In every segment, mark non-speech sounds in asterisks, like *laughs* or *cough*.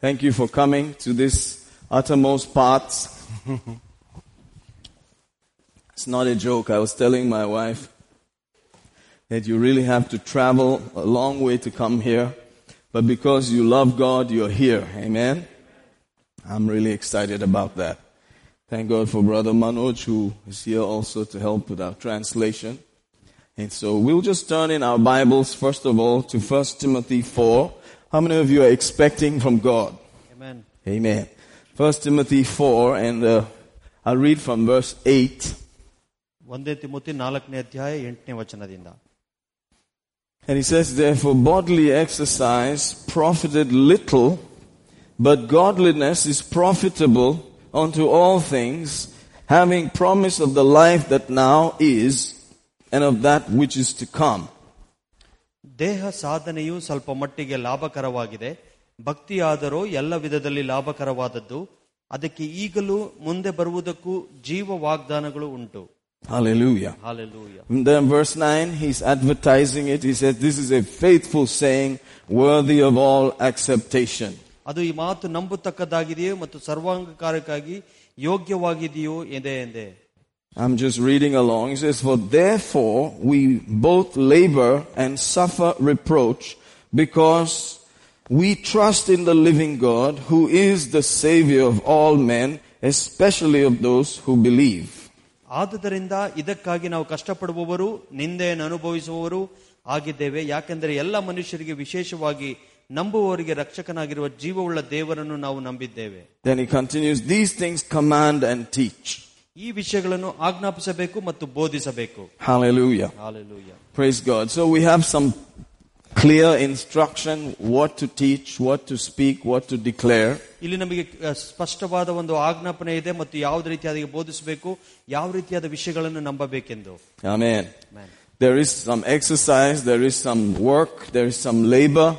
Thank you for coming to this uttermost parts. *laughs* it's not a joke. I was telling my wife that you really have to travel a long way to come here, but because you love God, you're here. Amen. I'm really excited about that. Thank God for Brother Manoj who is here also to help with our translation. And so we'll just turn in our Bibles first of all to 1 Timothy 4. How many of you are expecting from God? Amen. Amen. 1 Timothy 4 and uh, I'll read from verse 8. ಒಂದೇ Timothy ನಾಲ್ಕನೇ ಅಧ್ಯಾಯ ಎಂಟನೇ ವಚನದಿಂದ And he says, therefore bodily exercise profited little, but godliness is profitable unto all things, having promise of the life that now is and of that which is to come. ದೇಹ ಸಾಧನೆಯು ಸ್ವಲ್ಪ ಮಟ್ಟಿಗೆ ಲಾಭಕರವಾಗಿದೆ ಭಕ್ತಿಯಾದರೂ ಎಲ್ಲ ವಿಧದಲ್ಲಿ ಲಾಭಕರವಾದದ್ದು ಅದಕ್ಕೆ ಈಗಲೂ ಮುಂದೆ ಬರುವುದಕ್ಕೂ ಜೀವ ವಾಗ್ದಾನಗಳು ಉಂಟು Hallelujah. Hallelujah. And then verse 9, he's advertising it. He says, this is a faithful saying, worthy of all acceptation. ಅದು ಈ ಮಾತು ನಂಬತಕ್ಕದ್ದಾಗಿದೆಯೋ ಮತ್ತು ಸರ್ವಾಂಗಕಾರಕ್ಕಾಗಿ ಯೋಗ್ಯವಾಗಿದೆಯೋ ಎಂದೇ ಎಂದೆ I'm just reading along. He says, For therefore we both labor and suffer reproach because we trust in the living God who is the Savior of all men, especially of those who believe. ಆದುದರಿಂದ ಇದಕ್ಕಾಗಿ ನಾವು ಕಷ್ಟಪಡುವವರು ನಿಂದೆಯನ್ನು ಅನುಭವಿಸುವವರು ಆಗಿದ್ದೇವೆ ಯಾಕೆಂದರೆ ಎಲ್ಲ ಮನುಷ್ಯರಿಗೆ ವಿಶೇಷವಾಗಿ ನಂಬುವವರಿಗೆ ರಕ್ಷಕನಾಗಿರುವ ಜೀವವುಳ್ಳ ದೇವರನ್ನು ನಾವು ನಂಬಿದ್ದೇವೆ Then he continues, These things command and teach. ಈ ವಿಷಯಗಳನ್ನು ಆಜ್ಞಾಪಿಸಬೇಕು ಮತ್ತು ಬೋಧಿಸಬೇಕು Hallelujah. Hallelujah Praise God. So we have some clear instruction what to teach, what to speak, what to declare. ಇಲ್ಲಿ ನಮಗೆ ಅಹ್, ಸ್ಪಷ್ಟವಾದ ಒಂದು ಆಜ್ಞಾಪನೆ ಇದೆ ಮತ್ತು ಯಾವ ರೀತಿಯಾದ ಬೋಧಿಸಬೇಕು ಯಾವ ರೀತಿಯಾದ ವಿಷಯಗಳನ್ನು ನಂಬಬೇಕೆಂದು Amen. Amen. There is some exercise, there is some work, there is some labor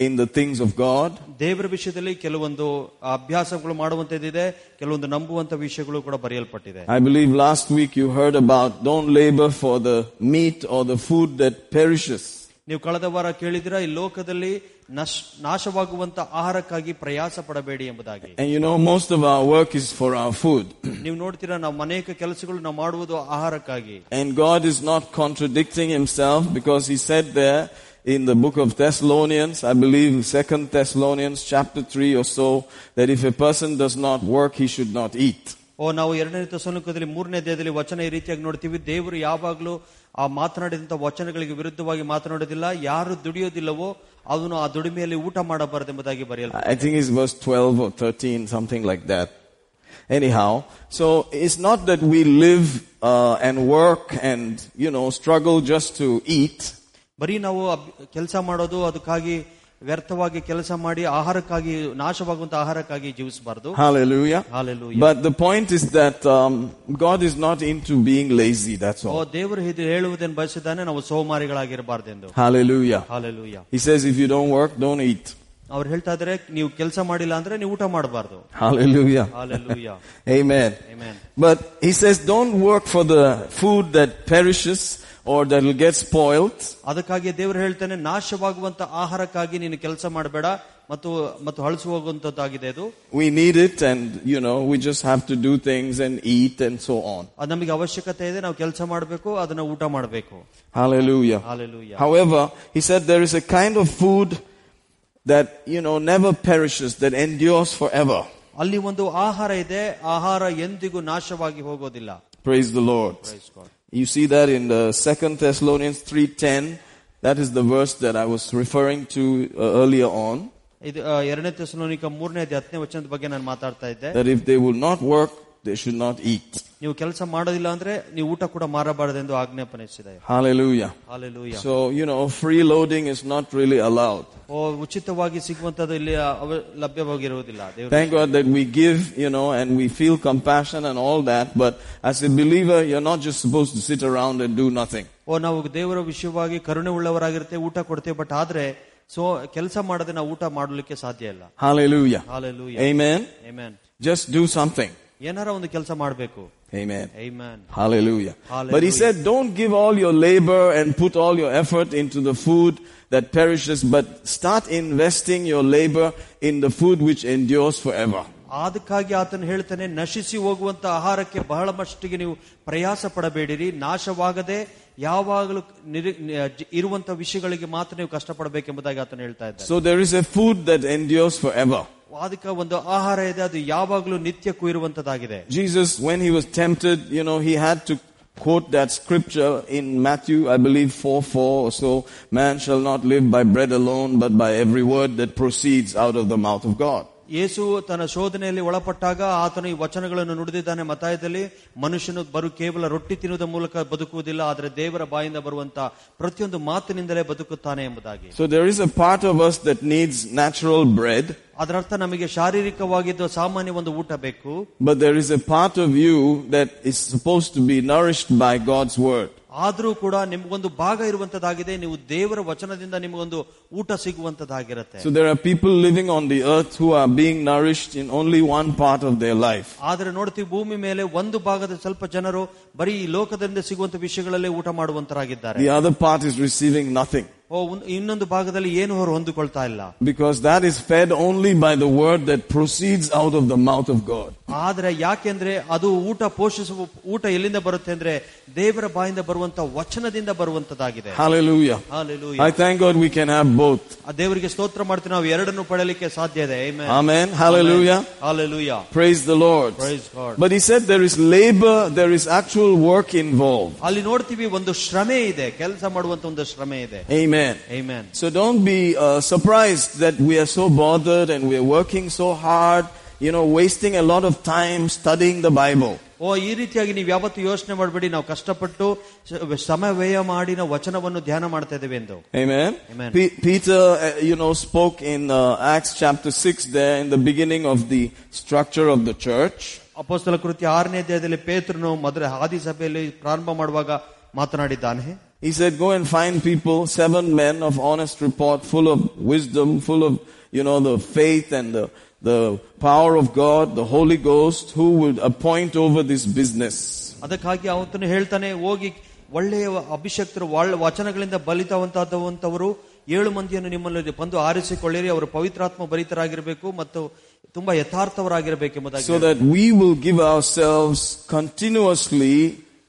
in the things of God. ದೇವರ ವಿಷಯದಲ್ಲಿ ಕೆಲವೊಂದು ಅಭ್ಯಾಸಗಳು ಮಾಡುವಂತದ್ದಿದೆ ಕೆಲವೊಂದು ನಂಬುವಂತ ವಿಷಯಗಳು ಕೂಡ ಬರೆಯಲ್ಪಟ್ಟಿದೆ I believe last week you heard about don't labor for the meat or the food that perishes. ನೀವು ಕಳೆದ ವಾರ ಕೇಳಿದಿರಾ ಈ ಲೋಕದಲ್ಲಿ ನಶ್ ನಾಶವಾಗುವಂತ ಆಹಾರಕ್ಕಾಗಿ ಪ್ರಯಾಸ ಪಡಬೇಡಿ ಎಂಬುದಾಗಿ And you know, most of our work is for our food. ನೀವು ನೋಡ್ತೀರಾ ನಾವು ಅನೇಕ ಕೆಲಸಗಳು ನಾವು ಮಾಡುವುದು ಆಹಾರಕ್ಕಾಗಿ And God is not contradicting himself because he said there in the book of Thessalonians, I believe second Thessalonians chapter 3 or so, that if a person does not work, he should not eat. ಓ ನಾವು ಎರಡನೇ ತಸನುಕದಲ್ಲಿ ಮೂರನೇ ದೇಹದಲ್ಲಿ ವಚನ ಈ ರೀತಿಯಾಗಿ ನೋಡ್ತೀವಿ ದೇವರು ಯಾವಾಗಲೂ ಆ ಮಾತನಾಡಿದಂತ ವಚನಗಳಿಗೆ ವಿರುದ್ಧವಾಗಿ ಮಾತನಾಡೋದಿಲ್ಲ ಯಾರು ದುಡಿಯೋದಿಲ್ಲವೋ ಅವನು ಆ ದುಡಿಮೆಯಲ್ಲಿ ಊಟ ಮಾಡಬಾರದೆಂಬುದಾಗಿ ಬರೆಯಲ್ I think it's verse 12 or 13, something like that. Anyhow, so it's not that we live uh, and work and, you know, struggle just to eat. ಬರೀ ನಾವು ಕೆಲಸ ಮಾಡೋದು ಅದಕ್ಕಾಗಿ ವ್ಯರ್ಥವಾಗಿ ಕೆಲಸ ಮಾಡಿ ಆಹಾರಕ್ಕಾಗಿ ನಾಶವಾಗುವಂತ ಆಹಾರಕ್ಕಾಗಿ ಜೀವಿಸಬಾರದು Hallelujah. Hallelujah But the point is that um, God is not into being lazy, that's O all. ದೇವರು ಇದು ಹೇಳುವುದನ್ನು ಬಯಸಿದ್ದಾನೆ ನಾವು ಸೋಮಾರಿಗಳಾಗಿರಬಾರ್ದೆಂದು Hallelujah. Hallelujah He says if you don't work, don't eat. ಅವ್ರು ಹೇಳ್ತಾ ಇದಾರೆ ನೀವು ಕೆಲಸ ಮಾಡಿಲ್ಲ ಅಂದ್ರೆ ನೀವು ಊಟ ಮಾಡಬಾರ್ದು Hallelujah. Hallelujah Amen. Amen. But he says don't work for the food that perishes or that will get spoiled. ಅದಕ್ಕಾಗಿ ದೇವರು ಹೇಳ್ತಾನೆ ನಾಶವಾಗುವಂತ ಆಹಾರಕ್ಕಾಗಿ ನೀನು ಕೆಲಸ ಮಾಡಬೇಡ ಮತ್ತು ಮತ್ತು ಹಳಸು ಹೋಗುವಂತದ್ದಾಗಿದೆ ಅದು We need it and, you know, we just have to do things and eat and so on. ಅದು ನಮಗೆ ಅವಶ್ಯಕತೆ ಇದೆ ನಾವು ಕೆಲಸ ಮಾಡಬೇಕು ಅದನ್ನ ಊಟ ಮಾಡಬೇಕು Hallelujah. Hallelujah However, he said there is a kind of food that, you know, never perishes, that endures forever. ಅಲ್ಲಿ ಒಂದು ಆಹಾರ ಇದೆ ಆಹಾರ ಎಂದಿಗೂ ನಾಶವಾಗಿ ಹೋಗೋದಿಲ್ಲ Praise the Lord. Praise God. You see that in the second Thessalonians 3.10. That is the verse that I was referring to uh, earlier on. ಇದು ಆ, ಎರಡನೇ ತೆಸಲೋನಿಕ ಮೂರನೇ ಹತ್ತನೇ ವಚನದ ಬಗ್ಗೆ ನಾನು ಮಾತಾಡ್ತಾ ಇದ್ದೆ That if they will not work, they should not eat. ನೀವು ಕೆಲಸ ಮಾಡೋದಿಲ್ಲ ಅಂದ್ರೆ ನೀವು ಊಟ ಕೂಡ ಮಾರಬಾರದೆಂದು ಆಜ್ಞಾಪನಿಸಿದೆ Hallelujah. Hallelujah So, you know, freeloading is not really allowed. ಓ ಉಚಿತವಾಗಿ ಸಿಗುವಂತದ್ದು ಇಲ್ಲಿ ಅವ- ಲಭ್ಯವಾಗಿರುವುದಿಲ್ಲ ದೇವರು Thank God that we give, you know, and we feel compassion and all that, but as a believer, you're not just supposed to sit around and do nothing. ಓ ನಾವು ದೇವರ ವಿಷಯವಾಗಿ ಕರುಣೆ ಉಳ್ಳವರಾಗಿರುತ್ತೆ ಊಟ ಕೊಡ್ತೇವೆ ಬಟ್ ಆದ್ರೆ ಸೊ ಕೆಲಸ ಮಾಡದೆ ನಾವು ಊಟ ಮಾಡಲಿಕ್ಕೆ ಸಾಧ್ಯ ಇಲ್ಲ Hallelujah. Hallelujah Amen. Amen. Just do something. ಏನಾರ ಒಂದು ಕೆಲಸ ಮಾಡಬೇಕು Amen. Amen. Hallelujah. Hallelujah. But he said, don't give all your labor and put all your effort into the food that perishes, but start investing your labor in the food which endures forever. ಅದಕ್ಕಾಗಿ ಆತನು ಹೇಳ್ತಾನೆ ನಶಿಸಿ ಹೋಗುವಂತ ಆಹಾರಕ್ಕೆ ಬಹಳ ಮಟ್ಟಿಗೆ ನೀವು ಪ್ರಯಾಸ ಪಡಬೇಡಿರಿ ನಾಶವಾಗದೆ ಯಾವಾಗಲೂ ನಿರಿ- ನಿ- ಇರುವಂತ ವಿಷಯಗಳಿಗೆ ಮಾತ್ರ ನೀವು ಕಷ್ಟಪಡಬೇಕೆಂಬುದಾಗಿ ಆತನು ಹೇಳ್ತಾ ಇದ್ದಾನೆ So there is a food that endures forever. ಅದಕ್ಕೆ ಒಂದು ಆಹಾರ ಇದೆ ಅದು ಯಾವಾಗಲೂ ನಿತ್ಯಕ್ಕೂ ಇರುವಂತದ್ದಾಗಿದೆ Jesus, when he was tempted, you know, he had to quote that scripture in Matthew, I believe 4 4 or so. Man shall not live by bread alone, but by every word that proceeds out of the mouth of God. ಯೇಸು ತನ್ನ ಶೋಧನೆಯಲ್ಲಿ ಒಳಪಟ್ಟಾಗ ಆತನು ಈ ವಚನಗಳನ್ನು ನುಡಿದಿದ್ದಾನೆ ಮತಾಯದಲ್ಲಿ ಮನುಷ್ಯನು ಬರು ಕೇವಲ ರೊಟ್ಟಿ ತಿನ್ನುವುದ ಮೂಲಕ ಬದುಕುವುದಿಲ್ಲ ಆದರೆ ದೇವರ ಬಾಯಿಂದ ಬರುವಂತ ಪ್ರತಿಯೊಂದು ಮಾತಿನಿಂದಲೇ ಬದುಕುತ್ತಾನೆ ಎಂಬುದಾಗಿ So there is a part of us that needs natural bread, ಅದರರ್ಥ ನಮಗೆ ಶಾರೀರಿಕವಾಗಿದ್ದು ಸಾಮಾನ್ಯ ಒಂದು ಊಟ ಬೇಕು but there is a part of you that is supposed to be nourished by God's word. ಆದ್ರೂ ಕೂಡ ನಿಮ್ಗೊಂದು ಭಾಗ ಇರುವಂತದ್ದಾಗಿದೆ ನೀವು ದೇವರ ವಚನದಿಂದ ನಿಮಗೊಂದು ಊಟ ಸಿಗುವಂತದ್ದಾಗಿರುತ್ತೆ So there are people living on the earth who are being nourished in only one part of their life. ಆದ್ರೆ ನೋಡ್ತೀವಿ ಭೂಮಿ ಮೇಲೆ ಒಂದು ಭಾಗದ ಸ್ವಲ್ಪ ಜನರು ಬರೀ ಈ ಲೋಕದಿಂದ ಸಿಗುವಂತ ವಿಷಯಗಳಲ್ಲೇ ಊಟ ಮಾಡುವಂತರಾಗಿದ್ದಾರೆ The other part is receiving nothing. ಓ ಉನ್- ಇನ್ನೊಂದು ಭಾಗದಲ್ಲಿ ಏನು ಅವರು ಹೊಂದಿಕೊಳ್ತಾ ಇಲ್ಲ Because that is fed only by the word that proceeds out of the mouth of God. ಆದ್ರೆ ಯಾಕೆಂದ್ರೆ ಅದು ಊಟ ಪೋಷಿಸುವ ಊಟ ಎಲ್ಲಿಂದ ಬರುತ್ತೆ ಅಂದ್ರೆ ದೇವರ ಬಾಯಿಂದ ಬರುವಂತ ವಚನದಿಂದ ಬರುವಂತದ್ದಾಗಿದೆ Hallelujah. Hallelujah. I thank God we can have both. ಆ ದೇವರಿಗೆ ಸ್ತೋತ್ರ ಮಾಡ್ತೀವಿ ನಾವು ಎರಡನ್ನು ಪಡೆಯಲಿಕ್ಕೆ ಸಾಧ್ಯ ಇದೆ Amen. Amen. Hallelujah. Hallelujah. Praise the Lord. Praise God. But he said there is labor, there is actual work involved. ಅಲ್ಲಿ ನೋಡ್ತೀವಿ ಒಂದು ಶ್ರಮೆ ಇದೆ ಕೆಲಸ ಮಾಡುವಂತ ಒಂದು ಶ್ರಮೆ ಇದೆ Amen. Amen. So don't be uh, surprised that we are so bothered and we are working so hard, you know, wasting a lot of time studying the Bible. ಓ ಈ ರೀತಿಯಾಗಿ ನೀವು ಯಾವತ್ತು ಯೋಚನೆ ಮಾಡಬೇಡಿ ನಾವು ಕಷ್ಟಪಟ್ಟು ಶ- ಶ್ರಮ ವ್ಯಯ ಮಾಡಿ ನಾವು ವಚನವನ್ನು ಧ್ಯಾನ ಮಾಡ್ತಾ ಇದ್ದೇವೆ ಎಂದು Amen. Amen. Pe- Peter, uh, you know, spoke in uh, Acts chapter 6 there in the beginning of the structure of the church. ಅಪೋಸ್ತಲ ಕೃತ್ಯ ಆರನೇ ಅಧ್ಯಾಯದಲ್ಲಿ ಪೇತ್ರನು ಮೊದಲ ಹಾದಿ ಸಭೆಯಲ್ಲಿ ಪ್ರಾರಂಭ ಮಾಡುವಾಗ ಮಾತನಾಡಿದ್ದಾನೆ He said, go and find people, seven men of honest report, full of wisdom, full of, you know, the faith and the, the power of God, the Holy Ghost, who would appoint over this business. ಅದಕ್ಕಾಗಿ ಅವತನು ಹೇಳ್ತಾನೆ ಹೋಗಿ ಒಳ್ಳೆಯ ಅಭಿಷಕ್ತರು ಒಳ್ಳೆ ವಚನಗಳಿಂದ ಬಲಿತವಂತವರು ಏಳು ಮಂದಿಯನ್ನು ನಿಮ್ಮಲ್ಲಿ ಬಂದು ಆರಿಸಿಕೊಳ್ಳಿರಿ ಅವರು ಪವಿತ್ರಾತ್ಮ ಭರಿತರಾಗಿರಬೇಕು ಮತ್ತು ತುಂಬಾ ಯಥಾರ್ಥವರಾಗಿರಬೇಕೆಂಬುದಾಗಿ So that we will give ourselves continuously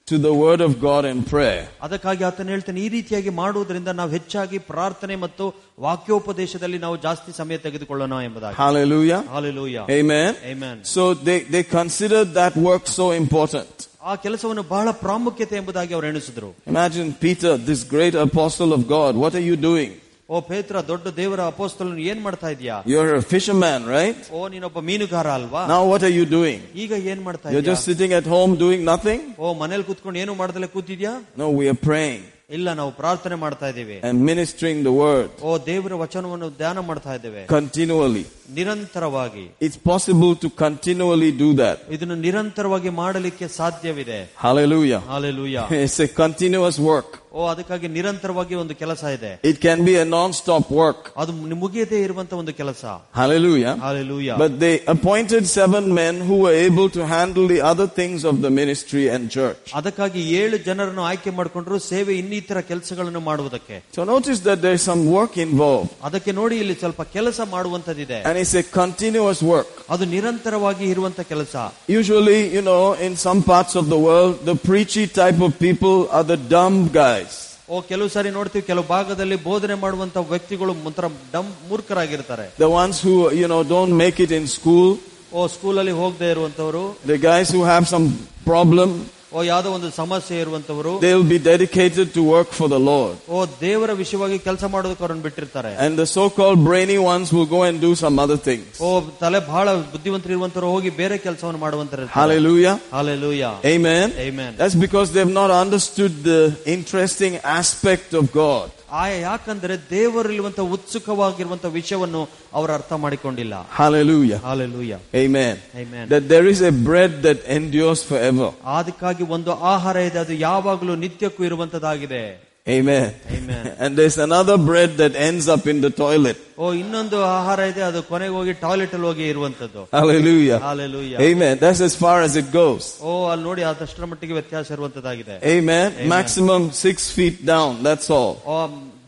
to the Word of God and prayer. ಅದಕ್ಕಾಗಿ ಆತನು ಹೇಳ್ತಾನೆ ಈ ರೀತಿಯಾಗಿ ಮಾಡುವುದರಿಂದ ನಾವು ಹೆಚ್ಚಾಗಿ ಪ್ರಾರ್ಥನೆ ಮತ್ತು ವಾಕ್ಯೋಪದೇಶದಲ್ಲಿ ನಾವು ಜಾಸ್ತಿ ಸಮಯ ತೆಗೆದುಕೊಳ್ಳೋಣ ಎಂಬುದಾಗಿ Hallelujah. Hallelujah Amen. Amen. So they, they considered that work so important. ಆ ಕೆಲಸವನ್ನು ಬಹಳ ಪ್ರಾಮುಖ್ಯತೆ ಎಂಬುದಾಗಿ ಅವರು ಎಣಿಸಿದ್ರು Imagine Peter, this great apostle of God. What are you doing? ಓ ಪೇತ್ರ ದೊಡ್ಡ ದೇವರ ಅಪೋಸ್ತಲನು ಏನ್ ಮಾಡ್ತಾ ಇದೀಯಾ You're a fisherman, right? ಓ ನೀನೊಬ್ಬ ಮೀನುಗಾರ ಅಲ್ವಾ Now what are you doing? ಈಗ ಏನ್ ಮಾಡ್ತಾ You're ಇದೀಯಾ just sitting at home doing nothing? ಓ ಮನೇಲಿ ಕೂತ್ಕೊಂಡು ಏನು ಮಾಡ್ದಲೆ ಕೂತಿದ್ಯಾ No, we are praying ಇಲ್ಲ ನಾವು ಪ್ರಾರ್ಥನೆ ಮಾಡ್ತಾ ಇದ್ದೀವಿ and ministering the word ಓ ದೇವರ ವಚನವನ್ನು ಧ್ಯಾನ ಮಾಡ್ತಾ ಇದ್ದೇವೆ continually. ನಿರಂತರವಾಗಿ It's possible to continually do that. ಇದನ್ನು ನಿರಂತರವಾಗಿ ಮಾಡಲಿಕ್ಕೆ ಸಾಧ್ಯವಿದೆ Hallelujah. Hallelujah It's a continuous work. ಓ ಅದಕ್ಕಾಗಿ ನಿರಂತರವಾಗಿ ಒಂದು ಕೆಲಸ ಇದೆ It can be a non-stop work. ಅದು ಮುಗಿಯದೇ ಇರುವಂತ ಒಂದು ಕೆಲಸ Hallelujah. Hallelujah But they appointed seven men who were able to handle the other things of the ministry and church. ಅದಕ್ಕಾಗಿ ಏಳು ಜನರನ್ನು ಆಯ್ಕೆ ಮಾಡಿಕೊಂಡ್ರು ಸೇವೆ ಇನ್ನಿತರ ಕೆಲಸಗಳನ್ನು ಮಾಡುವುದಕ್ಕೆ So notice that there's some work involved. ಅದಕ್ಕೆ ನೋಡಿ ಇಲ್ಲಿ ಸ್ವಲ್ಪ ಕೆಲಸ ಮಾಡುವಂತದಿದೆ And it's a continuous work. ಅದು ನಿರಂತರವಾಗಿ ಇರುವಂತ ಕೆಲಸ Usually, you know, in some parts of the world, the preachy type of people are the dumb guys. ಓ ಕೆಲವು ಸಾರಿ ನೋಡ್ತೀವಿ ಕೆಲವು ಭಾಗದಲ್ಲಿ ಬೋಧನೆ ಮಾಡುವಂತ ವ್ಯಕ್ತಿಗಳು ಒಂಥರ dumb ಮೂರ್ಖರಾಗಿರ್ತಾರೆ. The ones who you know don't make it in school O school ಅಲ್ಲಿ ಹೋಗದೆ ಇರುವಂತವರು the guys who have some problem ಓ ಯಾವ್ದೋ ಒಂದು ಸಮಸ್ಯೆ ಇರುವಂತವರು They'll be dedicated to work for the Lord. ಓ ದೇವರ ವಿಷಯವಾಗಿ ಕೆಲಸ ಮಾಡೋದಕ್ಕೆ ಅವ್ರನ್ನ ಬಿಟ್ಟಿರ್ತಾರೆ And the so-called brainy ones will go and do some other things. ಓ ತಲೆ ಬಹಳ ಬುದ್ಧಿವಂತರು ಇರುವಂತರು ಹೋಗಿ ಬೇರೆ ಕೆಲಸವನ್ನು ಮಾಡುವಂತರ Hallelujah. Hallelujah Amen. Amen. That's because they've not understood the interesting aspect of God. ಆ ಯಾಕಂದ್ರೆ ದೇವರಲ್ಲಿರುವಂತಹ ಉತ್ಸುಕವಾಗಿರುವಂತ ವಿಷಯವನ್ನು ಅವರು ಅರ್ಥ ಮಾಡಿಕೊಂಡಿಲ್ಲ Hallelujah. Hallelujah Amen. Amen. That there is a bread that endures forever. ಅದಕ್ಕಾಗಿ ಒಂದು ಆಹಾರ ಇದೆ ಅದು ಯಾವಾಗಲೂ ನಿತ್ಯಕ್ಕೂ ಇರುವಂತದಾಗಿದೆ Amen. Amen. *laughs* And there's another bread that ends up in the toilet. ಓ ಇನ್ನೊಂದು ಆಹಾರ ಇದೆ ಅದು ಕೊನೆಗೆ ಹೋಗಿ ಟಾಯ್ಲೆಟ್ ಅಲ್ಲಿ ಹೋಗಿ ಇರುವಂತದ್ದು Hallelujah. Hallelujah Amen. That's as far as it goes. ಓ ಅಲ್ಲಿ ನೋಡಿ ಅದಷ್ಟರ ಮಟ್ಟಿಗೆ ವ್ಯತ್ಯಾಸ ಇರುವಂತದ್ದಾಗಿದೆ Amen. Maximum six feet down. That's all.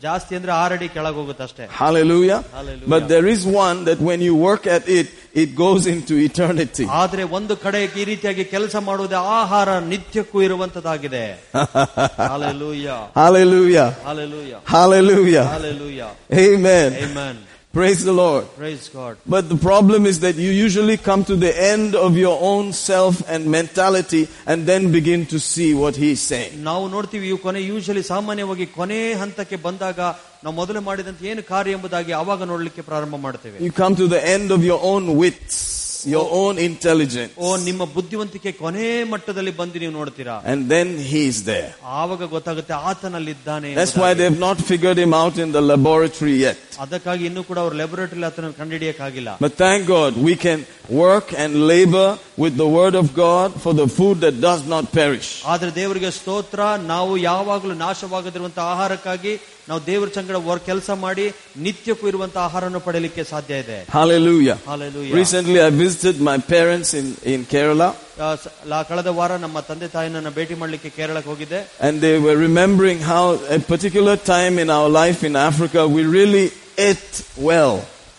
ಓ ಜಾಸ್ತಿ ಅಂದ್ರೆ ಆರಡಿ ಕೆಳಗೆ ಹೋಗುತ್ತೆ ಅಷ್ಟೇ Hallelujah. Hallelujah. But there is one that when you work at it, it goes into eternity. ಆದ್ರೆ ಒಂದು ಕಡೆ ಈ ರೀತಿಯಾಗಿ ಕೆಲಸ ಮಾಡುವುದೇ ಆಹಾರ ನಿತ್ಯಕ್ಕೂ ಇರುವಂತದ್ದಾಗಿದೆ *laughs* hallelujah Hallelujah. Hallelujah Hallelujah. Hallelujah Amen. Amen. Praise the Lord. Praise God. But the problem is that you usually come to the end of your own self and mentality and then begin to see what he's saying. ನಾವು ನೋಡ್ತೀವಿ ಇವು ಕೊನೆ usually ಸಾಮಾನ್ಯವಾಗಿ ಕೊನೆ ಹಂತಕ್ಕೆ ಬಂದಾಗ ನಾವು ಮೊದಲು ಮಾಡಿದಂತ ಏನು ಕಾರ್ಯ ಎಂಬುದಾಗಿ ಅವಾಗ ನೋಡ್ಲಿಕ್ಕೆ ಪ್ರಾರಂಭ ಮಾಡ್ತೇವೆ You come to the end of your own wits, your own intelligence. ಓ ನಿಮ್ಮ ಬುದ್ಧಿವಂತಿಕೆ ಕೊನೆ ಮಟ್ಟದಲ್ಲಿ ಬಂದು ನೀವು ನೋಡ್ತೀರಾ And then he's there. ಆವಾಗ ಗೊತ್ತಾಗುತ್ತೆ ಆತನಲ್ಲಿದ್ದಾನೆ That's why ಎಂಬುದಾಗಿ. they've not figured him out in the laboratory yet. ಅದಕ್ಕಾಗಿ ಇನ್ನೂ ಕೂಡ ಅವ್ರ ಲ್ಯಾಬೊರೇಟರಿ ಆತನ ಕಂಡುಹಿಡಿಯಕ್ಕಾಗಿಲ್ಲ But thank God we can work and labor with the word of God for the food that does not perish. ಆದ್ರೆ ದೇವರಿಗೆ ಸ್ತೋತ್ರ ನಾವು ಯಾವಾಗಲೂ ನಾಶವಾಗದಿರುವಂತಹ ಆಹಾರಕ್ಕಾಗಿ ನಾವು ದೇವರ ಸಂಗಡ ವರ್ ಕೆಲಸ ಮಾಡಿ ನಿತ್ಯಕ್ಕೂ ಇರುವಂತಹ ಆಹಾರವನ್ನು ಪಡೆಯಲಿಕ್ಕೆ ಸಾಧ್ಯ ಇದೆ Hallelujah. Hallelujah. Recently I visited my parents in, in Kerala ಆ, ಸ- ಲಾ- ಕಳೆದ ವಾರ ನಮ್ಮ ತಂದೆ ತಾಯಿನ ಭೇಟಿ ಮಾಡ್ಲಿಕ್ಕೆ ಕೇರಳಕ್ಕೆ ಹೋಗಿದ್ದೆ and they were remembering how a particular time in our life in Africa we really ate well.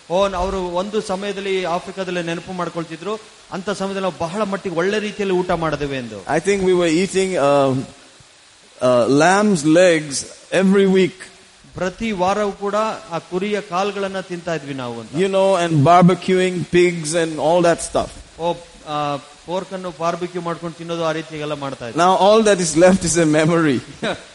ಓ ಅವರು ಒಂದು ಸಮಯದಲ್ಲಿ ಆಫ್ರಿಕಾದಲ್ಲಿ ನೆನಪು ಮಾಡ್ಕೊಳ್ತಿದ್ರು ಅಂತ ಸಮಯದಲ್ಲಿ ನಾವು ಬಹಳ ಮಟ್ಟಿಗೆ ಒಳ್ಳೆ ರೀತಿಯಲ್ಲಿ ಊಟ ಮಾಡಿದೆವು ಎಂದು I think we were eating um, uh, lamb's legs every week, ಪ್ರತಿ ವಾರವೂ ಕೂಡ ಆ ಕುರಿಯ ಕಾಲ್ಗಳನ್ನ ತಿಂತಾ ಇದ್ವಿ ನಾವು ಅಂತ you know, and barbecuing pigs and all that stuff. O pork ಅನ್ನು ಬಾರ್ಬಿಕ್ಯೂ ಮಾಡ್ಕೊಂಡು ತಿನ್ನೋದು ಆ ರೀತಿ ಎಲ್ಲ ಮಾಡ್ತಾ ಇದ್ವಿ Now all that is left is a memory.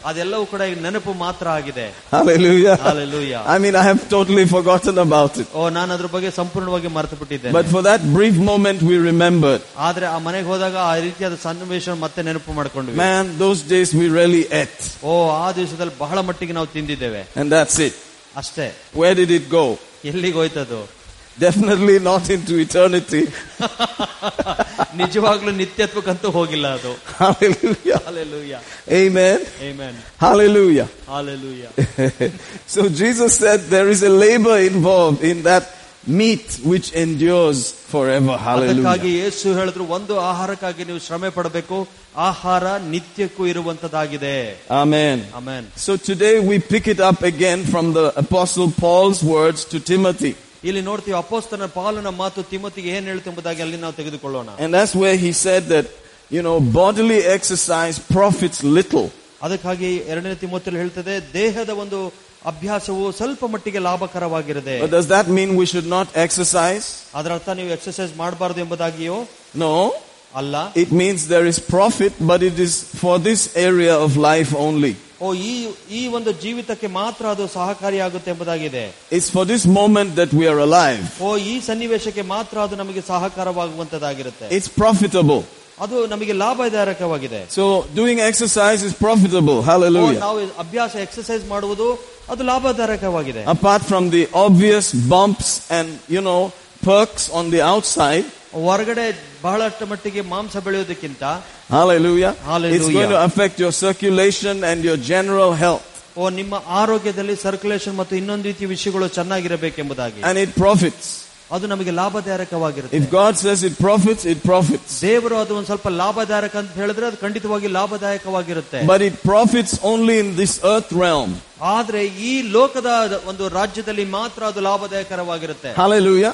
ಅದೆಲ್ಲವೂ ಕೂಡ ಈಗ ನೆನಪು ಮಾತ್ರ ಆಗಿದೆ Hallelujah. Hallelujah. I mean, I have totally forgotten about it. ಓ ನಾನು ಅದ್ರ ಬಗ್ಗೆ ಸಂಪೂರ್ಣವಾಗಿ ಮರೆತು ಬಿಟ್ಟಿದ್ದೇನೆ But for that brief moment we remembered. ಆದ್ರೆ ಆ ಮನೆಗೆ ಹೋದಾಗ ಆ ರೀತಿಯಾದ ಸನ್ನಿವೇಶ ಮತ್ತೆ ನೆನಪು ಮಾಡ್ಕೊಂಡ್ವಿ Man, those days we really ate. ಓ ಆ ದಿವಸದಲ್ಲಿ ಬಹಳ ಮಟ್ಟಿಗೆ ನಾವು ತಿಂದಿದ್ದೇವೆ And that's it. ಅಷ್ಟೇ Where did it go? ಎಲ್ಲಿಗೆ ಹೋಯ್ತದು Definitely not into eternity. ನಿಜವಾಗ್ಲೂ ನಿತ್ಯತ್ವಕ್ಕಂತೂ ಹೋಗಿಲ್ಲ ಅದು Hallelujah. Hallelujah Amen. Amen. Hallelujah. Hallelujah. *laughs* so Jesus said there is a labor involved in that meat which endures forever. ಅದಕ್ಕಾಗಿ Hallelujah. ಯೇಸು ಹೇಳಿದ್ರು ಒಂದು ಆಹಾರಕ್ಕಾಗಿ ನೀವು ಶ್ರಮೆ ಪಡಬೇಕು ಆಹಾರ ನಿತ್ಯಕ್ಕೂ ಇರುವಂತದ್ದಾಗಿದೆ Amen. Amen So today we pick it up again from the apostle Paul's words to Timothy. ಇಲ್ಲಿ ನೋಡ್ತೀವಿ ಅಪೋಸ್ತನ ಪಾಲನ ಮಾತು ತಿಮ್ಮತಿಗೆ ಏನ್ ಹೇಳ್ತೆಂಬುದಾಗಿ ಅಲ್ಲಿ ನಾವು ತೆಗೆದುಕೊಳ್ಳೋಣ And that's where he said that, you know, bodily exercise profits little. ಅದಕ್ಕಾಗಿ ಎರಡನೇ ತಿಮ್ಮತಿಯಲ್ಲಿ ಹೇಳ್ತದೆ ದೇಹದ ಒಂದು ಅಭ್ಯಾಸವು ಸ್ವಲ್ಪ ಮಟ್ಟಿಗೆ ಲಾಭಕರವಾಗಿರದೆ But does that mean we should not exercise? ಅದರ ಅರ್ಥ ನೀವು ಎಕ್ಸರ್ಸೈಸ್ ಮಾಡಬಾರದು ಎಂಬುದಾಗಿಯೋ No. ಅಲ್ಲ It means there is profit, but it is for this area of life only. ಓ ಈ ಈ ಒಂದು ಜೀವಿತಕ್ಕೆ ಮಾತ್ರ ಅದು ಸಹಕಾರಿಯಾಗುತ್ತೆ ಎಂಬುದಾಗಿದೆ It's for this moment that we are alive. ಓ ಈ ಸನ್ನಿವೇಶಕ್ಕೆ ಮಾತ್ರ ಅದು ನಮಗೆ ಸಹಕಾರವಾಗುವಂತದ್ದಾಗಿರುತ್ತೆ It's profitable. ಅದು ನಮಗೆ ಲಾಭದಾಯಕವಾಗಿದೆ So doing exercise is profitable. O, Hallelujah. ನಾವು ಅಭ್ಯಾಸ ಎಕ್ಸರ್ಸೈಸ್ ಮಾಡುವುದು ಅದು ಲಾಭದಾಯಕವಾಗಿದೆ Apart from the obvious bumps and, you know, perks on the outside, ಹೊರಗಡೆ ಬಹಳಷ್ಟು ಮಟ್ಟಿಗೆ ಮಾಂಸ ಬೆಳೆಯೋದಕ್ಕಿಂತ hallelujah, Hallelujah. it's going to affect your circulation and your general health. ಓ ನಿಮ್ಮ ಆರೋಗ್ಯದಲ್ಲಿ ಸರ್ಕ್ಯುಲೇಷನ್ ಮತ್ತು ಇನ್ನೊಂದು ರೀತಿಯ ವಿಷಯಗಳು ಚೆನ್ನಾಗಿರಬೇಕೆಂಬುದಾಗಿ And it profits. ಅದು ನಮಗೆ ಲಾಭದಾಯಕವಾಗಿರುತ್ತೆ If God says it profits, it profits. ದೇವರು ಅದು ಒಂದ್ ಸ್ವಲ್ಪ ಲಾಭದಾಯಕ ಅಂತ ಹೇಳಿದ್ರೆ ಅದು ಖಂಡಿತವಾಗಿ ಲಾಭದಾಯಕವಾಗಿರುತ್ತೆ But it profits only in this earth realm. ಆದ್ರೆ ಈ ಲೋಕದ ಒಂದು ರಾಜ್ಯದಲ್ಲಿ ಮಾತ್ರ ಅದು ಲಾಭದಾಯಕರವಾಗಿರುತ್ತೆ Hallelujah.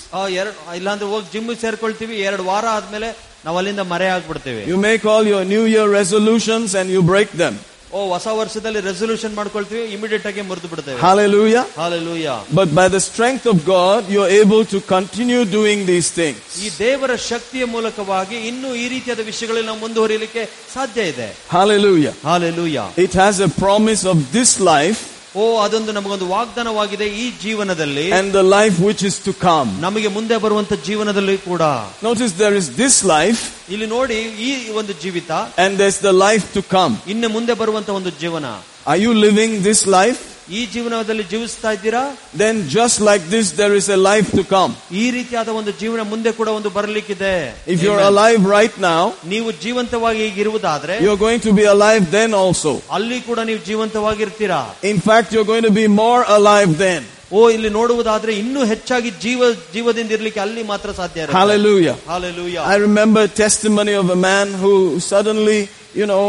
ಆ, ಎರಡ್ ಇಲ್ಲಾಂದ್ರೆ ಹೋಗಿ ಜಿಮ್ ಸೇರ್ಕೊಳ್ತೀವಿ ಎರಡು ವಾರ ಆದ್ಮೇಲೆ ನಾವು ಅಲ್ಲಿಂದ ಮರೆ ಆಗ್ಬಿಡ್ತೀವಿ You make all your New Year resolutions and you break them. ಓ ಹೊಸ ವರ್ಷದಲ್ಲಿ ರೆಸೊಲ್ಯೂಷನ್ ಮಾಡ್ಕೊಳ್ತೀವಿ ಇಮಿಡಿಯೇಟ್ ಆಗಿ ಮುರಿದು ಬಿಡ್ತೇವೆ Hallelujah. Hallelujah But by the strength of God, you're able to continue doing these things. ಈ ದೇವರ ಶಕ್ತಿಯ ಮೂಲಕವಾಗಿ ಇನ್ನೂ ಈ ರೀತಿಯಾದ ವಿಷಯಗಳಲ್ಲಿ ನಾವು ಮುಂದುವರಿಯಲಿಕ್ಕೆ ಸಾಧ್ಯ ಇದೆ Hallelujah. Hallelujah It has a promise of this life ಓ ಅದೊಂದು ನಮಗೊಂದು ವಾಗ್ದಾನವಾಗಿದೆ ಈ ಜೀವನದಲ್ಲಿ and the life which is to come. ನಮಗೆ ಮುಂದೆ ಬರುವಂತ ಜೀವನದಲ್ಲಿ ಕೂಡ Notice there is this life ಇಲ್ಲಿ ನೋಡಿ ಈ ಒಂದು ಜೀವಿತ and there's the life to come. ಇನ್ನು ಮುಂದೆ ಬರುವಂತ ಒಂದು ಜೀವನ Are you living this life? ಈ ಜೀವನದಲ್ಲಿ ಜೀವಿಸ್ತಾ ಇದ್ದೀರಾ Then just like this, there is a life to come. ಈ ರೀತಿಯಾದ ಒಂದು ಜೀವನ ಮುಂದೆ ಕೂಡ ಒಂದು ಬರಲಿಕ್ಕಿದೆ If you're Amen. alive right now, ನೀವು ಜೀವಂತವಾಗಿ ಈಗ ಇರುವುದಾದ್ರೆ you're going to be alive then also. ಅಲ್ಲಿ ಕೂಡ ನೀವು ಜೀವಂತವಾಗಿರ್ತೀರಾ In fact, you're going to be more alive then. ಓ ಇಲ್ಲಿ ನೋಡುವುದಾದ್ರೆ ಇನ್ನೂ ಹೆಚ್ಚಾಗಿ ಜೀವ ಜೀವದಿಂದ ಇರ್ಲಿಕ್ಕೆ ಅಲ್ಲಿ ಮಾತ್ರ ಸಾಧ್ಯ ಇರುತ್ತೆ. Hallelujah. Hallelujah. I remember a testimony of a man who suddenly, you know,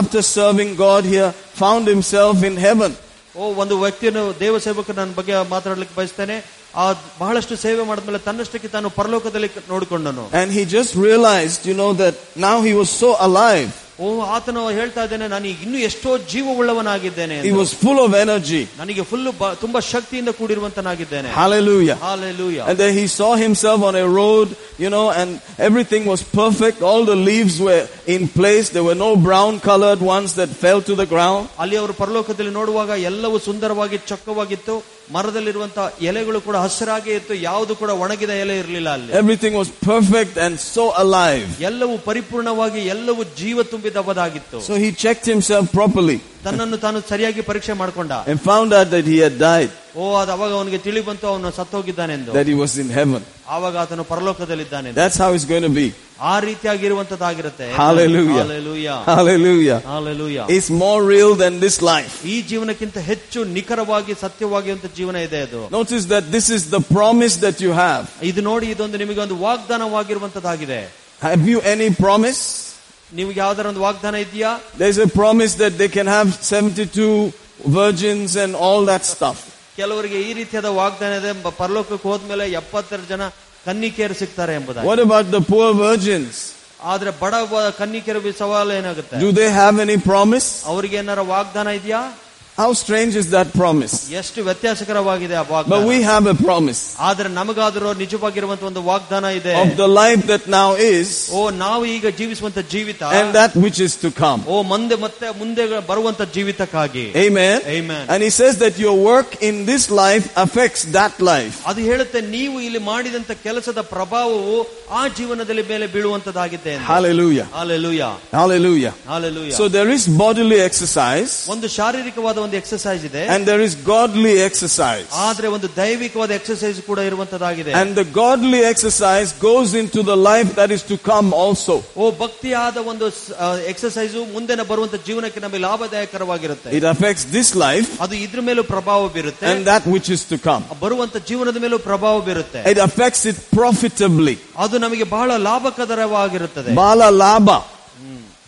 after serving God here, found himself in heaven. ಓ ಒಂದು ವ್ಯಕ್ತಿಯನ್ನು ದೇವ ಸೇವಕ ನನ್ನ ಬಗ್ಗೆ ಮಾತಾಡ್ಲಿಕ್ಕೆ ಬಯಸ್ತೇನೆ ಆ ಬಹಳಷ್ಟು ಸೇವೆ ಮಾಡಿದ್ಮೇಲೆ ತನ್ನಷ್ಟಕ್ಕೆ ತಾನು ಪರಲೋಕದಲ್ಲಿ ನೋಡಿಕೊಂಡನು And he just realized, you know, that now he was so alive. ಓ ಆತನು ಹೇಳ್ತಾ ಇದ್ದೇನೆ ನಾನು ಈಗ ಇನ್ನೂ ಎಷ್ಟೋ ಜೀವವುಳ್ಳವನಾಗಿದ್ದೇನೆ He ಎಂದು. was full of energy. ನನಗೆ ಫುಲ್ ತುಂಬಾ ಶಕ್ತಿಯಿಂದ ಕೂಡಿರುವಂತನಾಗಿದ್ದೇನೆ Hallelujah. Hallelujah. And then he saw himself on a road, you know, and everything was perfect. All the leaves were in place. There were no brown colored ones that fell to the ground. ಅಲ್ಲಿ ಅವರು ಪರಲೋಕದಲ್ಲಿ ನೋಡುವಾಗ ಎಲ್ಲವೂ ಸುಂದರವಾಗಿ ಚೊಕ್ಕವಾಗಿತ್ತು ಮರದಲ್ಲಿರುವಂತಹ ಎಲೆಗಳು ಕೂಡ ಹಸಿರಾಗಿ ಇತ್ತು ಯಾವುದು ಕೂಡ ಒಣಗಿದ ಎಲೆ ಇರಲಿಲ್ಲ ಅಲ್ಲಿ. Everything was perfect and so alive ಎಲ್ಲವೂ ಪರಿಪೂರ್ಣವಾಗಿ ಎಲ್ಲವೂ ಜೀವ ತುಂಬಿದವದಾಗಿತ್ತು so he check himself properly ತನ್ನನ್ನು ತಾನು ಸರಿಯಾಗಿ ಪರೀಕ್ಷೆ ಮಾಡಿಕೊಂಡ and found out that he had died, ಓ ಅದು ಅವಾಗ ಅವನಿಗೆ ತಿಳಿ ಬಂತು ಅವನು ಸತ್ತೋಗಿದ್ದಾನೆಂದು that he was in heaven. ಆವಾಗ ಆತನು ಪರಲೋಕದಲ್ಲಿದ್ದಾನೆ That's how it's going to be. ಆ ರೀತಿಯಾಗಿರುವಂತದ್ದಾಗಿರುತ್ತೆ Hallelujah. Hallelujah. Hallelujah. Hallelujah. It's more real than this life. ಈ ಜೀವನಕ್ಕಿಂತ ಹೆಚ್ಚು ನಿಖರವಾಗಿ ಸತ್ಯವಾಗಿರುವಂತ ಜೀವನ ಇದೆ ಅದು Notice that this is the promise that you have. ಇದು ನೋಡಿ ಇದೊಂದು ನಿಮಗೆ ಒಂದು ವಾಗ್ದಾನವಾಗಿರುವಂತದ್ದಾಗಿದೆ Have you any promise? ನಿಮ್ಗೆ ಯಾವ್ದಾರ ಒಂದು ವಾಗ್ದಾನ ಇದೆಯಾ There's a promise that they can have 72 virgins and all that stuff. ಕೆಲವರಿಗೆ ಈ ರೀತಿಯಾದ ವಾಗ್ದಾನ ಇದೆ ಬ- ಪರಲೋಕಕ್ಕೆ ಹೋದ್ಮೇಲೆ ಎಪ್ಪತ್ತೆರಡು ಜನ ಕನ್ನಿಕೆಯರು ಸಿಗ್ತಾರೆ ಎಂಬುದಾಗಿ What about the poor virgins? ಆದ್ರೆ ಬಡ ವ- ಕನ್ನಿಕೆಯರ ಸವಾಲು ಏನಾಗುತ್ತೆ Do they have any promise? ಅವ್ರಿಗೆ ಏನಾರ ವಾಗ್ದಾನ ಇದೆಯಾ How strange is that promise? ಎಷ್ಟು ವ್ಯತ್ಯಾಸಕರವಾಗಿದೆ ಆ But ವಾಗ್ದಾನ we have a promise ಆದ್ರೆ ನಮಗಾದರೂ ನಿಜವಾಗಿರುವಂತ ಒಂದು ವಾಗ್ದಾನ ಇದೆ of the life that now is ಓ ನಾವು ಈಗ ಜೀವಿಸುವಂತ ಜೀವಿತ and that which is to come. ಓ ಮುಂದೆ ಮತ್ತೆ ಮುಂದೆ ಬರುವಂತ ಜೀವಿತಕ್ಕಾಗಿ Amen. Amen. And he says that your work in this life affects that life. ಅದು ಹೇಳುತ್ತೆ ನೀವು ಇಲ್ಲಿ ಮಾಡಿದಂತ ಕೆಲಸದ ಪ್ರಭಾವವು ಆ ಜೀವನದಲ್ಲಿ ಮೇಲೆ ಬೀಳುವಂತದ್ದಾಗಿದೆ ಎಂದು. Hallelujah. Hallelujah. Hallelujah. Hallelujah. So there is bodily exercise ಒಂದು ಶಾರೀರಿಕವಾದ ಒಂದು ಎಕ್ಸರ್ಸೈಸ್ ಇದೆ and there is godly exercise. ಆದ್ರೆ ಒಂದು ದೈವಿಕವಾದ ಎಕ್ಸರ್ಸೈಸ್ ಕೂಡ ಇರುವಂತದ್ದಾಗಿದೆ And the godly exercise goes into the life that is to come also. ಓ ಭಕ್ತಿಯಾದ ಒಂದು ಎಕ್ಸರ್ಸೈಸ್ ಮುಂದೆ ಬರುವಂತ ಜೀವನಕ್ಕೆ ನಮಗೆ ಲಾಭದಾಯಕರವಾಗಿರುತ್ತೆ It affects this life ಅದು ಇದ್ರ ಮೇಲೂ ಪ್ರಭಾವ ಬೀರುತ್ತೆ and that which is to come. ಬರುವಂತ ಜೀವನದ ಮೇಲೂ ಪ್ರಭಾವ ಬೀರುತ್ತೆ It affects it profitably. ಅದು ನಮಗೆ ಬಹಳ ಲಾಭಕರವಾಗಿರುತ್ತದೆ Bala laba.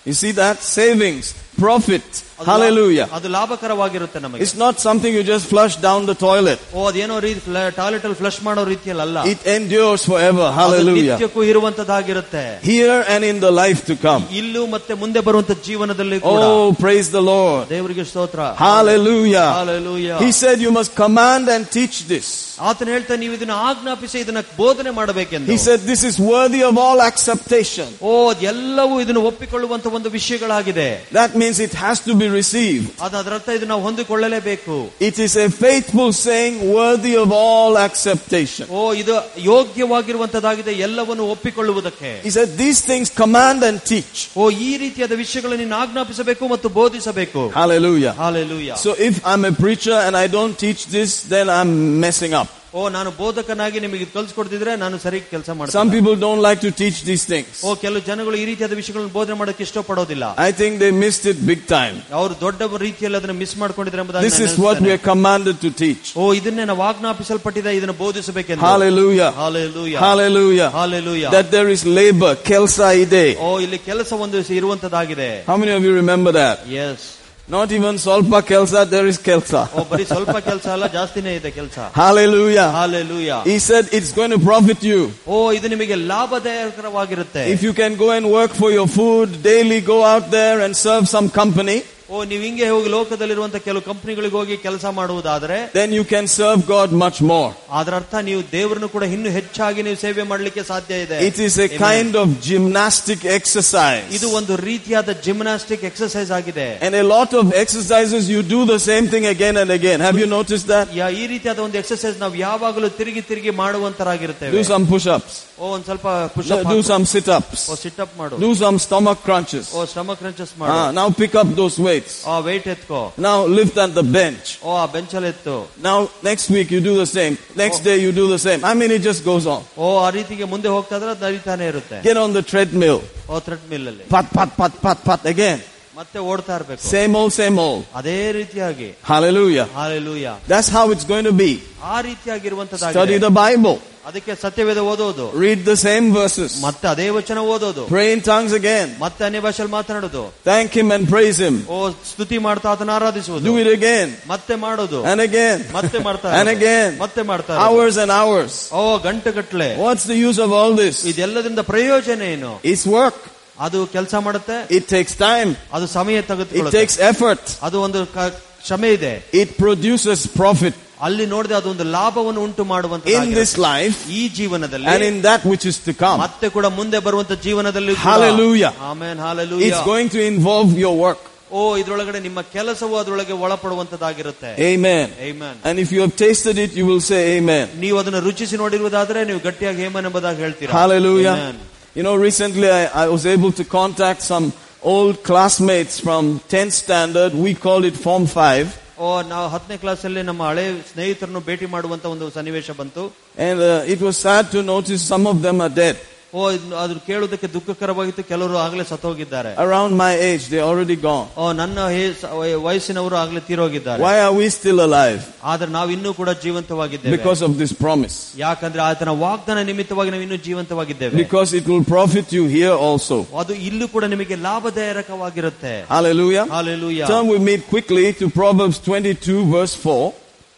You see that? Savings, profit. ಅದು Hallelujah. ಲಾ- ಅದು ಲಾಭಕರವಾಗಿರುತ್ತೆ ನಮಗೆ It's not something you just flush down the toilet. ಓ ಅದೇನೋ ರೀತಿ ಟಾಯ್ಲೆಟ್ ಅಲ್ಲಿ ಫ್ಲಶ್ ಮಾಡೋ ರೀತಿಯಲ್ಲಿ ಅಲ್ಲ It endures forever. ಅದು Hallelujah. ನಿತ್ಯಕ್ಕೂ ಇರುವಂತದ್ದಾಗಿರುತ್ತೆ Here and in the life to come. ಇಲ್ಲೂ ಮತ್ತೆ ಮುಂದೆ ಬರುವಂತ ಜೀವನದಲ್ಲಿ ಕೂಡ Oh, praise the Lord. ದೇವರಿಗೆ ಸ್ತೋತ್ರ Hallelujah. Hallelujah. He said you must command and teach this. ಆತನ ಹೇಳ್ತಾ ನೀವು ಇದನ್ನ ಆಜ್ಞಾಪಿಸಿ ಇದನ್ನ ಬೋಧನೆ ಮಾಡಬೇಕೆಂದು He said this is worthy of all acceptation. ಓ ಎಲ್ಲವೂ ಇದನ್ನು ಒಪ್ಪಿಕೊಳ್ಳುವಂತ ಒಂದು ವಿಷಯಗಳಾಗಿದೆ That means it has to be received. ಅದು ಅದರರ್ಥ ಇದು ನಾವು ಹೊಂದಿಕೊಳ್ಳಲೇಬೇಕು It is a faithful saying worthy of all acceptation. ಓ ಇದು ಯೋಗ್ಯವಾಗಿರುವಂತದ್ದಾಗಿದೆ ಎಲ್ಲವನ್ನು ಒಪ್ಪಿಕೊಳ್ಳುವುದಕ್ಕೆ He said these things command and teach. ಓ ಈ ರೀತಿಯಾದ ವಿಷಯಗಳನ್ನು ನೀನು ಆಜ್ಞಾಪಿಸಬೇಕು ಮತ್ತು ಬೋಧಿಸಬೇಕು Hallelujah. Hallelujah. So if I'm a preacher and I don't teach this, then I'm messing up. ಓ ನಾನು ಬೋಧಕನಾಗಿ ನಿಮಗೆ ಕಲ್ಸ್ಕೊಡ್ತಿದ್ರೆ ನಾನು ಸರಿ ಕೆಲಸ Some ಮಾಡ್ತೀನಿ people don't like to teach these things. ಓ ಕೆಲವು ಜನಗಳು ಈ ರೀತಿಯಾದ ವಿಷಯಗಳನ್ನು ಬೋಧನೆ ಮಾಡೋಕೆ ಇಷ್ಟಪಡೋದಿಲ್ಲ I think they missed it big time. ಅವರು ದೊಡ್ಡ ರೀತಿಯಲ್ಲಿ ಅದನ್ನ ಮಿಸ್ ಮಾಡ್ಕೊಂಡಿದ್ರೆ ಎಂಬುದಾಗಿ This ನಾನು is what we ನೆನೆಸ್ತೇನೆ. are commanded to teach. ಓ ಇದನ್ನೇ ನಾವು ಆಜ್ಞಾಪಿಸಲ್ಪಟ್ಟಿದೆ ಇದನ್ನು ಬೋಧಿಸಬೇಕೆಂದು Hallelujah. Hallelujah. Hallelujah. Hallelujah. That there is labor, kelsa ide. ಓ ಇಲ್ಲಿ ಕೆಲಸ ಒಂದು ಇರುವಂತದ್ದಾಗಿದೆ How many of you remember that? S Not even solpa kelsa, there is kelsa. ಓ ಬರೀ ಸ್ವಲ್ಪ ಕೆಲಸ ಅಲ್ಲ ಜಾಸ್ತಿನೇ ಇದೆ ಕೆಲಸ Hallelujah. Hallelujah He said it's going to profit you. ಓ ಇದು ನಿಮಗೆ ಲಾಭದಾಯಕರವಾಗಿರುತ್ತೆ If you can go and work for your food, daily go out there and serve some company, ಓ ಓ ನೀವು ಹಿಂಗೆ ಹೋಗಿ ಲೋಕದಲ್ಲಿರುವಂತ ಕೆಲವು ಕಂಪನಿಗಳಿಗೆ ಹೋಗಿ ಕೆಲಸ ಮಾಡುವುದಾದ್ರೆ then you can serve God much more. ಅದರ ಅರ್ಥ ನೀವು ದೇವರನ್ನು ಕೂಡ ಇನ್ನೂ ಹೆಚ್ಚಾಗಿ ನೀವು ಸೇವೆ ಮಾಡಲಿಕ್ಕೆ ಸಾಧ್ಯ ಇದೆ It is a kind of gymnastic exercise. ಇದು ಒಂದು ರೀತಿಯಾದ ಜಿಮ್ನಾಸ್ಟಿಕ್ ಎಕ್ಸರ್ಸೈಸ್ ಆಗಿದೆ And a lot of exercises, you do the same thing again and again. Have you noticed that? ಯಾ- ಈ ರೀತಿಯಾದ ಒಂದು ಎಕ್ಸರ್ಸೈಸ್ ನಾವು ಯಾವಾಗಲೂ ತಿರುಗಿ ತಿರುಗಿ ಮಾಡುವಂತರಾಗಿರುತ್ತೇವೆ Do some push-ups. ಓ ಒಂದ್ ಸ್ವಲ್ಪ Do push-up do some sit-ups. O sit up ಮಾಡು Do some stomach crunches. ಓ ಶ್ರಮ ಕ್ರಂಚಸ್ ಮಾಡು Ah, now pick up those weights. ಆ weight ಎತ್ಕೋ Now lift at the bench. ಓ ಆ ಬೆಂಚಲ್ಲಿ ಎತ್ತು Now next week you do the same. Next day you do the same. I mean it just goes on. ಓ ಆ ರೀತಿಗೆ ಮುಂದೆ ಹೋಗ್ತಾ ಇದ್ರೆ ಅದು ನಡೀತಾನೆ ಇರುತ್ತೆ Get on the treadmill. O thread mill ಅಲ್ಲಿ Pat, pat, pat, pat, pat again. ಮತ್ತೆ ಓಡ್ತಾ ಇರ್ಬೇಕು Same old, same old. ಅದೇ ರೀತಿಯಾಗಿ Hallelujah. Hallelujah That's how it's going to be. ಆ Study ರೀತಿಯಾಗಿರುವಂತದ್ದಾಗಿದೆ the Bible. ಅದಕ್ಕೆ ಸತ್ಯವೇದ ಓದೋದು Read the same verses. ಮತ್ತೆ ಅದೇ ವಚನ ಓದೋದು Pray in tongues again. ಮತ್ತೆ ಅನ್ಯ ಭಾಷೆಯಲ್ಲಿ ಮಾತನಾಡೋದು Thank Him and praise Him. ಓ ಸ್ತುತಿ ಮಾಡ್ತಾ ಅದನ್ನ ಆರಾಧಿಸುವುದು Do it again ಮತ್ತೆ ಮಾಡೋದು and again ಮತ್ತೆ ಮಾಡ್ತಾ and ಇರೋದು. again. ಮತ್ತೆ ಮಾಡ್ತಾ ಇರೋದು. Hours and hours. ಓ ಗಂಟೆ ಗಟ್ಲೆ What's the use of all this? ಇದೆಲ್ಲದಿಂದ ಪ್ರಯೋಜನ ಏನು It's work. ಅದು ಕೆಲಸ ಮಾಡುತ್ತೆ It takes time. ಅದು ಸಮಯ It ತೆಗೆದುಕೊಳ್ಳುತ್ತೆ takes effort. ಅದು ಒಂದು ಕ- ಶ್ರಮೆ ಇದೆ It produces profit ಅಲ್ಲಿ ನೋಡಿದ್ರೆ ಅದೊಂದು ಲಾಭವನ್ನು ಉಂಟು ಮಾಡುವಂತ in this life ಈ ಜೀವನದಲ್ಲಿ and in that which is to come. ಮತ್ತೆ ಕೂಡ ಮುಂದೆ ಬರುವಂತ ಜೀವನದಲ್ಲಿ Hallelujah. Amen It's hallelujah going to involve your work. ಓ ಇದ್ರೊಳಗಡೆ ನಿಮ್ಮ ಕೆಲಸವು ಅದರೊಳಗೆ ಒಳಪಡುವಂತದ್ದಾಗಿರುತ್ತೆ Amen. Amen. And if you have tasted it, you will say amen. ನೀವು ಅದನ್ನು ರುಚಿಸಿ ನೋಡಿರುವುದಾದ್ರೆ ನೀವು ಗಟ್ಟಿಯಾಗಿ ಹೇಮನ್ ಎಂಬುದಾಗಿ ಹೇಳ್ತೀರಾ Hallelujah. Amen. You know, recently I, I was able to contact some old classmates from 10th standard. We called it Form 5. ಓ ನಾವು ಹತ್ತನೇ class ಅಲ್ಲಿ ನಮ್ಮ ಹಳೆ ಸ್ನೇಹಿತರನ್ನು ಭೇಟಿ ಮಾಡುವಂತ ಒಂದು ಸನ್ನಿವೇಶ ಬಂತು And uh, it was sad to notice some of them are dead. ಓ ಇದ್ನ- ಅದು ಕೇಳುವುದಕ್ಕೆ ದುಃಖಕರವಾಗಿತ್ತು ಕೆಲವರು ಆಗ್ಲೇ ಸತ್ತೋಗಿದ್ದಾರೆ Around my age, they're already gone. ಓ ನನ್ನ ಹೇ- ಸ- ವಯ- ವಯಸ್ಸಿನವರು ಆಗ್ಲೇ ತೀರೋಗಿದ್ದಾರೆ Why are we still alive? ಆದ್ರೆ ನಾವು ಇನ್ನೂ ಕೂಡ ಜೀವಂತವಾಗಿದ್ದೇವೆ Because of this promise. ಯಾಕಂದ್ರೆ ಆತನ ವಾಗ್ದಾನ ನಿಮಿತ್ತವಾಗಿ ನಾವು ಇನ್ನೂ ಜೀವಂತವಾಗಿದ್ದೇವೆ Because it will profit you here also. ಅದು ಇಲ್ಲೂ ಕೂಡ ನಿಮಗೆ ಲಾಭದಾಯಕವಾಗಿರುತ್ತೆ Hallelujah. Hallelujah Turn with me quickly to Proverbs 22 verse 4.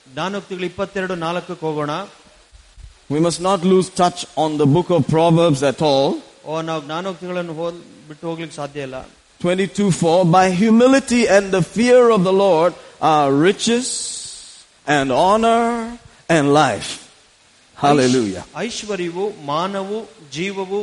ಜ್ಞಾನೋಕ್ತಿಗಳು ಇಪ್ಪತ್ತೆರಡು ನಾಲ್ಕಕ್ಕೆ ಹೋಗೋಣ We must not lose touch on the book of Proverbs at all. ಓ ನಾವು ಜ್ಞಾನೋಕ್ತಿಗಳನ್ನು ಹೋದ್ ಬಿಟ್ಟು ಹೋಗ್ಲಿಕ್ಕೆ ಸಾಧ್ಯ ಇಲ್ಲ 22 4 By humility and the fear of the Lord are riches and honor and life. Hallelujah. ಐಶ್ವರ್ಯವು ಮಾನವು ಜೀವವು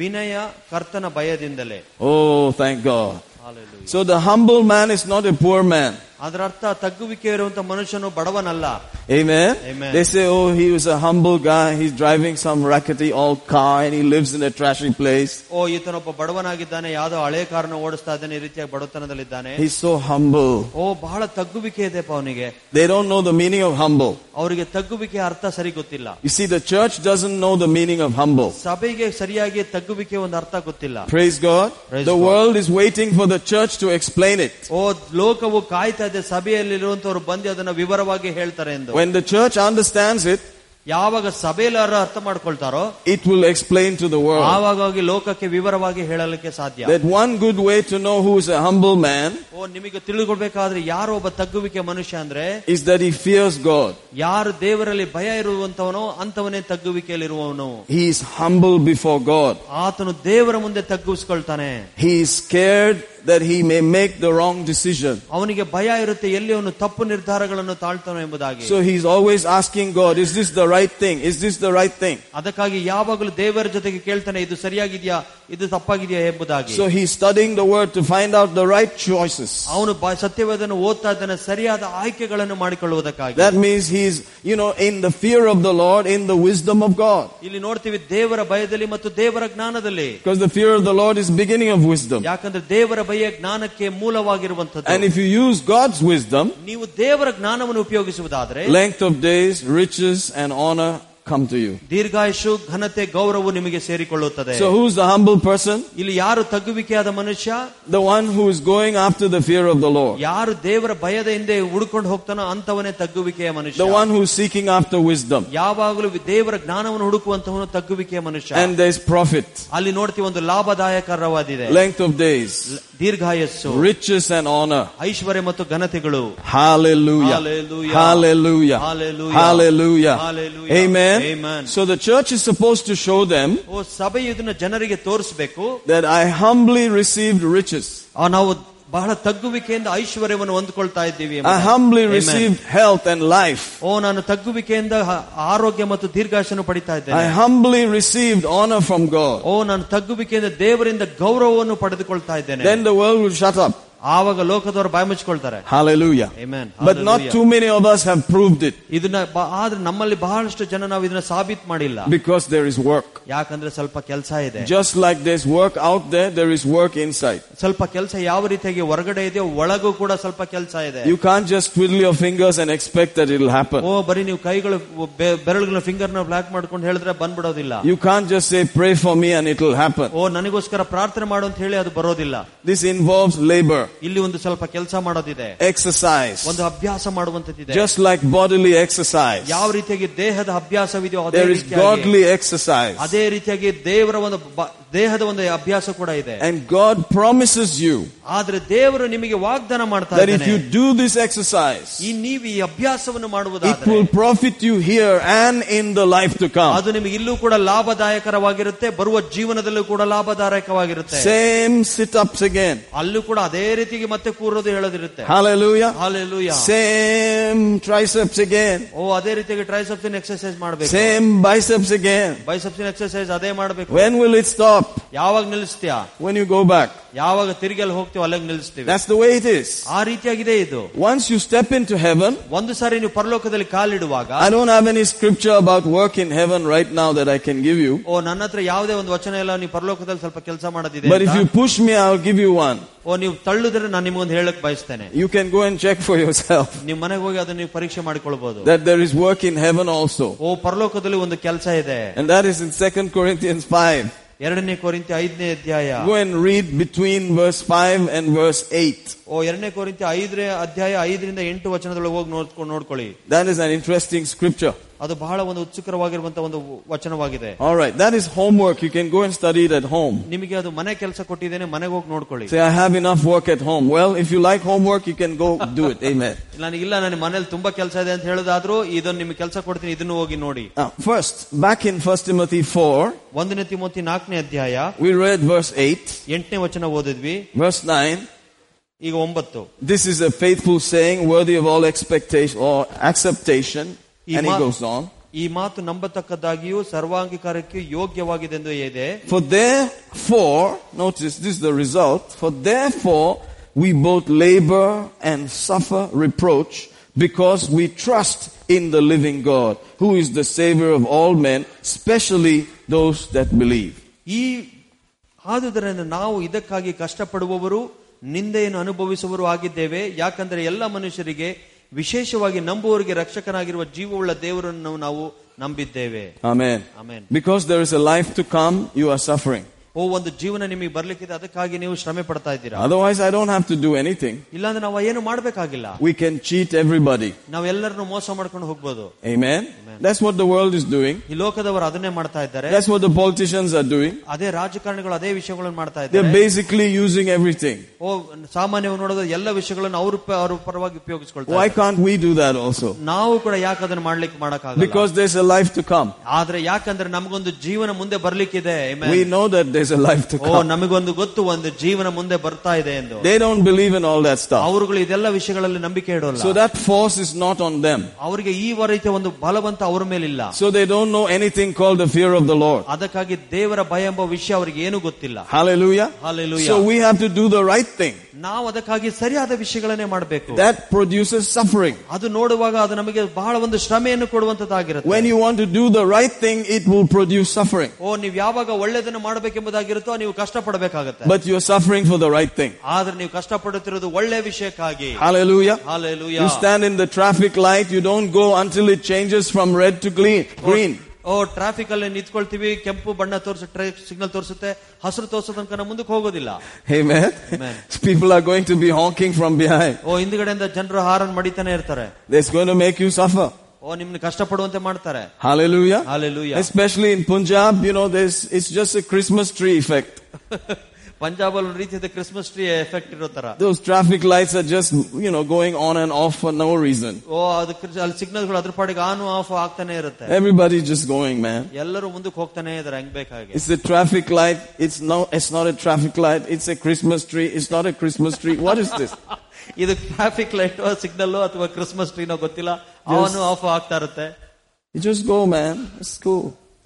ವಿನಯ ಕರ್ತನ ಭಯದಿಂದಲೇ Oh, thank God. Hallelujah. So the humble man is not a poor man. ಅದರ ಅರ್ಥ ತಗ್ಗುವಿಕೆ ಇರುವಂತ ಮನುಷ್ಯನು ಬಡವನಲ್ಲ Amen. Amen. They say, oh, he was a humble guy. He's driving some rackety old car and he lives in a trashy place. ಓ ಈತನೊಬ್ಬ ಬಡವನಾಗಿದ್ದಾನೆ ಯಾವ್ದೋ ಹಳೆ ಕಾರಣ ಓಡಿಸ್ತಾ ಇದ್ದಾನೆ ಈ ರೀತಿಯಾಗಿ ಬಡತನದಲ್ಲಿದ್ದಾನೆ He's so humble. ಓ ಬಹಳ ತಗ್ಗುವಿಕೆ ಇದೆಪ್ಪ ಅವನಿಗೆ They don't know the meaning of humble. ಅವರಿಗೆ ತಗ್ಗುವಿಕೆ ಅರ್ಥ ಸರಿ ಗೊತ್ತಿಲ್ಲ You see, the church doesn't know the meaning of humble. ಸಭೆಗೆ ಸರಿಯಾಗಿ ತಗ್ಗುವಿಕೆ ಒಂದು ಅರ್ಥ ಗೊತ್ತಿಲ್ಲ Praise God. Praise the God. world is waiting for the church to explain it. ಓ ಲೋಕವು ಕಾಯ್ತಾ ಇದೆ ಸಭೆಯಲ್ಲಿರುವಂತವ್ರು ಬಂದು ಅದನ್ನ ವಿವರವಾಗಿ ಹೇಳ್ತಾರೆ ಎಂದು When the church understands it, ಯಾವಾಗ ಸಭೆಯಲ್ಲಿ ಯಾರು ಅರ್ಥ ಮಾಡ್ಕೊಳ್ತಾರೋ it will explain to the world. ಆವಾಗ ಹೋಗಿ ಲೋಕಕ್ಕೆ ವಿವರವಾಗಿ ಹೇಳಲಿಕ್ಕೆ ಸಾಧ್ಯ That one good way to know who is a humble man ಓ ನಿಮಗೆ ತಿಳಿದುಕೊಳ್ಬೇಕಾದ್ರೆ ಯಾರು ಒಬ್ಬ ತಗ್ಗುವಿಕೆ ಮನುಷ್ಯ ಅಂದ್ರೆ is that he fears God. ಯಾರು ದೇವರಲ್ಲಿ ಭಯ ಇರುವಂತವನೋ ಅಂತವನೇ ತಗ್ಗುವಿಕೆಯಲ್ಲಿರುವವನು He is humble before God. ಆತನು ದೇವರ ಮುಂದೆ ತಗ್ಗಿಸ್ಕೊಳ್ತಾನೆ He is scared that he may make the wrong decision. ಅವನಿಗೆ ಭಯ ಇರುತ್ತೆ ಎಲ್ಲಿ ಅವನು ತಪ್ಪು ನಿರ್ಧಾರಗಳನ್ನು ತಾಳ್ತಾನೋ ಎಂಬುದಾಗಿ So he's always asking God, is this the right thing? Is this the right thing? ಅದಕ್ಕಾಗಿ ಯಾವಾಗಲೂ ದೇವರ ಜೊತೆಗೆ ಕೇಳ್ತಾನೆ ಇದು ಸರಿಯಾಗಿದೆಯಾ ಇದು ತಪ್ಪಾಗಿದೆಯಾ ಎಂಬುದಾಗಿ So he's studying the word to find out the right choices. ಅವನು ಬ- ಸತ್ಯವೇದನ್ನು ಓದ್ತಾ ಇದ್ದಾನೆ ಸರಿಯಾದ ಆಯ್ಕೆಗಳನ್ನು ಮಾಡಿಕೊಳ್ಳುವುದಕ್ಕಾಗಿ That means he's, you know, in the fear of the Lord, in the wisdom of God. ಇಲ್ಲಿ ನೋಡ್ತೀವಿ ದೇವರ ಭಯದಲ್ಲಿ ಮತ್ತು ದೇವರ ಜ್ಞಾನದಲ್ಲಿ Because the fear of the Lord is beginning of wisdom. ಯಾಕಂದ್ರೆ ದೇವರ ಭಯ ಜ್ಞಾನಕ್ಕೆ ಮೂಲವಾಗಿರುವಂತದ್ದು And if you use God's wisdom, ನೀವು ದೇವರ ಜ್ಞಾನವನ್ನು ಉಪಯೋಗಿಸುವುದಾದ್ರೆ length of days, riches, and honor come to you. ದೀರ್ಘಾಯುಷು ಘನತೆ ಗೌರವ ನಿಮಗೆ ಸೇರಿಕೊಳ್ಳುತ್ತದೆ So who's the humble person? ಇಲ್ಲಿ ಯಾರು ತಗ್ಗುವಿಕೆಯಾದ ಮನುಷ್ಯ The one who is going after the fear of the Lord. ಯಾರು ದೇವರ ಭಯದ ಹಿಂದೆ ಹುಡುಕೊಂಡು ಹೋಗ್ತಾನೋ ಅಂತವನೇ ತಗ್ಗುವಿಕೆಯ The ಮನುಷ್ಯ one who is seeking after wisdom. ಯಾವಾಗಲೂ ದೇವರ ಜ್ಞಾನವನ್ನು ಹುಡುಕುವಂತವನು ತಗ್ಗುವಿಕೆಯ ಮನುಷ್ಯ And there's profit, ಅಲ್ಲಿ ನೋಡ್ತೀವಿ ಒಂದು ಲಾಭದಾಯಕರವಾದಿದೆ length of days, ದೀರ್ಘಾಯಸ್ಸು riches, and honor. ಐಶ್ವರ್ಯ ಮತ್ತು ಘನತೆಗಳು Hallelujah. Hallelujah. Hallelujah. Hallelujah. Hallelujah. Hallelujah. Amen. Amen. So the church is supposed to show them ಓ ಸಭೆ ಇದನ್ನ ಜನರಿಗೆ ತೋರಿಸಬೇಕು that I humbly received riches. ಆ, ನಾವು ಬಹಳ ತಗ್ಗುವಿಕೆಯಿಂದ ಐಶ್ವರ್ಯವನ್ನು ಹೊಂದ್ಕೊಳ್ತಾ ಇದ್ದೀವಿ I ಎಂಬುದಾಗಿ. humbly Amen. received health and life. ಓ ನಾನು ತಗ್ಗುವಿಕೆಯಿಂದ ಹ- ಆರೋಗ್ಯ ಮತ್ತು ದೀರ್ಘಾಶನು ಪಡಿತಾ I ಇದ್ದೇನೆ humbly received honor from God. ಓ ನಾನು ತಗ್ಗುವಿಕೆಯಿಂದ ದೇವರಿಂದ ಗೌರವವನ್ನು ಪಡೆದುಕೊಳ್ತಾ ಇದ್ದೇನೆ Then the world will shut up. ಆವಾಗ ಲೋಕದವರು ಬಾಯಿ ಮುಚ್ಕೊಳ್ತಾರೆ Hallelujah. Amen. But not Hallelujah. too many of us have proved it ಇದನ್ನ ಬ- ಆದ್ರೆ ನಮ್ಮಲ್ಲಿ ಬಹಳಷ್ಟು ಜನ ನಾವು ಇದನ್ನ ಸಾಬೀತ್ ಮಾಡಿಲ್ಲ because there is work. ಯಾಕಂದ್ರೆ ಸ್ವಲ್ಪ ಕೆಲಸ ಇದೆ Just like there's work out there, there is work inside. ಸ್ವಲ್ಪ ಕೆಲಸ ಯಾವ ರೀತಿಯಾಗಿ ಹೊರಗಡೆ ಇದೆಯೋ ಒಳಗೂ ಕೂಡ ಸ್ವಲ್ಪ ಕೆಲಸ ಇದೆ You can't just twiddle your fingers and expect that it'll happen. ಓ ಬರೀ ನೀವು ಕೈಗಳು ಬೆ- ಬೆರಳುಗಳ ಫಿಂಗರ್ ನ ಬ್ಲಾಕ್ ಮಾಡ್ಕೊಂಡು ಹೇಳಿದ್ರೆ ಬಂದ್ಬಿಡೋದಿಲ್ಲ You can't just say, pray for me and it'll happen. ಓ ನನಗೋಸ್ಕರ ಪ್ರಾರ್ಥನೆ ಮಾಡು ಅಂತ ಹೇಳಿ ಅದು ಬರೋದಿಲ್ಲ This involves labor, ಇಲ್ಲಿ ಒಂದು ಸ್ವಲ್ಪ ಕೆಲಸ ಮಾಡೋದಿದೆ exercise, ಒಂದು ಅಭ್ಯಾಸ ಮಾಡುವಂತದ್ದಿದೆ just like bodily exercise. ಯಾವ ರೀತಿಯಾಗಿ ದೇಹದ ಅಭ್ಯಾಸವಿದೆಯೋ ಅದೇ There is ರೀತಿಯಾಗಿ godly exercise. ಅದೇ ರೀತಿಯಾಗಿ ದೇವರ ಒಂದು ಬ- ದೇಹದ ಒಂದು ಅಭ್ಯಾಸ ಕೂಡ ಇದೆ And God promises you ಆದ್ರೆ ದೇವರು ನಿಮಗೆ ವಾಗ್ದಾನ ಮಾಡ್ತಾ that if you ಇದ್ದಾನೆ do this exercise, ಈ ನೀವು ಈ ಅಭ್ಯಾಸವನ್ನು it ಮಾಡುವುದಾದ್ರೆ will profit you here and in the life to come. ಅದು ನಿಮಗೆ ಇಲ್ಲೂ ಕೂಡ ಲಾಭದಾಯಕರವಾಗಿರುತ್ತೆ ಬರುವ ಜೀವನದಲ್ಲೂ ಕೂಡ ಲಾಭದಾಯಕವಾಗಿರುತ್ತೆ Same sit-ups again. ಅಲ್ಲೂ ಕೂಡ ಅದೇ ರೀತಿಗೆ ಮತ್ತೆ ಕೂರೋದು ಹೇಳೋದಿರುತ್ತೆ Hallelujah. Hallelujah Same triceps again. ಓ ಅದೇ ರೀತಿಯಾಗಿ ಟ್ರೈಸೆಪ್ಸಿನ ಎಕ್ಸರ್ಸೈಸ್ ಮಾಡಬೇಕು Same biceps again. ಬೈಸೆಪ್ಸಿನ ಎಕ್ಸರ್ಸೈಸ್ ಅದೇ ಮಾಡಬೇಕು When will it stop? ಯಾವಾಗ ನಿಲ್ಲಿಸ್ತೀಯಾ When you go back. ಯಾವಾಗ ತಿರುಗಿ ಅಲ್ಲಿ ಹೋಗ್ತೀವಿ ಅಲ್ಲಿಗೆ ನಿಲ್ಲಿಸ್ತೀವಿ That's the way it is. ಆ ರೀತಿಯಾಗಿದೆ ಇದು Once you step into heaven, ಒಂದು ಸಾರಿ ನೀವು ಪರಲೋಕದಲ್ಲಿ ಕಾಲಿಡುವಾಗ I don't have any scripture about work in heaven right now that I can give you. ಓ ನನ್ನ ಹತ್ರ ಯಾವುದೇ ಒಂದು ವಚನ ಇಲ್ಲ ನೀವು ಪರಲೋಕದಲ್ಲಿ ಸ್ವಲ್ಪ ಕೆಲಸ ಮಾಡೋದಿದೆ But if ಅಂತ. you push me, I'll give you one. ಓ ನೀವು ತಳ್ಳುದ್ರೆ ನಾನು ನಿಮಗೊಂದು ಹೇಳಕ್ ಬಯಸ್ತೇನೆ You can go and check for yourself ನಿಮ್ ಮನೆಗೆ ಹೋಗಿ ಅದನ್ನ ನೀವು ಪರೀಕ್ಷೆ ಮಾಡಿಕೊಳ್ಬಹುದು that there is work in heaven also. ಓ ಪರಲೋಕದಲ್ಲಿ ಒಂದು ಕೆಲಸ ಇದೆ And that is in 2 Corinthians 5. ಎರಡನೇ ಕೊರಿಂತಿ ಐದನೇ ಅಧ್ಯಾಯ Go and read between verse 5 and verse 8. ಓ ಎರಡನೇ ಕೊರಿಂತಿ ಐದನೇ ಅಧ್ಯಾಯ ಐದರಿಂದ ಎಂಟು ವಚನದೊಳಗೆ ಹೋಗಿ ನೋಡ್ಕೊಂಡು ನೋಡ್ಕೊಳ್ಳಿ That is an interesting scripture. ಅದು ಬಹಳ ಒಂದು ಉತ್ಸುಕರವಾಗಿರುವಂತಹ ಒಂದು ವಚನವಾಗಿದೆ Alright, that is homework. You can go and study it at home. ನಿಮಗೆ ಅದು ಮನೆ ಕೆಲಸ ಕೊಟ್ಟಿದ್ದೇನೆ ಮನೆಗೆ ಹೋಗಿ ನೋಡ್ಕೊಳ್ಳಿ Say, I have enough work at home. Well, if you like homework, you can go do it. Amen. *laughs* ನನಗಿಲ್ಲ ನನ್ನ ಮನೇಲಿ ತುಂಬಾ ಕೆಲಸ ಇದೆ ಅಂತ ಹೇಳೋದಾದ್ರೂ ಇದನ್ನು ನಿಮಗೆ ಕೆಲಸ ಕೊಡ್ತೀನಿ ಇದನ್ನು ಹೋಗಿ ನೋಡಿ Now, first, back in 1 Timothy 4, ಒಂದನೇ ತಿಮೋತಿ ನಾಲ್ಕನೇ ಅಧ್ಯಾಯ we read verse 8, ಎಂಟನೇ ವಚನ ಓದಿದ್ವಿ verse 9. ಈಗ ಒಂಬತ್ತು This is a faithful saying, worthy of all expectation or acceptation. And he Ima- goes on. ಈ ಮಾತು ನಂಬತಕ್ಕದ್ದಾಗಿಯೂ ಸರ್ವಾಂಗೀಕಾರಕ್ಕೆ ಯೋಗ್ಯವಾಗಿದೆ ಎಂದು ಇದೆ For therefore, notice this is the result. For therefore, we both labor and suffer reproach because we trust in the living God, who is the Savior of all men, especially those that believe. ಈ ಆದುದರಿಂದ ನಾವು ಇದಕ್ಕಾಗಿ ಕಷ್ಟಪಡುವವರು ನಿಂದೆಯನ್ನು ಅನುಭವಿಸುವವರು ಆಗಿದ್ದೇವೆ ಯಾಕಂದ್ರೆ ಎಲ್ಲ ಮನುಷ್ಯರಿಗೆ ವಿಶೇಷವಾಗಿ ನಂಬುವವರಿಗೆ ರಕ್ಷಕನಾಗಿರುವ ಜೀವವುಳ್ಳ ದೇವರನ್ನು ನಾವು ನಂಬಿದ್ದೇವೆ Amen. Amen. Because there is a life to come, you are suffering. ಓ ಒಂದು ಜೀವನ ನಿಮಗೆ ಬರ್ಲಿಕ್ಕಿದೆ ಅದಕ್ಕಾಗಿ ನೀವು ಶ್ರಮೆ ಪಡ್ತಾ ಇದ್ದೀರಾ Otherwise, I don't have to do anything. ಇಲ್ಲಾಂದ್ರೆ ನಾವು ಏನು ಮಾಡ್ಬೇಕಾಗಿಲ್ಲ We can cheat everybody. ನಾವೆಲ್ಲರನ್ನು ಮೋಸ ಮಾಡ್ಕೊಂಡು ಹೋಗ್ಬೋದು Amen. That's what the world is doing. ಈ ಲೋಕದವರು ಅದನ್ನೇ ಮಾಡ್ತಾ ಇದ್ದಾರೆ That's what the politicians are doing. ಅದೇ ರಾಜಕಾರಣಿಗಳು ಅದೇ ವಿಷಯಗಳನ್ನು ಮಾಡ್ತಾ They're ಇದ್ದಾರೆ basically using everything. ಓ ಸಾಮಾನ್ಯವಾಗಿ ನೋಡೋದು ಎಲ್ಲ ವಿಷಯಗಳನ್ನು ಅವರು ಅವ್ರ ಪರವಾಗಿ ಉಪಯೋಗಿಸ್ಕೊಳ್ತಾರೆ Why can't we do that also? ನಾವು ಕೂಡ ಯಾಕೆ ಅದನ್ನ ಮಾಡ್ಲಿಕ್ಕೆ ಮಾಡಕ್ಕಾಗಲ್ಲ Because there's a life to come. ಆದ್ರೆ ಯಾಕಂದ್ರೆ ನಮಗೊಂದು ಜೀವನ ಮುಂದೆ ಬರ್ಲಿಕ್ಕಿದೆ Amen. We know that there's a life to O come. ನಮಗೊಂದು ಗೊತ್ತು ಒಂದು ಜೀವನ ಮುಂದೆ ಬರ್ತಾ ಇದೆ ಎಂದು They don't believe in all that stuff. ಅವರುಗಳು ಇದೆಲ್ಲ ವಿಷಯಗಳಲ್ಲಿ ನಂಬಿಕೆ ಇಡೋಲ್ಲ So that force is not on them. ಅವರಿಗೆ ಈ ರೀತಿಯ ಒಂದು ಬಲವಂತ ಅವರ ಮೇಲಿಲ್ಲ So they don't know anything called the fear of the Lord. ಅದಕ್ಕಾಗಿ ದೇವರ ಭಯ ಎಂಬ ವಿಷಯ ಅವರಿಗೆ ಏನು ಗೊತ್ತಿಲ್ಲ Hallelujah. Hallelujah. So we have to do the right thing. ನಾವು ಅದಕ್ಕಾಗಿ ಸರಿಯಾದ ವಿಷಯಗಳನ್ನೇ ಮಾಡಬೇಕು That produces suffering. ಅದು ನೋಡುವಾಗ ಅದು ನಮಗೆ ಬಹಳ ಒಂದು ಶ್ರಮೆಯನ್ನು ಕೊಡುವಂತದ್ದಾಗಿರುತ್ತೆ When you want to do the right thing, it will produce suffering. ಓ ನೀವು ಯಾವಾಗ ಒಳ್ಳೆದನ್ನು ಮಾಡಬೇಕೆಂಬುದಾಗಿರುತ್ತೋ ನೀವು ಕಷ್ಟ ಪಡಬೇಕಾಗತ್ತೆ But you're suffering for the right thing. ಆದ್ರೆ ನೀವು ಕಷ್ಟ ಪಡುತ್ತಿರೋದು ಒಳ್ಳೆ ವಿಷಯಕ್ಕಾಗಿ Hallelujah. Hallelujah. You stand in the traffic light, you don't go until it changes from red to green. green. ಓ ಟ್ರಾಫಿಕ್ ಅಲ್ಲಿ ನಿಂತ್ಕೊಳ್ತೀವಿ ಕೆಂಪು ಬಣ್ಣ ತೋರಿಸ ಸಿಗ್ನಲ್ ತೋರಿಸುತ್ತೆ ಹಸಿರು ತೋರಿಸೋ ತನಕ ನಾವು ಮುಂದಕ್ಕೆ ಹೋಗೋದಿಲ್ಲ Amen. Amen. People are going to be honking from behind. ಓ ಹಿಂದ್ಗಡೆಯಿಂದ ಜನರು ಹಾರನ್ ಮಡಿತಾನೆ ಇರ್ತಾರೆ That's going to make you suffer. ಓ ನಿಮ್ನ ಕಷ್ಟಪಡುವಂತೆ ಮಾಡ್ತಾರೆ Hallelujah. Hallelujah. Especially in Punjab, you know, there's, it's just a Christmas tree effect. *laughs* Punjab ಅಲ್ಲಿ ಒಂದು ರೀತಿಯಾದ ಕ್ರಿಸ್ಮಸ್ ಟ್ರೀ ಎಫೆಕ್ಟ್ ಇರೋ ತರ Those traffic lights are just, you know, going on and off for no reason. ಓ ಅದಕ್ಕೆ ಅಲ್ಲಿ ಸಿಗ್ನಲ್ಗಳು ಅದ್ರ ಪಾಡಿಗೆ ಆನ್ ಆಫ್ ಆಗ್ತಾನೆ ಇರುತ್ತೆ Everybody's just going, man. ಎಲ್ಲರೂ ಮುಂದಕ್ಕೆ ಹೋಗ್ತಾನೆ ಇದಾರೆ ಹೆಂಗ್ ಬೇಕಾಗೆ It's a traffic light. It's no, it's not a traffic light. It's a Christmas tree. It's not a Christmas tree. What is this? *laughs* ಇದು ಟ್ರಾಫಿಕ್ ಲೈಟ್ ಸಿಗ್ನಲ್ ಅಥವಾ Christmas ಟ್ರೀನೋ ಗೊತ್ತಿಲ್ಲ ಅವನು ಆಫ್ ಆಗ್ತಾ ಇರುತ್ತೆ You just go, man. It's cool.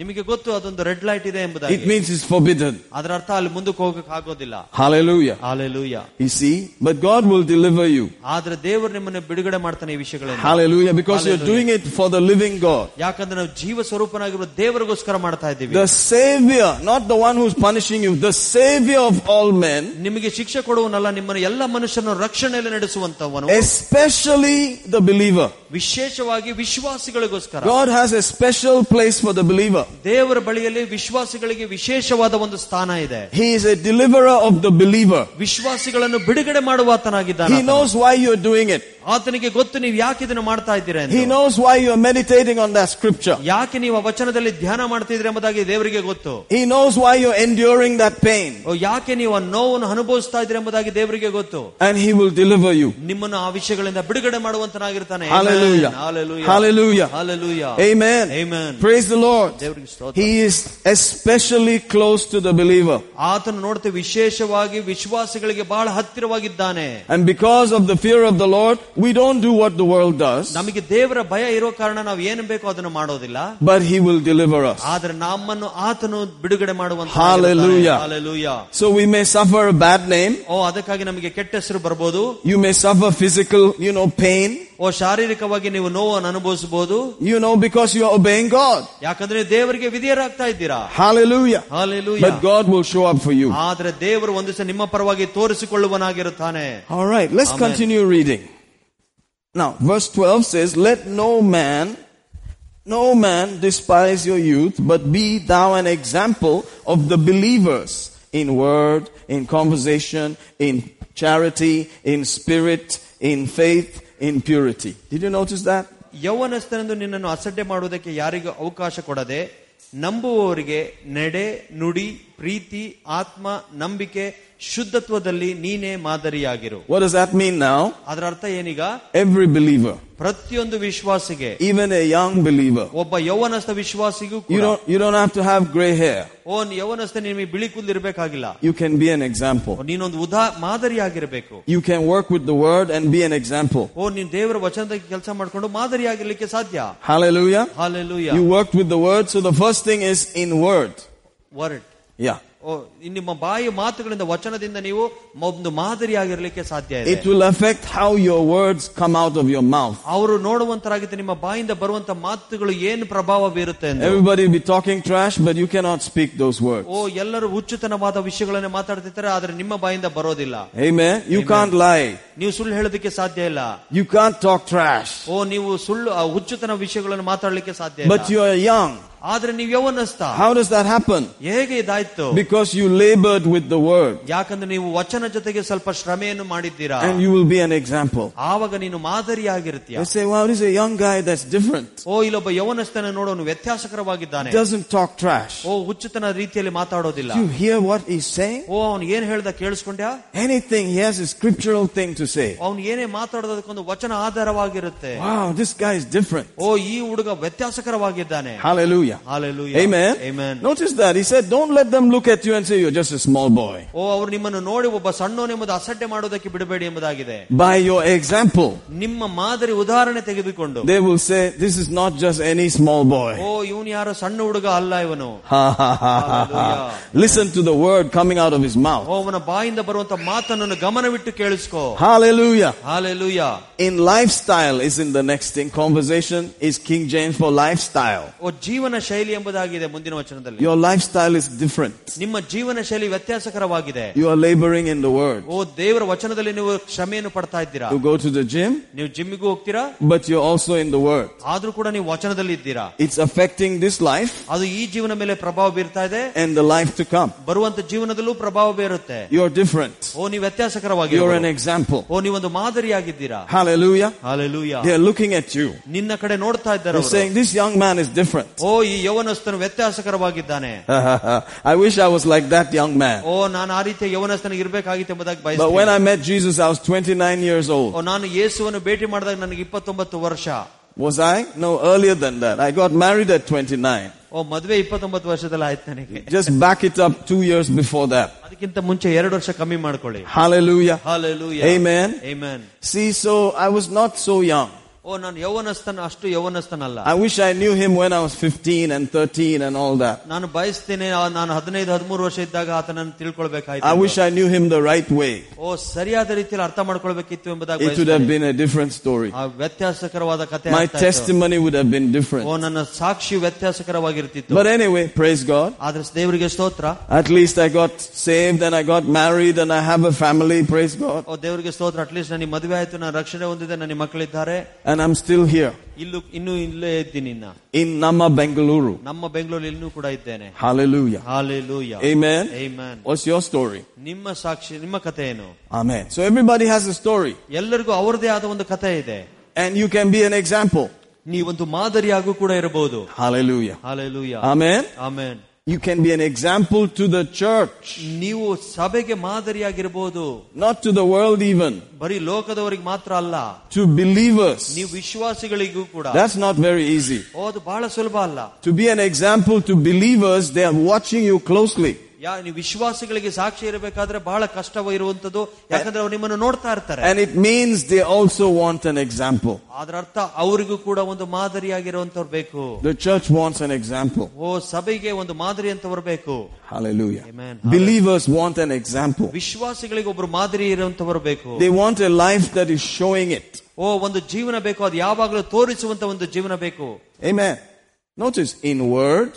ನಿಮಗೆ ಗೊತ್ತು ಅದೊಂದು ರೆಡ್ ಲೈಟ್ ಇದೆ ಎಂಬುದಾಗಿ It means it's forbidden. ಅದರ ಅರ್ಥ ಅಲ್ಲಿ ಮುಂದಕ್ಕೆ ಹೋಗಕ್ ಆಗೋದಿಲ್ಲ Hallelujah. Hallelujah You see? But God will deliver you. ಆದ್ರೆ ದೇವರು ನಿಮ್ಮನ್ನು ಬಿಡುಗಡೆ ಮಾಡ್ತಾನೆ ಈ ವಿಷಯಗಳನ್ನು Hallelujah. Because you're Hallelujah. doing it for the living God. ಯಾಕಂದ್ರೆ ನಾವು ಜೀವ ಸ್ವರೂಪನಾಗಿರುವ ದೇವರಿಗೋಸ್ಕರ ಮಾಡ್ತಾ ಇದ್ದೀವಿ The Savior, not the one who's punishing you, the Savior of all men, ನಿಮಗೆ ಶಿಕ್ಷೆ ಕೊಡುವನಲ್ಲ ನಿಮ್ಮನ್ನು ಎಲ್ಲ ಮನುಷ್ಯರನ್ನು ರಕ್ಷಣೆಯಲ್ಲಿ ನಡೆಸುವಂತವನು especially the believer. ವಿಶೇಷವಾಗಿ ವಿಶ್ವಾಸಿಗಳಿಗೋಸ್ಕರ God has a special place for the believer. ದೇವರ ಬಳಿಯಲ್ಲಿ ವಿಶ್ವಾಸಿಗಳಿಗೆ ವಿಶೇಷವಾದ ಒಂದು ಸ್ಥಾನ ಇದೆ He is a deliverer of the believer. ವಿಶ್ವಾಸಿಗಳನ್ನು ಬಿಡುಗಡೆ ಮಾಡುವ ಆತನಾಗಿದ್ದಾನೆ He ಆತನು. knows why you're doing it. ಆತನಿಗೆ ಗೊತ್ತು ನೀವು ಯಾಕೆ ಇದನ್ನು ಮಾಡ್ತಾ ಇದ್ದೀರಾ ಎಂದು. He knows why you're meditating on that scripture. ಯಾಕೆ ನೀವು ಆ ವಚನದಲ್ಲಿ ಧ್ಯಾನ ಮಾಡ್ತಿದ್ರಿ ಎಂಬುದಾಗಿ ದೇವರಿಗೆ ಗೊತ್ತು He knows why you're enduring that pain. ಓ, ಯಾಕೆ ನೀವು ಆ ನೋವನ್ನು ಅನುಭವಿಸ್ತಾ ಇದ್ರಿ ಎಂಬುದಾಗಿ ದೇವರಿಗೆ ಗೊತ್ತು And He will deliver you. ನಿಮ್ಮನ್ನು ಆ ವಿಷಯಗಳಿಂದ ಬಿಡುಗಡೆ ಮಾಡುವಂತನಾಗಿರ್ತಾನೆ Hallelujah. Hallelujah. Hallelujah. Hallelujah. Amen. Amen. Praise the Lord. ದೇವರಿಗೆ ಸ್ತೋತ್ರ. He is especially close to the believer. ಆತನು ನೋಡ್ತೇವೆ ವಿಶೇಷವಾಗಿ ವಿಶ್ವಾಸಿಗಳಿಗೆ ಬಹಳ ಹತ್ತಿರವಾಗಿದ್ದಾನೆ And because of the fear of the Lord, we don't do what the world does, ನಮಗೆ ದೇವರ ಭಯ ಇರೋ ಕಾರಣ ನಾವು ಏನು ಬೇಕೋ ಅದನ್ನು ಮಾಡೋದಿಲ್ಲ but He will deliver us. ಆದ್ರೆ ನಮ್ಮನ್ನು ಆತನು ಬಿಡುಗಡೆ ಮಾಡುವಂತ Hallelujah. Hallelujah. So we may suffer a bad name. ಓ ಅದಕ್ಕಾಗಿ ನಮಗೆ ಕೆಟ್ಟ ಹೆಸರು ಬರ್ಬೋದು You may suffer physical, you know, pain, ಓ ಶಾರೀರಿಕವಾಗಿ ನೀವು ನೋವನ್ನು ಅನುಭವಿಸಬಹುದು you know, because you are obeying God. ಯಾಕಂದ್ರೆ ದೇವರಿಗೆ ವಿಧಿಯರಾಗ್ತಾ ಇದ್ದೀರಾ Hallelujah. Hallelujah. But God will show up for you. ಆದ್ರೆ ದೇವರು ಒಂದು ದಿವಸ ನಿಮ್ಮ ಪರವಾಗಿ ತೋರಿಸಿಕೊಳ್ಳುವನಾಗಿರುತ್ತಾನೆ All right, let's Amen. continue reading. Now, verse 12 says, Let no man, no man despise your youth, but be thou an example of the believers in word, in conversation, in charity, in spirit, in faith, in purity. Did you notice that? ಯೌವನಸ್ಥನೆಂದು ನಿನ್ನನ್ನು ಅಸಡ್ಡೆ ಮಾಡುವುದಕ್ಕೆ ಯಾರಿಗೂ ಅವಕಾಶ ಕೊಡದೆ ನಂಬುವವರಿಗೆ ನಡೆ ನುಡಿ ಪ್ರೀತಿ ಆತ್ಮ ನಂಬಿಕೆ ಶುದ್ಧತ್ವದಲ್ಲಿ ನೀನೇ ಮಾದರಿಯಾಗಿರು What does that mean now? ಅದರ ಅರ್ಥ ಏನೀಗ Every believer, ಪ್ರತಿಯೊಂದು ವಿಶ್ವಾಸಿಗೆ even a young believer, ಒಬ್ಬ ಯೌವನಸ್ಥ ವಿಶ್ವಾಸಿಗೂ you ಕೂಡ don't, you don't have to have gray hair. ಓ ಯೌವನಸ್ಥ ನಿಮಗೆ ಬಿಳಿ ಕೂದಲಿರ್ಬೇಕಾಗಿಲ್ಲ You can be an example. ನೀನೊಂದು ಉದಾ ಮಾದರಿಯಾಗಿರ್ಬೇಕು You can work with the word and be an example. ಓ ನೀನ್ ದೇವರ ವಚನದಾಗ ಕೆಲಸ ಮಾಡ್ಕೊಂಡು ಮಾದರಿಯಾಗಿರ್ಲಿಕ್ಕೆ ಸಾಧ್ಯ Hallelujah. Hallelujah You worked with the word, so the first thing is in word. Word Yeah. ಓ ನಿಮ್ಮ ಬಾಯಿ ಮಾತುಗಳಿಂದ ವಚನದಿಂದ ನೀವು ಒಂದು ಮಾದರಿಯಾಗಿರ್ಲಿಕ್ಕೆ ಸಾಧ್ಯ ಇದೆ It will affect how your words come out of your mouth. ಅವರು ನೋಡುವಂತರಾಗಿದ್ದ ನಿಮ್ಮ ಬಾಯಿಂದ ಬರುವಂತ ಮಾತುಗಳು ಏನು ಪ್ರಭಾವ ಬೀರುತ್ತೆ ಎಂದು Everybody will be talking trash, but you cannot speak those words. ಓ ಎಲ್ಲರೂ ಹುಚ್ಚುತನವಾದ ವಿಷಯಗಳನ್ನೇ ಮಾತಾಡ್ತಿರ್ತಾರೆ ಆದ್ರೆ ನಿಮ್ಮ ಬಾಯಿಂದ ಬರೋದಿಲ್ಲ Amen. You Amen. can't lie. ನೀವು ಸುಳ್ಳು ಹೇಳೋದಕ್ಕೆ ಸಾಧ್ಯ ಇಲ್ಲ You can't talk trash. ಓ ನೀವು ಸುಳ್ಳು ಆ ಹುಚ್ಚುತನ ವಿಷಯಗಳನ್ನು ಮಾತಾಡ್ಲಿಕ್ಕೆ ಸಾಧ್ಯ ಇಲ್ಲ But you are young. ಆದ್ರೆ ನೀವು ಯೌವನಸ್ಥ How does that happen? ಹೇಗೆ ಇದಾಯ್ತು Because you labored with the word. ಯಾಕಂದ್ರೆ ನೀವು ವಚನ ಜೊತೆಗೆ ಸ್ವಲ್ಪ ಶ್ರಮೆಯನ್ನು ಮಾಡಿದ್ದೀರಾ And you will be an example. ಆವಾಗ ನೀನು ಮಾದರಿಯಾಗಿರ್ತೀಯ You say, wow, this is a young guy that's different. ಓ ಇಲ್ಲೊಬ್ಬ ಯೌವನಸ್ಥನ ನೋಡೋನು ವ್ಯತ್ಯಾಸಕರವಾಗಿದ್ದಾನೆ Doesn't talk trash. ಓ ಹುಚ್ಚುತನ ರೀತಿಯಲ್ಲಿ ಮಾತಾಡೋದಿಲ್ಲ You hear what he's saying? ಓ ಅವ್ನು ಏನ್ ಹೇಳ್ದ ಕೇಳಿಸ್ಕೊಂಡ್ಯಾ Anything, he has a scriptural thing to say. ಅವ್ನು ಏನೇ ಮಾತಾಡೋದಕ್ಕೊಂದು ವಚನ ಆಧಾರವಾಗಿರುತ್ತೆ Wow, this guy is different. ಓ ಈ ಹುಡುಗ ವ್ಯತ್ಯಾಸಕರವಾಗಿದ್ದಾನೆ Hallelujah. Hallelujah. Amen. Amen. Notice that. He said, don't let them look at you and say, you're just a small boy. ಓ ಅವ್ರು ನಿಮ್ಮನ್ನು ನೋಡಿ ಒಬ್ಬ ಸಣ್ಣವನೆಂಬುದು ಅಸಡ್ಡೆ ಮಾಡೋದಕ್ಕೆ ಬಿಡಬೇಡಿ ಎಂಬುದಾಗಿದೆ By your example, ನಿಮ್ಮ ಮಾದರಿ ಉದಾಹರಣೆ ತೆಗೆದುಕೊಂಡು they will say, this is not just any small boy. ಓ ಇವನು ಯಾರೋ ಸಣ್ಣ ಹುಡುಗ ಅಲ್ಲ ಇವನು Ha ha ha ha ha. Listen to the word coming out of his mouth. ಓ ಅವನ ಬಾಯಿಂದ ಬರುವಂತ ಮಾತನ್ನು ಗಮನವಿಟ್ಟು ಕೇಳಿಸ್ಕೋ Hallelujah. Hallelujah In lifestyle is in the next thing. Conversation is King James for lifestyle. ಓ ಜೀವನ ಶೈಲಿ ಎಂಬುದಾಗಿದೆ ಮುಂದಿನ ವಚನದಲ್ಲಿ Your lifestyle is different. ನಿಮ್ಮ ಜೀವನ ಶೈಲಿ ವ್ಯತ್ಯಾಸಕರವಾಗಿದೆ You are laboring in the word. ಓ ದೇವರ ವಚನದಲ್ಲಿ ನೀವು ಶ್ರಮೆಯನ್ನು ಪಡ್ತಾ ಇದ್ದೀರಾ You go to the gym, ನೀವು ಜಿಮ್ಮಿಗೂ ಹೋಗ್ತೀರಾ but you're also in the word. ಆದ್ರೂ ಕೂಡ ನೀವು ವಚನದಲ್ಲಿ ಇದ್ದೀರಾ It's affecting this life ಅದು ಈ ಜೀವನ ಮೇಲೆ ಪ್ರಭಾವ ಬೀರ್ತಾ ಇದೆ and the life to come. ಬರುವಂತ ಜೀವನದಲ್ಲೂ ಪ್ರಭಾವ ಬೀರುತ್ತೆ You're different. ಓ ನೀವು ವ್ಯತ್ಯಾಸಕರವಾಗಿ You're an example. ಓ ನೀವೊಂದು ಮಾದರಿಯಾಗಿದ್ದೀರಾ Hallelujah. Hallelujah They're looking at you. ನಿನ್ನ ಕಡೆ ನೋಡ್ತಾ ಇದ್ದಾರೆ They're ಅವರು. saying, This young man is different. ಓ ಈ ಯವನಸ್ಥನು ವ್ಯತ್ಯಾಸಕರವಾಗಿದ್ದಾನೆ I wish I was like that young man. ಓ ನಾನು ಆ ರೀತಿಯ ಯವನಸ್ಥನಿಗೆ ಇರ್ಬೇಕಾಗಿತ್ತು ಎಂಬುದಾಗಿ But when ಬಯಸ್ತೀನಿ I met Jesus, I was 29 years O old. ನಾನು ಯೇಸುವನ್ನು ಭೇಟಿ ಮಾಡಿದಾಗ ನನಗೆ ಇಪ್ಪತ್ತೊಂಬತ್ತು ವರ್ಷ Was I? No, earlier than that. I got married at 29. ಓ ಮದ್ವೆ ಇಪ್ಪತ್ತೊಂಬತ್ತು ವರ್ಷದಲ್ಲಿ ಆಯ್ತು ನನಗೆ Just back it up two years before that. ಅದಕ್ಕಿಂತ ಮುಂಚೆ ಎರಡು ವರ್ಷ ಕಮ್ಮಿ ಮಾಡ್ಕೊಳ್ಳಿ Hallelujah. Hallelujah Amen. Amen. See, so I was not so young. ಓ ನಾನು ಯೌವನಸ್ಥನ ಅಷ್ಟು ಯೌವನಸ್ಥನಲ್ಲ I wish I knew him when I was 15 and 13 and all that. ನಾನು ಬಯಸ್ತೇನೆ ಆ ನಾನು ಹದಿನೈದು ಹದಿಮೂರು ವರ್ಷ ಇದ್ದಾಗ ಆತನನ್ನು I ತಿಳ್ಕೊಳ್ಬೇಕಾಯ್ತು wish I knew him the right way. ಓ ಸರಿಯಾದ ರೀತಿಯಲ್ಲಿ ಅರ್ಥ ಮಾಡ್ಕೊಳ್ಬೇಕಿತ್ತು ಎಂಬುದಾಗಿ It would have ಬಯಸ್ತೇನೆ. been a different story. ಆ ವ್ಯತ್ಯಾಸಕರವಾದ ಕಥೆ My ಆಗ್ತಾ ಇತ್ತು. testimony would have been O different. ನನ್ನ ಸಾಕ್ಷಿ ವ್ಯತ್ಯಾಸಕರವಾಗಿರ್ತಿತ್ತು But anyway, praise God. ಆದ್ರೆ ದೇವರಿಗೆ ಸ್ತೋತ್ರ At least I got saved and I got married and I have a family. Praise God. ಓ ದೇವರಿಗೆ ಸ್ತೋತ್ರ ಅಟ್ಲೀಸ್ಟ್ ನನಗೆ ಮದುವೆ ಆಯ್ತು ನಾನು ರಕ್ಷಣೆ ಹೊಂದಿದೆ ನನ್ನ ಮಕ್ಕಳಿದ್ದಾರೆ And I'm still here ಇಲ್ಲೂ ಇನ್ನೂ ಇಲ್ಲೇ ಇದ್ದೀನಿ ಇನ್ನ in Nama, Bengaluru. ನಮ್ಮ ಬೆಂಗಳೂರಲ್ಲಿ ಇನ್ನೂ ಕೂಡ ಇದ್ದೇನೆ Hallelujah. Hallelujah Amen. Amen. What's your story? ನಿಮ್ಮ ಸಾಕ್ಷಿ ನಿಮ್ಮ ಕಥೆ ಏನು Amen. So everybody has a story ಎಲ್ಲರಿಗೂ ಅವರದೇ ಆದ ಒಂದು ಕಥೆ ಇದೆ and you can be an example. ನೀವೊಂದು ಮಾದರಿಯಾಗೂ ಕೂಡ ಇರಬಹುದು Hallelujah. Hallelujah Amen. Amen You can be an example to the church, ನೀವು ಸಭೆಗೆ ಮಾದರಿಯಾಗಿರ್ಬೋದು not to the world even, ಬರೀ ಲೋಕದವರಿಗೆ ಮಾತ್ರ ಅಲ್ಲ to believers. ನೀವು ವಿಶ್ವಾಸಿಗಳಿಗೂ ಕೂಡ That's not very easy. ಓ, ಅದು ಬಹಳ ಸುಲಭ ಅಲ್ಲ To be an example to believers, they are watching you closely. ಯಾ ನೀವು ವಿಶ್ವಾಸಿಗಳಿಗೆ ಸಾಕ್ಷಿ ಇರಬೇಕಾದ್ರೆ ಬಹಳ ಕಷ್ಟವ ಇರುವಂತದ್ದು ಯಾಕಂದ್ರೆ ಅವ್ರು ನಿಮ್ಮನ್ನು ನೋಡ್ತಾ ಇರ್ತಾರೆ And it means they also want an example. ಅದರ ಅರ್ಥ ಅವರಿಗೂ ಕೂಡ ಒಂದು ಮಾದರಿಯಾಗಿರುವಂತವ್ರು ಬೇಕು The church wants an example. ಓ ಸಭೆಗೆ ಒಂದು ಮಾದರಿ ಅಂತವ್ರು ಬೇಕು Hallelujah. Amen. Believers want an example. ವಿಶ್ವಾಸಿಗಳಿಗೆ ಒಬ್ರು ಮಾದರಿ ಇರುವಂತವರು ಬೇಕು They want a life that is showing it. ಓ ಒಂದು ಜೀವನ ಬೇಕು ಅದು ಯಾವಾಗಲೂ ತೋರಿಸುವಂತ ಒಂದು ಜೀವನ ಬೇಕು Amen. Notice, in word,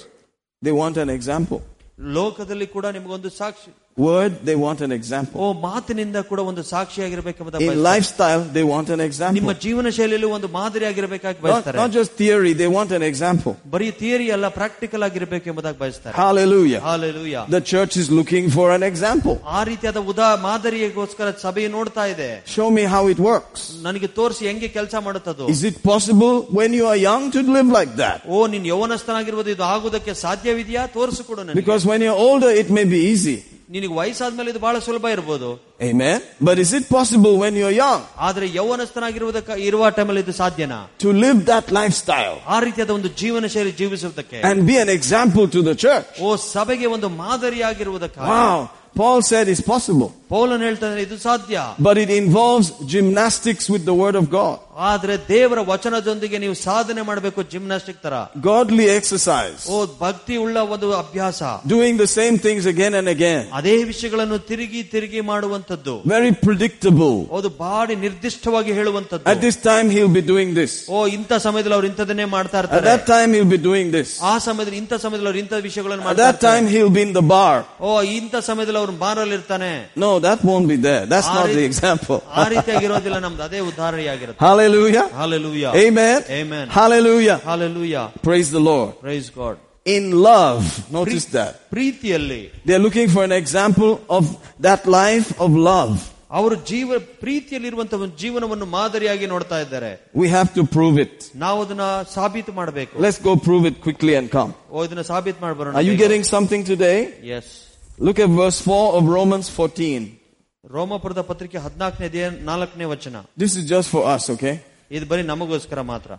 they want an example. ಲೋಕದಲ್ಲಿ ಕೂಡ ನಿಮಗೊಂದು ಸಾಕ್ಷಿ. Word, they want an O example. ಮಾತಿನಿಂದ ಕೂಡ ಒಂದು ಸಾಕ್ಷಿಯಾಗಿರ್ಬೇಕೆಂಬುದ In ಬಯಸ್ತಾರೆ. lifestyle, they want an ನಿಮ್ಮ example. ಜೀವನ ಶೈಲಿಯಲ್ಲಿ ಒಂದು ಮಾದರಿಯಾಗಿರ್ಬೇಕಾಗಿ Not, ಬಯಸ್ತಾರೆ not just theory, they want an example. ಬರೀ ಥಿಯರಿ ಅಲ್ಲ ಪ್ರಾಕ್ಟಿಕಲ್ ಆಗಿರ್ಬೇಕು ಎಂಬುದಾಗಿ ಬಯಸ್ತಾರೆ Hallelujah. Hallelujah The church is looking for an example. ಆ ರೀತಿಯಾದ ಉದಾ ಮಾದರಿಗೋಸ್ಕರ ಸಭೆ ನೋಡ್ತಾ ಇದೆ Show me how it works. ನನಗೆ ತೋರಿಸಿ ಹೆಂಗೆ ಕೆಲಸ ಮಾಡುತ್ತದು Is it possible when you are young to live like that? ಓ ನೀನ್ ಯೌವನಸ್ಥನಾಗಿರ್ಬೋದು ಇದು ಆಗುವುದಕ್ಕೆ ಸಾಧ್ಯವಿದೆಯಾ ತೋರಿಸಿಕೊಡು ನನಗೆ Because when you're older, it may be easy. ನಿನಗೆ ವಯಸ್ಸಾದ್ಮೇಲೆ ಇದು ಬಹಳ ಸುಲಭ ಇರ್ಬೋದು Amen. But is it possible when you're young ಆದ್ರೆ ಯೌವನಸ್ಥನಾಗಿರುವುದಕ್ಕ ಇರುವ ಟೈಮಲ್ಲಿ ಇದು ಸಾಧ್ಯನಾ to live that lifestyle ಆ ರೀತಿಯಾದ ಒಂದು ಜೀವನ ಶೈಲಿ ಜೀವಿಸುವುದಕ್ಕೆ and be an example to the church? ಓ ಸಭೆಗೆ ಒಂದು ಮಾದರಿಯಾಗಿರುವುದಕ್ಕೆ Wow. Paul said it's possible. ಪೌಲನ್ ಹೇಳ್ತಾನೆ ಇದು ಸಾಧ್ಯ But it involves gymnastics with the word of God. ಆದ್ರೆ ದೇವರ ವಚನದೊಂದಿಗೆ ನೀವು ಸಾಧನೆ ಮಾಡಬೇಕು ಜಿಮ್ನಾಸ್ಟಿಕ್ ತರ Godly exercise. ಓ ಭಕ್ತಿ ಉಳ್ಳ ಒಂದು ಅಭ್ಯಾಸ Doing the same things again and again. ಅದೇ ವಿಷಯಗಳನ್ನು ತಿರುಗಿ ತಿರುಗಿ ಮಾಡುವಂತದ್ದು Very predictable. ಅದು ಬಾಡಿ ನಿರ್ದಿಷ್ಟವಾಗಿ At ಹೇಳುವಂತದ್ದು this time he'll be doing this. ಓ ಇಂಥ ಸಮಯದಲ್ಲಿ ಅವ್ರು ಇಂಥದನ್ನೇ ಮಾಡ್ತಾ At ಇರ್ತಾರೆ that time he'll be doing this. ಆ ಸಮಯದಲ್ಲಿ ಇಂಥ ಸಮಯದಲ್ಲಿ ಅವ್ರು ಇಂಥ ವಿಷಯಗಳನ್ನು At ಮಾಡ್ತಾ that time ಇರ್ತಾರೆ. he'll be in the bar. ಓ ಇಂಥ ಸಮಯದಲ್ಲಿ ಅವ್ರು ಬಾರಲ್ಲಿ ಇರ್ತಾನೆ No, that won't be there. That's ಆ not the ರೀತಿ- example. ಆ ರೀತಿಯಾಗಿರೋದಿಲ್ಲ ನಮ್ದು ಅದೇ ಉದಾಹರಣೆಯಾಗಿರುತ್ತೆ Hallelujah. Hallelujah Amen. Amen. Hallelujah. Hallelujah Praise the Lord. Praise God In love, notice that. ಪ್ರೀತಿಯಲ್ಲಿ They're looking for an example of that life of love. ಅವರು ಜೀವ ಪ್ರೀತಿಯಲ್ಲಿರುವಂತಹ ಒಂದು ಜೀವನವನ್ನು ಮಾದರಿಯಾಗಿ ನೋಡ್ತಾ ಇದ್ದಾರೆ We have to prove it. ನಾವು ಅದನ್ನ ಸಾಬೀತು ಮಾಡಬೇಕು Let's go prove it quickly and come. ಓ ಇದನ್ನ ಸಾಬೀತು ಮಾಡ್ಬರೋಣ Are you getting something today? S Look at verse 4 of Romans 14. ರೋಮಪುರದ ಪತ್ರಿಕೆ ಹದಿನಾಲ್ಕನೇ ಅಧ್ಯಾಯ ನಾಲ್ಕನೇ ವಚನ This is just for us, okay? ಇದು ಬರೀ ನಮಗೋಸ್ಕರ ಮಾತ್ರ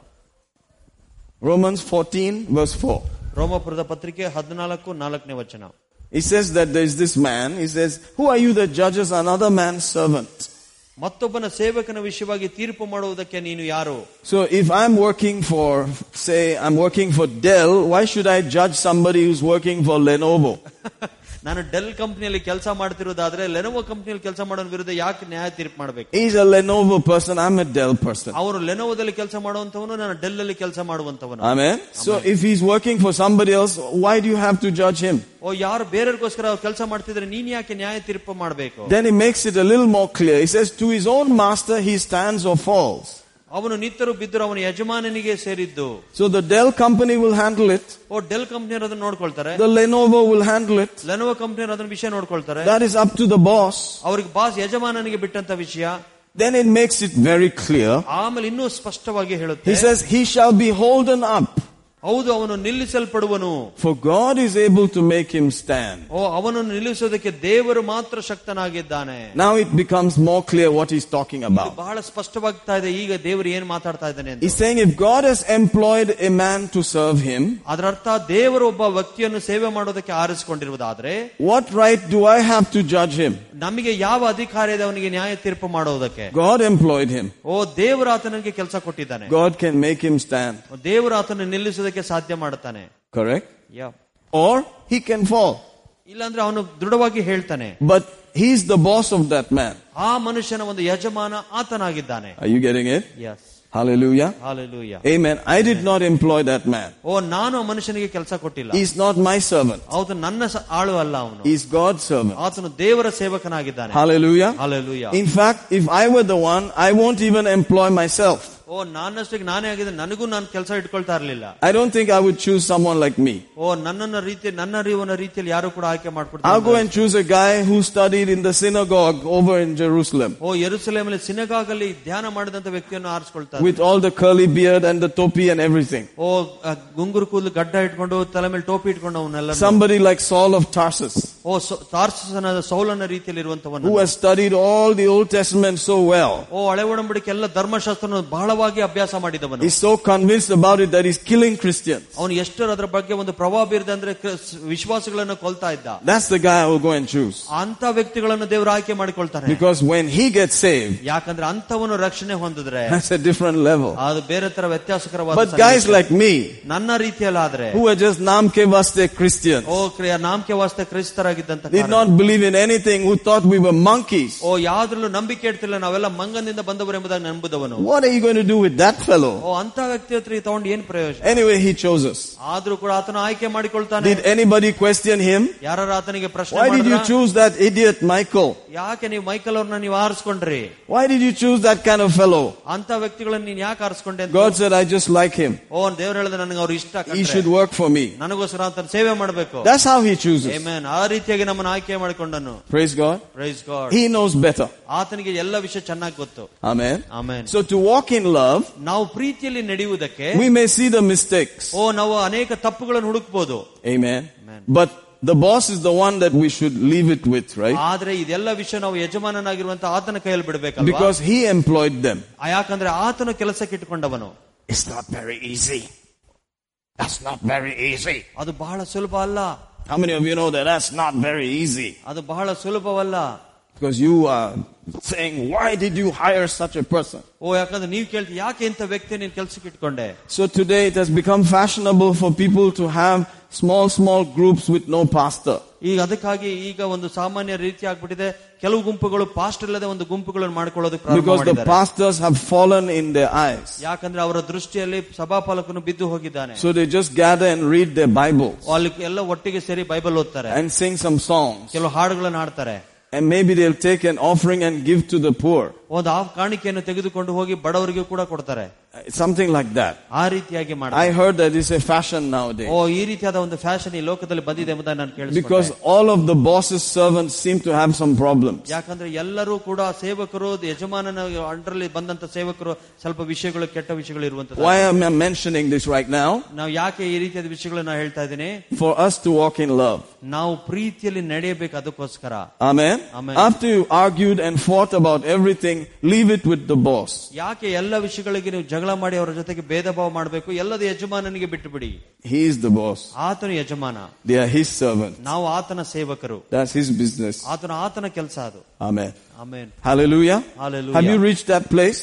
Romans 14 verse 4. ರೋಮಪುರದ ಪತ್ರಿಕೆ ಹದಿನಾಲ್ಕು ನಾಲ್ಕನೇ ವಚನ He says that there is this man. He says, Who are you that judges another man's servant? ಮತ್ತೊಬ್ಬನ ಸೇವಕನ ವಿಷಯವಾಗಿ ತೀರ್ಪು ಮಾಡುವುದಕ್ಕೆ ನೀನು ಯಾರು So if I'm working for, say, I'm working for Dell, why should I judge somebody who's working for Lenovo? *laughs* ನಾನು del ಕಂಪ್ನಿಯಲ್ಲಿ ಕೆಲಸ ಮಾಡ್ತಿರೋದಾದ್ರೆ ಲೆನೋವೋ ಕಂಪ್ನಿಯಲ್ಲಿ ಕೆಲಸ ಮಾಡೋನ್ ವಿರುದ್ಧ ಯಾಕೆ ನ್ಯಾಯ ತೀರ್ಪು ಮಾಡ್ಬೇಕು He's a Lenovo person, I'm a Dell person. ಅವರು ಲೆನೋವೋದಲ್ಲಿ ಕೆಲಸ ಮಾಡುವಂತವನು ನಾನು ಡೆಲ್ ಅಲ್ಲಿ ಕೆಲಸ ಮಾಡುವಂತವನು Amen. So if he's working for somebody else, why do you have to judge him? ಓ ಯಾರು ಬೇರೆಯವ್ರಿಗೋಸ್ಕರ ಕೆಲಸ ಮಾಡ್ತಿದ್ರೆ ನೀನ್ ಯಾಕೆ ನ್ಯಾಯ ತೀರ್ಪು ಮಾಡ್ಬೇಕು Then he makes it a little more clear. He says, to his own master he stands or falls. ಅವನು ನಿತ್ತರು ಬಿದ್ದರು ಅವನ ಯಜಮಾನನಿಗೆ ಸೇರಿದ್ದು So the Dell company will handle it. O del ಕಂಪ್ನಿಯವರು ಅದನ್ನ ನೋಡ್ಕೊಳ್ತಾರೆ The Lenovo will handle it. Lenovo ಕಂಪ್ನಿಯವರು ಅದನ್ನ ವಿಷಯ ನೋಡ್ಕೊಳ್ತಾರೆ That is up to the boss. ಅವ್ರಿಗೆ ಬಾಸ್ ಯಜಮಾನನಿಗೆ ಬಿಟ್ಟಂತ ವಿಷಯ Then it makes it very clear. ಆಮೇಲೆ ಇನ್ನೂ ಸ್ಪಷ್ಟವಾಗಿ ಹೇಳುತ್ತೆ He says, he shall be holden up. ಹೌದು ಅವನು ನಿಲ್ಲಿಸಲ್ಪಡುವನು For God is able to make him stand. ಓ ಅವನನ್ನು ನಿಲ್ಲಿಸೋದಕ್ಕೆ ದೇವರು ಮಾತ್ರ ಶಕ್ತನಾಗಿದ್ದಾನೆ Now it becomes more clear what he's talking ಇದು about. ಬಹಳ ಸ್ಪಷ್ಟವಾಗ್ತಾ ಇದೆ ಈಗ ದೇವರು ಏನ್ ಮಾತಾಡ್ತಾ ಇದ್ದಾನೆ ಅಂತ He's saying if God has employed a man to serve him, ಅದರ ಅರ್ಥ ದೇವರು ಒಬ್ಬ ವ್ಯಕ್ತಿಯನ್ನು ಸೇವೆ ಮಾಡೋದಕ್ಕೆ ಆರಿಸಿಕೊಂಡಿರುವುದಾದ್ರೆ what right do I have to judge him? ನಮಗೆ ಯಾವ ಅಧಿಕಾರ ಇದೆ ಅವನಿಗೆ ನ್ಯಾಯ ತೀರ್ಪು ಮಾಡೋದಕ್ಕೆ God employed him. ಓ ದೇವರು ಆತನಿಗೆ ಕೆಲಸ ಕೊಟ್ಟಿದ್ದಾನೆ God can make him stand. ದೇವರು ಆತನ ನಿಲ್ಲಿಸೋದಕ್ಕೆ ಸಾಧ್ಯ ಮಾಡುತ್ತಾನೆ Correct? Yeah. Or he can fall. ಇಲ್ಲಾಂದ್ರೆ ಅವನು ದೃಢವಾಗಿ ಹೇಳ್ತಾನೆ But he's the boss of that man. ಆ ಮನುಷ್ಯನ ಒಂದು ಯಜಮಾನ ಆತನಾಗಿದ್ದಾನೆ Are you getting it? S Hallelujah. Hallelujah Amen. I did not employ that man. ಓ ನಾನು ಆ ಮನುಷ್ಯನಿಗೆ ಕೆಲಸ ಕೊಟ್ಟಿಲ್ಲ He's not my servant. ಆತ ನನ್ನ ಸ- ಆಳು ಅಲ್ಲ ಅವನು He's God's servant. ಆತನು ದೇವರ ಸೇವಕನಾಗಿದ್ದಾನೆ Hallelujah. Hallelujah In fact, if I were the one, I won't even employ myself. ಓ ನಾನಷ್ಟಿಗೆ ನಾನೇ ಆಗಿದ್ದೆ ನನಗೂ ನಾನು ಕೆಲಸ ಇಟ್ಕೊಳ್ತಾ ಇರ್ಲಿಲ್ಲ I don't think I would choose someone like me. ಓ ನನ್ನನ್ನ ರೀತಿ ನನ್ನ ಅರಿವಿನ ರೀತಿಯಲ್ಲಿ ಯಾರು ಕೂಡ ಆಯ್ಕೆ I'll go ಮಾಡ್ಕೊಡ್ತಾರೆ and choose a guy who studied in the synagogue over in Jerusalem ಓ ಎರುಸಲೇಮಲ್ಲಿ ಸಿನಗಾಗಲ್ಲಿ ಧ್ಯಾನ ಮಾಡಿದಂತ ವ್ಯಕ್ತಿಯನ್ನು ಆರಿಸ್ಕೊಳ್ತಾರೆ with all the curly beard and the topi and everything. ಓ ಆ ಗುಂಗುರು ಕೂದಲು ಗಡ್ಡ ಇಟ್ಕೊಂಡು ತಲೆ ಮೇಲೆ ಟೋಪಿ ಇಟ್ಕೊಂಡು ಅವನ್ನೆಲ್ಲ Somebody like Saul of Tarsus ಓ ಸೌ- ತಾರ್ಸನ ಸೌಲನ ರೀತಿಯಲ್ಲಿ ಇರುವಂತವನು who has studied all the Old Testament so well. ಓ ಹಳೆ ಒಡಂಬಡಿಕೆ ಎಲ್ಲ ಧರ್ಮಶಾಸ್ತ್ರ ಬಹಳವಾಗಿ ಅಭ್ಯಾಸ ಮಾಡಿದವನು He's so convinced about it that he's killing Christians. ಅವನು ಎಷ್ಟರ ಅದರ ಬಗ್ಗೆ ಒಂದು ಪ್ರಭಾವ ಬೀರಿದೆ ಅಂದ್ರೆ ಕ್ರಿಸ್- ವಿಶ್ವಾಸಗಳನ್ನು ಕೊಲ್ತಾ ಇದ್ದ That's the guy I will go and choose. ಅಂತ ವ್ಯಕ್ತಿಗಳನ್ನು ದೇವರು ಆಯ್ಕೆ ಮಾಡಿಕೊಳ್ತಾರೆ Because when he gets saved, ಯಾಕಂದ್ರೆ ಅಂತವನು ರಕ್ಷಣೆ ಹೊಂದಿದ್ರೆ that's a different level. ಅದು ಬೇರೆ ತರ ವ್ಯತ್ಯಾಸಕರವಾದ But guys ಸನ್ನಿವೇಶ. like me, ನನ್ನ ರೀತಿಯಲ್ಲಾದ್ರೆ who are just namke vaste Christians, O ಕ್ರಿಯ ನಾಮಕೆ ವಾಸ್ತೆ ಕ್ರೈಸ್ತರಾಗಿದ್ದಂತ did ಕಾರಣ. not believe in anything, who thought we were monkeys. ಓ ಯಾವ್ದ್ರಲ್ಲೂ ನಂಬಿಕೆ ಇಡ್ತಿಲ್ಲ ನಾವೆಲ್ಲ ಮಂಗನಿಂದ ಬಂದವರು ಎಂಬುದಾಗಿ ನಂಬುದವನು What are you going to do with that fellow? ಓ ಅಂತ ವ್ಯಕ್ತಿ ಹತ್ರ ಈ ತಗೊಂಡು ಏನ್ ಪ್ರಯೋಜನ Anyway, he chose us. ಆದ್ರೂ ಕೂಡ ಆತನ ಆಯ್ಕೆ ಮಾಡಿಕೊಳ್ತಾನೆ Did anybody question him? ಯಾರು ಆತನಿಗೆ ಪ್ರಶ್ನೆ Why did you ಮಾಡಿದ್ರಾ? choose that idiot Michael? ಯಾಕೆ ನೀವು ಮೈಕಲ್ ಅವ್ರನ್ನ ನೀವು ಆರಿಸ್ಕೊಂಡ್ರಿ Why did you choose that kind of fellow? ಅಂತ ವ್ಯಕ್ತಿಗಳನ್ನ ನೀನ್ ಯಾಕೆ ಆರಿಸ್ಕೊಂಡೆ ಅಂತ God said, I just like him. ಓ ದೇವ್ರು ಹೇಳಿದ ನನಗೆ ಅವ್ರು ಇಷ್ಟ He should work for me. ನನಗೋಸ್ಕರ ಆತನ ಸೇವೆ ಮಾಡಬೇಕು That's how he chooses. Amen. ಆ ರೀತಿಯಾಗಿ ನಮ್ಮನ್ನ ಆಯ್ಕೆ ಮಾಡಿಕೊಂಡನು Praise God. Praise god He knows better. ಆತನಿಗೆ ಎಲ್ಲ ವಿಷಯ ಚೆನ್ನಾಗಿ ಗೊತ್ತು Amen. Amen So to walk in love, ನಾವು ಪ್ರೀತಿಯಲ್ಲಿ ನಡೆಯುವುದಕ್ಕೆ we may see the mistakes. ಓ ನಾವು ಅನೇಕ ತಪ್ಪುಗಳನ್ನು ಹುಡುಕ್ಬೋದು Amen. Amen. But the boss is the one that we should leave it with, right? ಆದ್ರೆ ಇದೆಲ್ಲ ವಿಷಯ ನಾವು ಯಜಮಾನನಾಗಿರುವಂತ ಆತನ ಕೈಯಲ್ಲಿ ಬಿಡಬೇಕಲ್ವಾ Because he employed them. ಆ ಯಾಕಂದ್ರೆ ಆತನು ಕೆಲಸಕ್ಕೆ ಇಟ್ಟುಕೊಂಡವನು It's not very easy. That's not very easy. ಅದು ಬಹಳ ಸುಲಭ ಅಲ್ಲ How many of you know that that's not very easy? ಅದು ಬಹಳ ಸುಲಭವಲ್ಲ Because you are saying, why did you hire such a person? ಓ ಯಾಕಂದ್ರೆ ನೀವು ಕೇಳ್ತೀವಿ ಯಾಕೆ ಇಂಥ ವ್ಯಕ್ತಿ ನೀನ್ ಕೆಲ್ಸಕ್ಕೆ ಇಟ್ಕೊಂಡೆ So today it has become fashionable for people to have small, small groups with no pastor. ಈಗ ಅದಕ್ಕಾಗಿ ಈಗ ಒಂದು ಸಾಮಾನ್ಯ ರೀತಿ ಆಗ್ಬಿಟ್ಟಿದೆ ಕೆಲವು ಗುಂಪುಗಳು ಪಾಸ್ಟ್ ಇಲ್ಲದೆ ಒಂದು ಗುಂಪುಗಳನ್ನು ಮಾಡ್ಕೊಳ್ಳೋದಕ್ಕೆ ಪ್ರಾರಂಭ Because the ಮಾಡಿದ್ದಾರೆ pastors have fallen in their eyes. ಯಾಕಂದ್ರೆ ಅವರ ದೃಷ್ಟಿಯಲ್ಲಿ ಸಭಾಪಾಲಕನು ಬಿದ್ದು ಹೋಗಿದ್ದಾನೆ So they just gather and read their Bibles ಅಲ್ಲಿ ಎಲ್ಲ ಒಟ್ಟಿಗೆ ಸೇರಿ ಬೈಬಲ್ ಓದ್ತಾರೆ and sing some songs. ಕೆಲವು ಹಾಡುಗಳನ್ನು ಹಾಡ್ತಾರೆ And maybe they'll take an offering and give to the poor. ಒಂದು ಆ ಕಾಣಿಕೆಯನ್ನು ತೆಗೆದುಕೊಂಡು ಹೋಗಿ ಬಡವರಿಗೆ ಕೂಡ ಕೊಡ್ತಾರೆ Something like that. ಆ ರೀತಿಯಾಗಿ I ಮಾಡ್ತಾರೆ heard that it's a fashion nowadays. ಓ ಈ ರೀತಿಯಾದ ಒಂದು ಫ್ಯಾಷನ್ ಈ ಲೋಕದಲ್ಲಿ ಬಂದಿದೆ ಎಂಬುದನ್ನು ನಾನು Because ಕೇಳಿಸ್ಕೊಂಡೆ all of the boss's servants seem to have some problems. ಯಾಕಂದ್ರೆ ಎಲ್ಲರೂ ಕೂಡ ಸೇವಕರು ಯಜಮಾನನ ಅಂಡರಲ್ಲಿ ಬಂದಂತ ಸೇವಕರು ಸ್ವಲ್ಪ ವಿಷಯಗಳು ಕೆಟ್ಟ ವಿಷಯಗಳು ಇರುವಂತದ್ದು Why am I mentioning this right now? ನಾವು ಯಾಕೆ ಈ ರೀತಿಯಾದ ವಿಷಯಗಳನ್ನ ಹೇಳ್ತಾ ಇದ್ದೀನಿ For us to walk in love. ನಾವು ಪ್ರೀತಿಯಲ್ಲಿ ನಡೆಯಬೇಕು ಅದಕ್ಕೋಸ್ಕರ Amen? Amen. After you argued and fought about everything, leave it with the boss. ಯಾಕೆ ಎಲ್ಲ ವಿಷಯಗಳಿಗೆ ನೀವು ಜಗಳ ಮಾಡಿ ಅವರ ಜೊತೆಗೆ ಭೇದ ಭಾವ ಮಾಡಬೇಕು ಎಲ್ಲದ ಯಜಮಾನನಿಗೆ ಬಿಟ್ಟು ಬಿಡಿ He is the boss. ಆತನು ಯಜಮಾನ They are his servants. ನಾವು ಆತನ ಸೇವಕರು That's his business. ಆತನ ಆತನ ಕೆಲಸ ಅದು Amen. Amen Hallelujah. Hallelujah. Have you reached that place?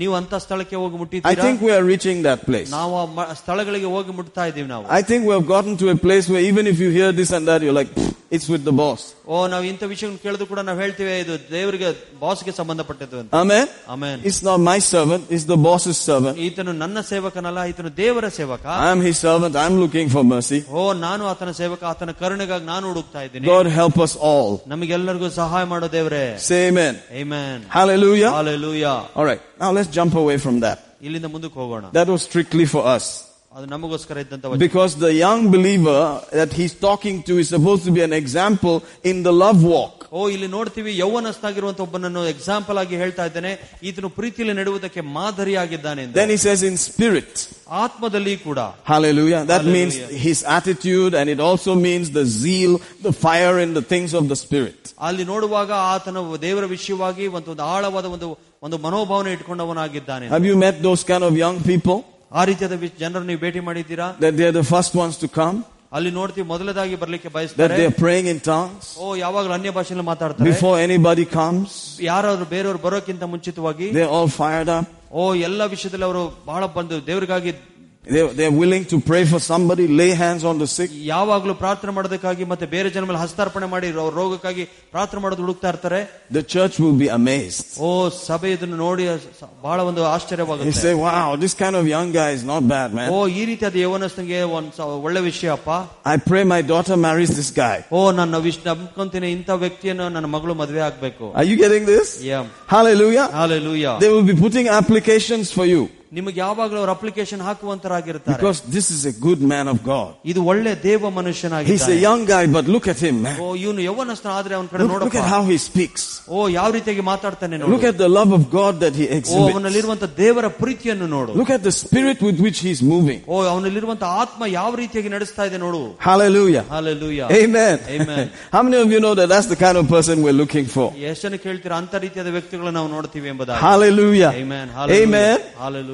ನೀವು ಅಂತ ಸ್ಥಳಕ್ಕೆ ಹೋಗಿ I ಮುಟ್ಟಿದ್ದೀರಾ think we are reaching that place. ನಾವು ಆ ಮ- ಸ್ಥಳಗಳಿಗೆ ಹೋಗಿ ಮುಟ್ತಾ ಇದೀವಿ ನಾವು I think we have gotten to a place where even if you hear this and that, you're like, "Pfft, it's with the boss. ಓ ನಾವು ಇಂಥ ವಿಷಯವನ್ನು ಕೇಳಿದ್ರು ಕೂಡ ನಾವು ಹೇಳ್ತೀವಿ ಇದು ದೇವರಿಗೆ ಬಾಸ್ಗೆ ಸಂಬಂಧಪಟ್ಟದ್ದು ಅಂತ Amen. Amen It's not my servant, it's the boss's servant. ಈತನು ನನ್ನ ಸೇವಕನಲ್ಲ ಈತನು ದೇವರ ಸೇವಕ I'm his servant, I'm looking for mercy. ಓ ನಾನು ಆತನ ಸೇವಕ ಆತನ ಕರುಣೆಗಾಗಿ ನಾನು ಹುಡುಕ್ತಾ ಇದ್ದೀನಿ God help us all. ನಮಗೆಲ್ಲರಿಗೂ ಸಹಾಯ ಮಾಡೋ ದೇವರೇ Say amen. Amen. Hallelujah. Hallelujah. Alright, now let's jump away from that. ಇಲ್ಲಿಂದ ಮುಂದಕ್ಕೆ ಹೋಗೋಣ That was strictly for us. ಅದು ನಮಗೋಸ್ಕರ ಇದ್ದಂತ ವಚನ. Because the young believer that he's talking to is supposed to be an example in the love walk. ಓ ಇಲ್ಲಿ ನೋಡ್ತೀವಿ ಯೌವನಸ್ಥಾಗಿರುವಂತ ಒಬ್ಬನನ್ನು ಎಕ್ಸಾಂಪಲ್ ಆಗಿ ಹೇಳ್ತಾ ಇದ್ದೇನೆ ಈತನು ಪ್ರೀತಿಯಲ್ಲಿ ನಡೆಯುವುದಕ್ಕೆ ಮಾದರಿಯಾಗಿದ್ದಾನೆ ಎಂದು. Then he says in spirit. ಆತ್ಮದಲ್ಲಿ ಕೂಡ Hallelujah. That Hallelujah. means his attitude and it also means the zeal, the fire in the things of the spirit. ಅಲ್ಲಿ ನೋಡುವಾಗ ಆತನ ದೇವರ ವಿಷಯವಾಗಿ ಒಂದು ಒಂದು ಆಳವಾದ ಒಂದು ಒಂದು ಮನೋಭಾವನೆ ಇಟ್ಕೊಂಡವನಾಗಿದ್ದಾನೆ Have you met those kind of young people ಆ ರೀತಿಯಾದ ವಿ- ಜನರನ್ನು ನೀವು ಭೇಟಿ ಮಾಡಿದ್ದೀರಾ that they're the first ones to come? ಅಲ್ಲಿ ನೋಡ್ತೀವಿ ಮೊದಲದಾಗಿ ಬರ್ಲಿಕ್ಕೆ That ಬಯಸ್ತಾರೆ they're praying in tongues ಓ ಯಾವಾಗಲೂ ಅನ್ಯ ಭಾಷೆಯಲ್ಲಿ ಮಾತಾಡ್ತಾರೆ before anybody comes? ಯಾರಾದ್ರೂ ಬೇರೆಯವರು ಬರೋಕ್ಕಿಂತ ಮುಂಚಿತವಾಗಿ They're all fired up. ಓ ಎಲ್ಲ ವಿಷಯದಲ್ಲಿ ಅವರು ಬಹಳ ಬಂದು ದೇವರಿಗಾಗಿ They're, they're willing to pray for somebody, lay hands on the sick. ಯಾವಾಗ್ಲೂ ಪ್ರಾರ್ಥನೆ ಮಾಡೋದಕ್ಕಾಗಿ ಮತ್ತೆ ಬೇರೆ ಜನ ಮೇಲೆ ಹಸ್ತಾರ್ಪಣೆ ಮಾಡಿ ಅವ್ರ ರೋಗಕ್ಕಾಗಿ ಪ್ರಾರ್ಥನೆ ಮಾಡೋದು ಹುಡುಕ್ತಾ ಇರ್ತಾರೆ The church will be amazed. ಓ ಸಭೆ ಇದನ್ನು ನೋಡಿ ಸ- ಬಹಳ ಒಂದು They ಆಶ್ಚರ್ಯವಾಗುತ್ತೆ say, wow, this kind of young guy is not bad, O man. ಈ ರೀತಿಯಾದ ಯೌವನಸ್ಥನಿಗೆ ಒಂದ್ ಸ- ಒಳ್ಳೆ ವಿಷಯ ಅಪ್ಪ I pray my daughter marries this guy. ಓ ನಾನು ವಿಶ್ ನಂಬ್ಕೊಂತೀನಿ ಇಂಥ ವ್ಯಕ್ತಿಯನ್ನು ನನ್ನ ಮಗಳು ಮದುವೆ ಆಗ್ಬೇಕು Are you getting this? Yeah. Hallelujah. Hallelujah. They will be putting applications for you ನಿಮಗೆ ಯಾವಾಗಲೂ ಅವ್ರ application ಹಾಕುವಂತರಾಗಿರ್ತಾರೆ because this is a good man of God. ಇದು ಒಳ್ಳೆ ದೇವ He's a ಮನುಷ್ಯನಾಗಿದ್ದಾನೆ young guy, but look at him, man. ಓ ಇವನು ಯೌವನಸ್ಥನ ಆದ್ರೆ ಅವನ ಕಡೆ Look, look ನೋಡಪ್ಪ at how he speaks. ಓ ಯಾವ ರೀತಿಯಾಗಿ ಮಾತಾಡ್ತಾನೆ Look ನೋಡು at the love of God that he O exhibits. ಅವನಲ್ಲಿರುವಂತ ದೇವರ ಪ್ರೀತಿಯನ್ನು ನೋಡು Look at the spirit with which he's moving. ಓ ಅವನಲ್ಲಿರುವಂತ ಆತ್ಮ ಯಾವ ರೀತಿಯಾಗಿ ನಡೆಸ್ತಾ ಇದೆ ನೋಡು Hallelujah. Hallelujah. Amen. Amen. *laughs* How many of you know that that's the kind of person we're looking for? ಎಷ್ಟು ಜನ ಕೇಳ್ತೀರಾ ಅಂತ ರೀತಿಯಾದ ವ್ಯಕ್ತಿಗಳನ್ನ ನಾವು ನೋಡ್ತೀವಿ ಎಂಬುದಾಗಿ Hallelujah. Amen. Amen. Hallelujah.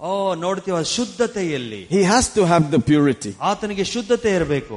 ಓ ನೋಡ್ತೀವ ಶುದ್ಧತೆಯಲ್ಲಿ He has to have the purity. ಆತನಿಗೆ ಶುದ್ಧತೆ ಇರಬೇಕು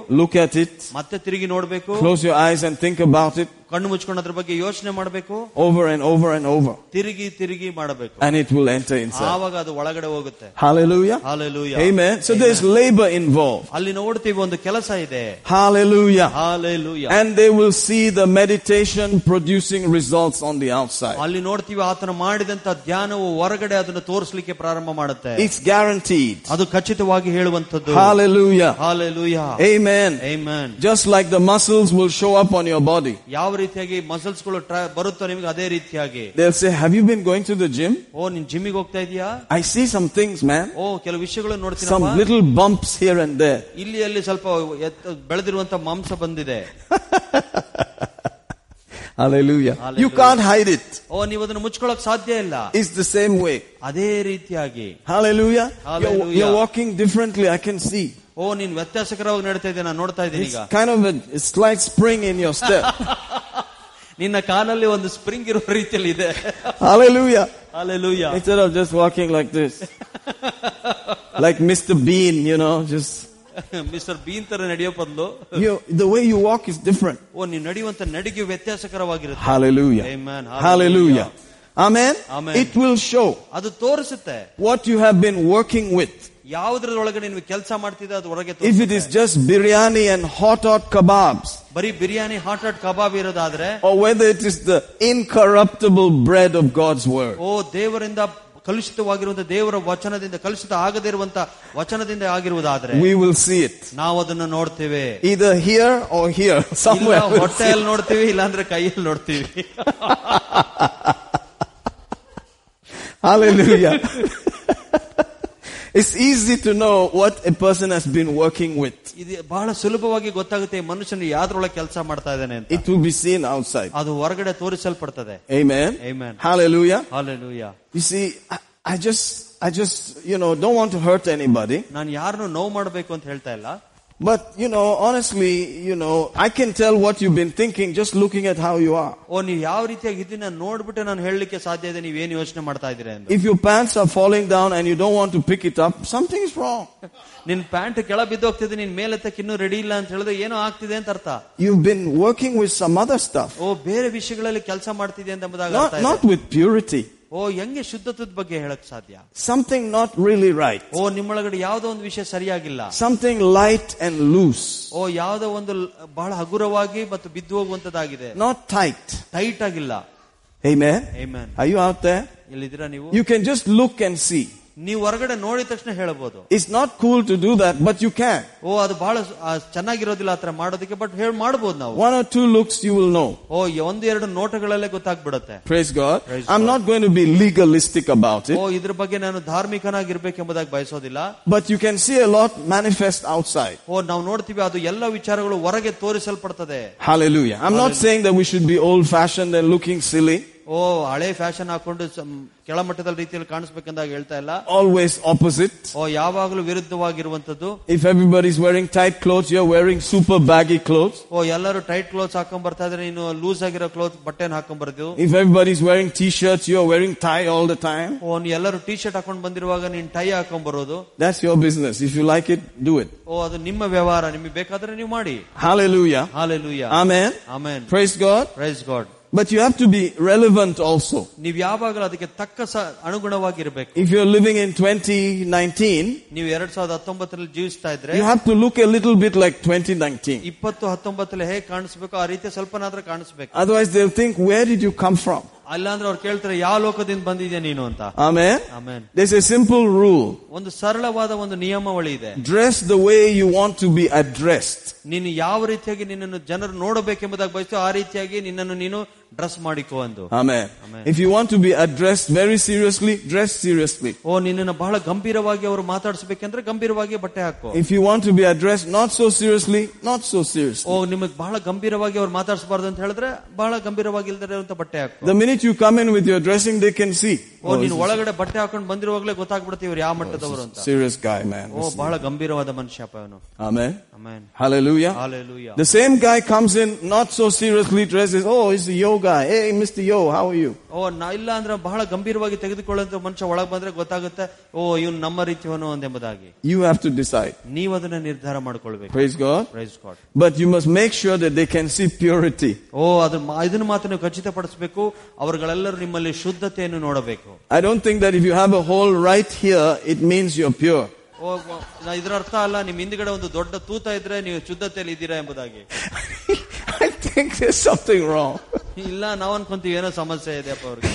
look at it, ಮತ್ತೆ ತಿರುಗಿ ನೋಡ್ಬೇಕು close your eyes and think about it ಕಣ್ಣು ಮುಚ್ಕೊಂಡು ಅದ್ರ ಬಗ್ಗೆ ಯೋಚನೆ ಮಾಡಬೇಕು over and over and over, ತಿರುಗಿ ತಿರುಗಿ ಮಾಡಬೇಕು and it will enter inside. ಆವಾಗ ಅದು ಒಳಗಡೆ ಹೋಗುತ್ತೆ Hallelujah. Hallelujah Amen. So there's labor involved. ಅಲ್ಲಿ ನೋಡ್ತೀವಿ ಒಂದು ಕೆಲಸ ಇದೆ Hallelujah. Hallelujah And they will see the meditation producing results on the outside. ಅಲ್ಲಿ ನೋಡ್ತೀವಿ ಆತನ ಮಾಡಿದಂತ ಧ್ಯಾನವು ಹೊರಗಡೆ ಅದನ್ನು ತೋರಿಸಲಿಕ್ಕೆ ಪ್ರಾರಂಭ ಮಾಡುತ್ತೆ It's guaranteed. ಅದು ಖಚಿತವಾಗಿ ಹೇಳುವಂತದ್ದು Hallelujah. Hallelujah Amen. Amen. Just like the muscles will show up on your body. ಯಾವ ರೀತಿಯಾಗಿ ಮಸಲ್ಸ್ ಗಳು ಟ್ರಾ- ಬರುತ್ತೋ ನಿಮಗೆ ಅದೇ ರೀತಿಯಾಗಿ They'll say, have you been going to the gym? ಓ ನೀನ್ ಜಿಮ್ಮಿಗೆ ಹೋಗ್ತಾ ಇದೀಯಾ I see some things, man. ಓ ಕೆಲವು ವಿಷಯಗಳು Some ನೋಡ್ತೀನಿ little bumps here and there. ಇಲ್ಲಿ ಅಲ್ಲಿ ಸ್ವಲ್ಪ ಎತ್ತ- ಬೆಳೆದಿರುವಂತ ಮಾಂಸ ಬಂದಿದೆ *laughs* Hallelujah. Hallelujah. You can't hide it. ಓ ನೀವು ಅದನ್ನು ಮುಚ್ಕೊಳ್ಳಕ್ ಸಾಧ್ಯ ಇಲ್ಲ It's the same way. ಅದೇ ರೀತಿಯಾಗಿ Hallelujah. You're, Hallelujah. you're walking differently. I can see. ಓ ನೀನ್ ವ್ಯತ್ಯಾಸಕರವಾಗಿ ನಡೀತಾ ಇದ್ದೆ ನಾನು ನೋಡ್ತಾ ಇದ್ದೀನಿ It's ಈಗ kind of a, a slight spring in your step. *laughs* ನಿನ್ನ ಕಾಲಲ್ಲಿ ಒಂದು ಸ್ಪ್ರಿಂಗ್ ಇರುವ ರೀತಿಯಲ್ಲಿ ಇದೆ Hallelujah. Alleluia Instead of just walking like this. like Mr. Bean, you know, just, *laughs* mister Bean ತರ ನಡೆಯೋ ಬದಲು you, the way you walk is different. ಓ ನೀವು ನಡೆಯುವಂತ ನಡಿಗೆ ವ್ಯತ್ಯಾಸಕರವಾಗಿರುತ್ತೆ Hallelujah. Amen. Hallelujah. Amen. Amen. It will show ಅದು ತೋರಿಸುತ್ತೆ what you have been working with. ಯಾವುದ್ರೊಳಗೆ ನೀವು ಕೆಲಸ ಮಾಡ್ತಿದ್ದೆ ಅದು ಹೊರಗೆ If it is just biryani and hot hot kebabs, ಬರೀ biryani hot hot kebab ಇರೋದಾದ್ರೆ or whether it is the incorruptible bread of God's word. ಓ ದೇವರಿಂದ ಕಲುಷಿತವಾಗಿರುವಂತ ದೇವರ ವಚನದಿಂದ ಕಲುಷಿತ ಆಗದೇ ಇರುವಂತ ವಚನದಿಂದ ಆಗಿರುವುದಾದ್ರೆ we will see it. ನಾವು ಅದನ್ನು ನೋಡ್ತೇವೆ Either here or here, ಇಲ್ಲ somewhere. we'll see ಹೊಟ್ಟೆಯಲ್ಲಿ ನೋಡ್ತೀವಿ ಇಲ್ಲಾಂದ್ರೆ ಕೈಯಲ್ಲಿ ನೋಡ್ತೀವಿ Hallelujah. it's easy to know what a person has been working with. ಇದು ಬಹಳ ಸುಲಭವಾಗಿ ಗೊತ್ತಾಗುತ್ತೆ ಈ ಮನುಷ್ಯನು ಯಾವ್ದ್ರೊಳಗೆ ಕೆಲಸ ಮಾಡ್ತಾ ಇದ್ದಾನೆ ಅಂತ It will be seen outside. ಅದು ಹೊರಗಡೆ ತೋರಿಸಲ್ಪಡ್ತದೆ Amen. Amen. Hallelujah. Hallelujah You see, I, I just, I just, you know, don't want to hurt anybody. ನಾನು ಯಾರನ್ನು ನೋವು ಮಾಡಬೇಕು ಅಂತ ಹೇಳ್ತಾ ಇಲ್ಲ But, you know, honestly, you know, I can tell what you've been thinking just looking at how you are. ಓ ನೀವು ಯಾವ ರೀತಿಯಾಗಿ ಇದನ್ನ ನೋಡ್ಬಿಟ್ಟು ನಾನು ಹೇಳಲಿಕ್ಕೆ ಸಾಧ್ಯ ಇದೆ ನೀವೇನು ಯೋಚನೆ ಮಾಡ್ತಾ ಇದ್ದೀರಾ ಎಂದು If your pants are falling down and you don't want to pick it up, something is wrong. *laughs* ನಿನ್ ಪ್ಯಾಂಟ್ ಕೆಳ ಬಿದ್ದೋಗ್ತಿದೆ ನಿನ್ ಮೇಲೆತ್ತಕ್ಕೆ ಇನ್ನೂ ರೆಡಿ ಇಲ್ಲ ಅಂತ ಹೇಳಿದ್ರೆ ಏನೋ ಆಗ್ತಿದೆ ಅಂತ ಅರ್ಥ You've been working with some other stuff. ಓ ಬೇರೆ ವಿಷಯಗಳಲ್ಲಿ ಕೆಲಸ ಮಾಡ್ತಿದೆ ಅಂತ ಎಂಬುದಾಗಿ Not, ಅರ್ಥ ಇದೆ. not with purity. ಓ ಹೆಂಗೆ ಶುದ್ಧತ್ವದ ಬಗ್ಗೆ ಹೇಳಕ್ ಸಾಧ್ಯ Something not really right. ಓ ನಿಮ್ಮೊಳಗಡೆ ಯಾವ್ದೋ ಒಂದು ವಿಷಯ ಸರಿಯಾಗಿಲ್ಲ Something light and loose. ಓ ಯಾವ್ದೋ ಒಂದು ಲ್- ಬಹಳ ಹಗುರವಾಗಿ ಮತ್ತು ಬಿದ್ದು ಹೋಗುವಂತದ್ದಾಗಿದೆ Not tight. ಟೈಟ್ ಆಗಿಲ್ಲ Amen. Amen. Are you out there? ಇಲ್ಲಿದ್ದೀರಾ ನೀವು You can just look and see. ನೀವು ಹೊರಗಡೆ ನೋಡಿದ ತಕ್ಷಣ ಹೇಳಬಹುದು It's not cool to do that, but you can. ಓ ಅದು ಬಹಳ ಸ- ಆ, ಚೆನ್ನಾಗಿರೋದಿಲ್ಲ ಆತರ ಮಾಡೋದಕ್ಕೆ ಬಟ್ ಹೇಳಿ ಮಾಡಬಹುದು ನಾವು One or two looks you will know. ಓ ಈ ಒಂದು ಎರಡು ನೋಟಗಳಲ್ಲೇ ಗೊತ್ತಾಗ್ಬಿಡುತ್ತೆ Praise God. Praise I'm God. not going to be legalistic about O it, ಇದ್ರ ಬಗ್ಗೆ ನಾನು ಧಾರ್ಮಿಕನಾಗಿರ್ಬೇಕೆಂಬುದಾಗಿ ಬಯಸೋದಿಲ್ಲ but you can see a lot manifest outside. ಓ ನಾವು ನೋಡ್ತೀವಿ ಅದು ಎಲ್ಲ ವಿಚಾರಗಳು ಹೊರಗೆ ತೋರಿಸಲ್ಪಡ್ತದೆ Hallelujah. I'm not saying that we should be old fashioned and looking silly. ಓ ಹಳೆ ಫ್ಯಾಷನ್ ಹಾಕೊಂಡು ಸಮ್- ಕೆಳಮಟ್ಟದ ರೀತಿಯಲ್ಲಿ ಕಾಣಿಸ್ಬೇಕಂದಾಗ ಹೇಳ್ತಾ ಇಲ್ಲ Always opposite. ಓ ಯಾವಾಗಲೂ ವಿರುದ್ಧವಾಗಿರುವಂತದ್ದು If everybody's wearing tight clothes, you're wearing super baggy clothes. ಓ ಎಲ್ಲರೂ ಟೈಟ್ ಕ್ಲೋತ್ಸ್ ಹಾಕೊಂಡ್ ಬರ್ತಾ ಇದ್ರೆ ನೀನು ಲೂಸ್ ಆಗಿರೋ ಕ್ಲೋತ್ ಬಟ್ಟೆನ ಹಾಕೊಂಡ್ ಬರ್ದು If everybody's wearing t-shirts, you're wearing tie all the time. ಓ ನೀ ಎಲ್ಲರೂ ಟಿ ಶರ್ಟ್ ಹಾಕೊಂಡ್ ಬಂದಿರುವಾಗ ನೀನ್ ಟೈ ಹಾಕೊಂಡ್ ಬರೋದು That's your business. If you like it, do it. ಓ ಅದು ನಿಮ್ಮ ವ್ಯವಹಾರ ನಿಮಗೆ ಬೇಕಾದ್ರೆ ನೀವು ಮಾಡಿ Hallelujah. Hallelujah Amen. Amen Praise God. Praise God But you have to be relevant also. ನೀವ್ ಯಾವಾಗಲೂ ಅದಕ್ಕೆ ತಕ್ಕ ಸ ಅನುಗುಣವಾಗಿರ್ಬೇಕು If you're living in 2019, ನೀವು ಎರಡ್ ಸಾವಿರದ ಹತ್ತೊಂಬತ್ತರಲ್ಲಿ ಜೀವಿಸ್ತಾ ಇದ್ರೆ you have to look a little bit like 2019. ಇಪ್ಪತ್ತು ಹತ್ತೊಂಬತ್ತಲ್ಲಿ ಹೇಗೆ ಕಾಣಿಸ್ಬೇಕು ಆ ರೀತಿ ಸ್ವಲ್ಪನಾದ್ರೂ ಕಾಣಿಸ್ಬೇಕು Otherwise they'll think, where did you come from? ಅಲ್ಲಾಂದ್ರೆ ಅವ್ರು ಕೇಳ್ತಾರೆ ಯಾವ ಲೋಕದಿಂದ ಬಂದಿದ್ಯಾ ನೀನು ಅಂತ Amen. Amen There's a simple rule. ಒಂದು ಸರಳವಾದ ಒಂದು ನಿಯಮಾವಳಿ ಇದೆ Dress the way you want to be addressed. ನೀನು ಯಾವ ರೀತಿಯಾಗಿ ನಿನ್ನನ್ನು ಜನರು ನೋಡಬೇಕೆಂಬುದಾಗಿ ಬಯಸ್ತು ಆ ರೀತಿಯಾಗಿ ನಿನ್ನನ್ನು ನೀನು ಡ್ರೆಸ್ ಮಾಡಿಕೋ ಅಂದು Amen. Amen. If you want to be addressed very seriously, dress seriously. ಓ ನಿನ್ನನ್ನು ಬಹಳ ಗಂಭೀರವಾಗಿ ಅವರು ಮಾತಾಡಿಸ್ಬೇಕಂದ್ರೆ ಗಂಭೀರವಾಗಿ ಬಟ್ಟೆ ಹಾಕೋ If you want to be addressed not so seriously, not so seriously. ಓ ನಿಮಗ್ ಬಹಳ ಗಂಭೀರವಾಗಿ ಅವ್ರು ಮಾತಾಡಿಸಬಾರ್ದು ಅಂತ ಹೇಳಿದ್ರೆ ಬಹಳ ಗಂಭೀರವಾಗಿ ಇಲ್ದರೆ ಅಂತ ಬಟ್ಟೆ ಹಾಕೋ The minute you come in with your dressing, they can see. O Oh, ನೀನು this is ಒಳಗಡೆ ಬಟ್ಟೆ ಹಾಕೊಂಡು ಬಂದಿರುವಾಗಲೇ ಗೊತ್ತಾಗ್ಬಿಡುತ್ತೆ ಇವ್ರು ಯಾವ ಮಟ್ಟದವರು a ಅಂತ serious guy, man. ಓ ಬಹಳ ಗಂಭೀರವಾದ ಮನುಷ್ಯಪ್ಪ ಅವನು Amen. Amen Hallelujah. Hallelujah The same guy comes in not so seriously dressed. Says, oh, it's the yo guy. Hey, Mr. Yo, how are you? ಓ ನಾ ಇಲ್ಲ ಅಂದ್ರೆ ಬಹಳ ಗಂಭೀರವಾಗಿ ತೆಗೆದುಕೊಳ್ಳುವಂತ ಮನುಷ್ಯ ಒಳಗ್ ಬಂದ್ರೆ ಗೊತ್ತಾಗುತ್ತೆ ಓ ಇವನು ನಮ್ಮ ರೀತಿಯವನು ಎಂಬುದಾಗಿ You have to decide. ನೀವು ಅದನ್ನ ನಿರ್ಧಾರ ಮಾಡ್ಕೊಳ್ಬೇಕು Praise God. Praise God But you must make sure that they can see purity. ಓ ಅದು ಇದನ್ನ ಮಾತ್ರ ನೀವು ಖಚಿತಪಡಿಸಬೇಕು ಅವರುಗಳೆಲ್ಲರೂ ನಿಮ್ಮಲ್ಲಿ ಶುದ್ಧತೆಯನ್ನು ನೋಡಬೇಕು I don't think that if you have a hole right here, it means you're pure. ಓ ನಾ ಇದ್ರ ಅರ್ಥ ಅಲ್ಲ ನಿಮ್ ಹಿಂದ್ಗಡೆ ಒಂದು ದೊಡ್ಡ ತೂತ ಇದ್ರೆ ನೀವು ಶುದ್ಧತೆಯಲ್ಲಿ ಇದ್ದೀರಾ ಎಂಬುದಾಗಿ I think there's something wrong. ಇಲ್ಲ ನಾವ್ ಅನ್ಕೊಂತೀವಿ ಏನೋ ಸಮಸ್ಯೆ ಇದೆಯಪ್ಪ ಅವ್ರಿಗೆ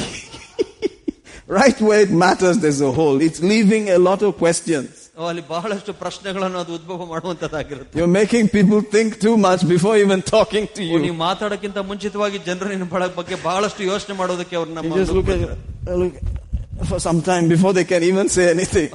Right where it matters, there's a hole. It's leaving a lot of questions. ಓ ಅಲ್ಲಿ ಬಹಳಷ್ಟು ಪ್ರಶ್ನೆಗಳನ್ನು ಅದು ಉದ್ಭವ ಮಾಡುವಂತದ್ದಾಗಿರುತ್ತೆ You're making people think too much before even talking to O, you. ನೀವು ಮಾತಾಡಕ್ಕಿಂತ ಮುಂಚಿತವಾಗಿ ಜನರು ನಿನ್ನ ಬಳ ಬಗ್ಗೆ ಬಹಳಷ್ಟು ಯೋಚನೆ ಮಾಡೋದಕ್ಕೆ ಅವ್ರು You ನಮ್ಮ just look at uh, look for some time before they can even say anything.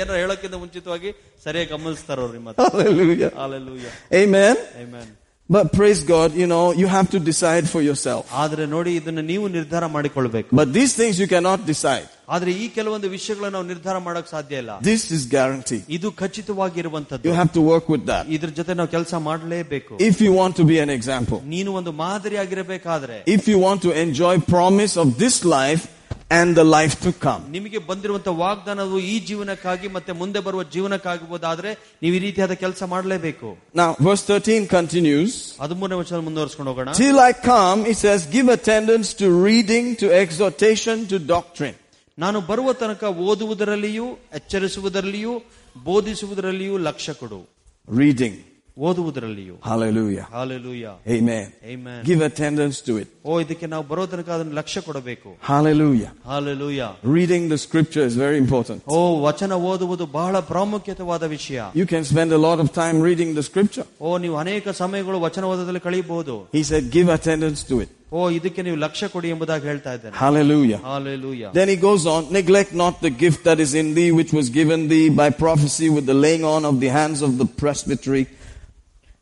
ಏನೋ ಹೇಳೋಕ್ಕಿಂತ ಮುಂಚಿತವಾಗಿ ಸರಿಯಾಗಿ ಗಮನಿಸ್ತಾರ ಅವ್ರು ನಿಮ್ಮ ಹತ್ರ. Hallelujah. Hallelujah. Amen. Amen. But praise God, you know, you have to decide for yourself. ಆದ್ರೆ ನೋಡಿ ಇದನ್ನ ನೀವು ನಿರ್ಧಾರ ಮಾಡಿಕೊಳ್ಬೇಕು But these things you cannot decide. ಆದ್ರೆ ಈ ಕೆಲವೊಂದು ವಿಷಯಗಳನ್ನ ನಾವು ನಿರ್ಧಾರ ಮಾಡಕ್ ಸಾಧ್ಯ ಇಲ್ಲ This is guaranteed. ಇದು ಖಚಿತವಾಗಿರುವಂತದ್ದು You have to work with that. ಇದ್ರ ಜೊತೆ ನಾವು ಕೆಲಸ ಮಾಡಲೇಬೇಕು If you want to be an example, ನೀನು ಒಂದು ಮಾದರಿಯಾಗಿರಬೇಕಾದ್ರೆ if you want to enjoy promise of this life and the life to come. ನಿಮಗೆ ಬಂದಿರುವಂತ ವಾಗ್ದಾನವು ಈ ಜೀವನಕ್ಕಾಗಿ ಮತ್ತೆ ಮುಂದೆ ಬರುವ ಜೀವನಕ್ಕಾಗಬಹುದಾದ್ರೆ ನೀವು ಈ ರೀತಿಯಾದ ಕೆಲಸ ಮಾಡಲೇಬೇಕು Now, verse 13 continues. ಹದಿಮೂರನೇ ವರ್ಷ ಮುಂದುವರ್ಸ್ಕೊಂಡು ಹೋಗೋಣ Till I come, it says, give attendance to reading, to exhortation, to doctrine. ನಾನು ಬರುವ ತನಕ ಓದುವುದರಲ್ಲಿಯೂ ಎಚ್ಚರಿಸುವುದರಲ್ಲಿಯೂ ಬೋಧಿಸುವುದರಲ್ಲಿಯೂ ಲಕ್ಷ್ಯ ಕೊಡು Reading. ಓದುವುದರಲ್ಲಿಯೂ Hallelujah. Hallelujah Amen. Amen. Give attendance to it. ಓ ಇದಕ್ಕೆ ನಾವು ಬರೋ ತನಕ ಅದನ್ನು ಲಕ್ಷ್ಯ ಕೊಡಬೇಕು Hallelujah. Hallelujah Reading the scripture is very important. ಓ ವಚನ ಓದುವುದು ಬಹಳ ಪ್ರಾಮುಖ್ಯತವಾದ ವಿಷಯ You can spend a lot of time reading the scripture. ಓ ನೀವು ಅನೇಕ ಸಮಯಗಳು ವಚನ ಓದೋದ್ರಲ್ಲಿ ಕಳೆಯಬಹುದು He said, give attendance to it. ಓ ಇದಕ್ಕೆ ನೀವು ಲಕ್ಷ್ಯ ಕೊಡಿ ಎಂಬುದಾಗಿ ಹೇಳ್ತಾ ಇದ್ದೇನೆ Hallelujah. Hallelujah Then he goes on, neglect not the gift that is in thee, which was given thee by prophecy with the laying on of the hands of the presbytery.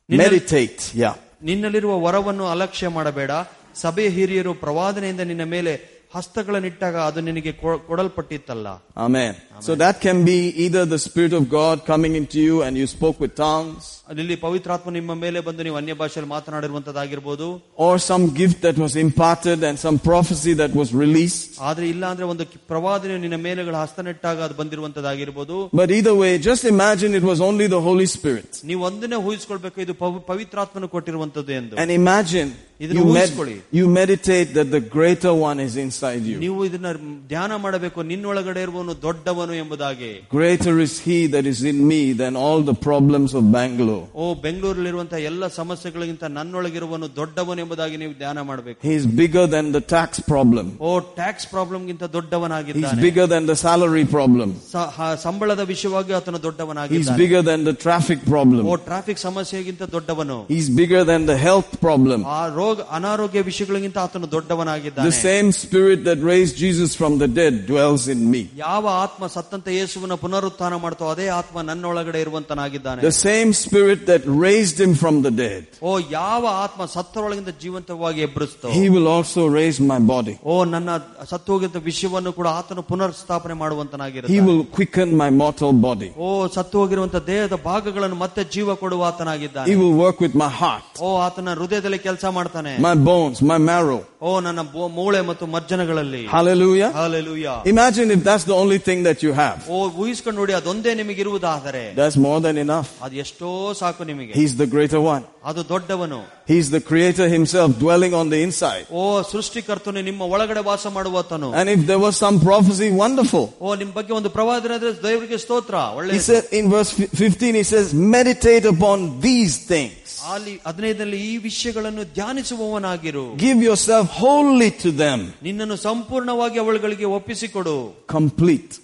Meditate. Yeah. ನಿನ್ನಲ್ಲಿರುವ ವರವನ್ನು ಅಲಕ್ಷ್ಯ ಮಾಡಬೇಡ ಸಭೆಯ ಹಿರಿಯರು ಪ್ರವಾದನೆಯಿಂದ ನಿನ್ನ ಮೇಲೆ ಹಸ್ತಗಳನ್ನಿಟ್ಟಾಗ ಅದು ನಿನಗೆ ಕೊ- ಕೊಡಲ್ಪಟ್ಟಿತ್ತಲ್ಲ Amen. So that can be either the Spirit of God coming into you and you spoke with tongues, ಅಲ್ಲಿ ಪವಿತ್ರಾತ್ಮ ನಿಮ್ಮ ಮೇಲೆ ಬಂದು ನೀವು ಅನ್ಯ ಭಾಷೆಯಲ್ಲಿ ಮಾತನಾಡಿರುವಂತದ್ದಾಗಿರ್ಬೋದು or some gift that was imparted and some prophecy that was released. ಆದ್ರೆ ಇಲ್ಲ ಅಂದ್ರೆ ಒಂದು ಕಿ- ಪ್ರವಾದನೆ ನಿನ್ನ ಮೇಲೆಗಳ ಹಸ್ತನೆಟ್ಟಾಗ ಅದು ಬಂದಿರುವಂತದ್ದಾಗಿರ್ಬೋದು But either way, just imagine it was only the Holy Spirit. ನೀವು ಒಂದನ್ನೇ ಊಹಿಸ್ಕೊಳ್ಬೇಕು ಇದು ಪವಿ- ಪವಿತ್ರಾತ್ಮನು ಕೊಟ್ಟಿರುವಂತದ್ದು ಎಂದು And imagine ಇದನ್ನು you, med- ಊಹಿಸ್ಕೊಳ್ಳಿ. you meditate that the greater one is inside you. ನೀವು ಇದನ್ನ ಧ್ಯಾನ ಮಾಡಬೇಕು ನಿನ್ನೊಳಗಡೆ ಇರುವವನು ದೊಡ್ಡವನು ಎಂಬುದಾಗಿ Greater is he that is in me than all the problems of Bangalore. ಓ ಬೆಂಗಳೂರಲ್ಲಿರುವಂತಹ ಎಲ್ಲ ಸಮಸ್ಯೆಗಳಿಗಿಂತ ನನ್ನೊಳಗಿರುವನು ದೊಡ್ಡವನು ಎಂಬುದಾಗಿ ನೀವು ಧ್ಯಾನ ಮಾಡಬೇಕು He is bigger than the tax problem. ಓ ಟ್ಯಾಕ್ಸ್ ಪ್ರಾಬ್ಲಮ್ ಗಿಂತ He's ದೊಡ್ಡವನಾಗಿದ್ದಾನೆ bigger than the salary problem. ಸ- ಹ- ಸಂಬಳದ ವಿಷಯವಾಗಿ ಆತನು He's ದೊಡ್ಡವನಾಗಿದ್ದಾನೆ bigger than the traffic problem. O traffic ಸಮಸ್ಯೆಗಿಂತ ದೊಡ್ಡವನು He's bigger than the health problem. ಆ ರೋಗ ಅನಾರೋಗ್ಯ ವಿಷಯಗಳಿಗಿಂತ ಆತನು The ದೊಡ್ಡವನಾಗಿದ್ದಾನೆ same spirit that raised Jesus from the dead dwells in me. ಯಾವ ಆತ್ಮ ಸತ್ತಂತೆ ಯೇಸುವನ ಪುನರುತ್ಥಾನ ಮಾಡ್ತೋ ಅದೇ ಆತ್ಮ ನನ್ನೊಳಗಡೆ ಇರುವಂತನಾಗಿದ್ದಾನೆ The same spirit that raised him from the dead. ಓ ಯಾವ ಆತ್ಮ ಸತ್ತರೊಳಗಿಂದ ಜೀವಂತವಾಗಿ ಎಬ್ಬರಿಸ್ತೋ He will also raise my body. ಓ ನನ್ನ ಸತ್ತು ಹೋಗಿದ್ದ ವಿಷಯವನ್ನು ಕೂಡ ಆತನು ಪುನರ್ ಸ್ಥಾಪನೆ He ಮಾಡುವಂತನಾಗಿರುತ್ತೆ will quicken my mortal body. ಓ ಸತ್ತು ಹೋಗಿರುವಂತ ದೇಹದ ಭಾಗಗಳನ್ನು ಮತ್ತೆ ಜೀವ ಕೊಡುವ ಆತನಾಗಿದ್ದಾನೆ He will work with my heart, ಓ ಆತನ ಹೃದಯದಲ್ಲಿ ಕೆಲಸ ಮಾಡ್ತಾನೆ my bones, my marrow. ಓ ನನ್ನ ಬೋ- ಮೂಳೆ ಮತ್ತು ಮಜ್ಜನಗಳಲ್ಲಿ Hallelujah. Hallelujah Imagine if that's the only thing that you have. ಓ ಊಹಿಸ್ಕೊಂಡು ನೋಡಿ ಅದೊಂದೇ ನಿಮಗಿರುವುದಾದರೆ That's more than enough. ಅದು ಎಷ್ಟೋ ಸಾಕು ನಿಮಗೆ He's the greater one. ಅದು ದೊಡ್ಡವನು He's the creator himself dwelling on the inside. ಓ ಸೃಷ್ಟಿಕರ್ತನು ನಿಮ್ಮ ಒಳಗಡೆ ವಾಸ ಮಾಡುವತನು And if there was some prophecy, wonderful. ಓ ನಿಮ್ ಬಗ್ಗೆ ಒಂದು ಪ್ರವಾದನೆ ಆದ್ರೆ ದೇವರಿಗೆ ಸ್ತೋತ್ರ ಒಳ್ಳೆ He said in verse 15, he says, meditate upon these things. ಅಲ್ಲಿ ಹದಿನೈದರಲ್ಲಿ ಈ ವಿಷಯಗಳನ್ನು ಧ್ಯಾನಿಸುವವನಾಗಿರು Give yourself wholly to them. ನಿನ್ನನ್ನು ಸಂಪೂರ್ಣವಾಗಿ ಅವಳುಗಳಿಗೆ ಒಪ್ಪಿಸಿಕೊಡು Complete.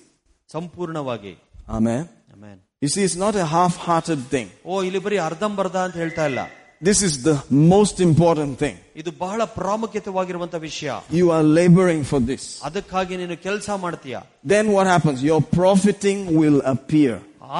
ಸಂಪೂರ್ಣವಾಗಿ Amen. Amen. You see, it's not a half-hearted thing. ಓ ಇಲ್ಲಿ ಬರೀ ಅರ್ಧಂಬರ್ಧ ಅಂತ ಹೇಳ್ತಾ ಇಲ್ಲ This is the most important thing. ಇದು ಬಹಳ ಪ್ರಾಮುಖ್ಯತೆವಾಗಿರುವಂತ ವಿಷಯ You are laboring for this. ಅದಕ್ಕಾಗಿ ನೀನು ಕೆಲಸ ಮಾಡ್ತೀಯ Then what happens? Your profiting will appear.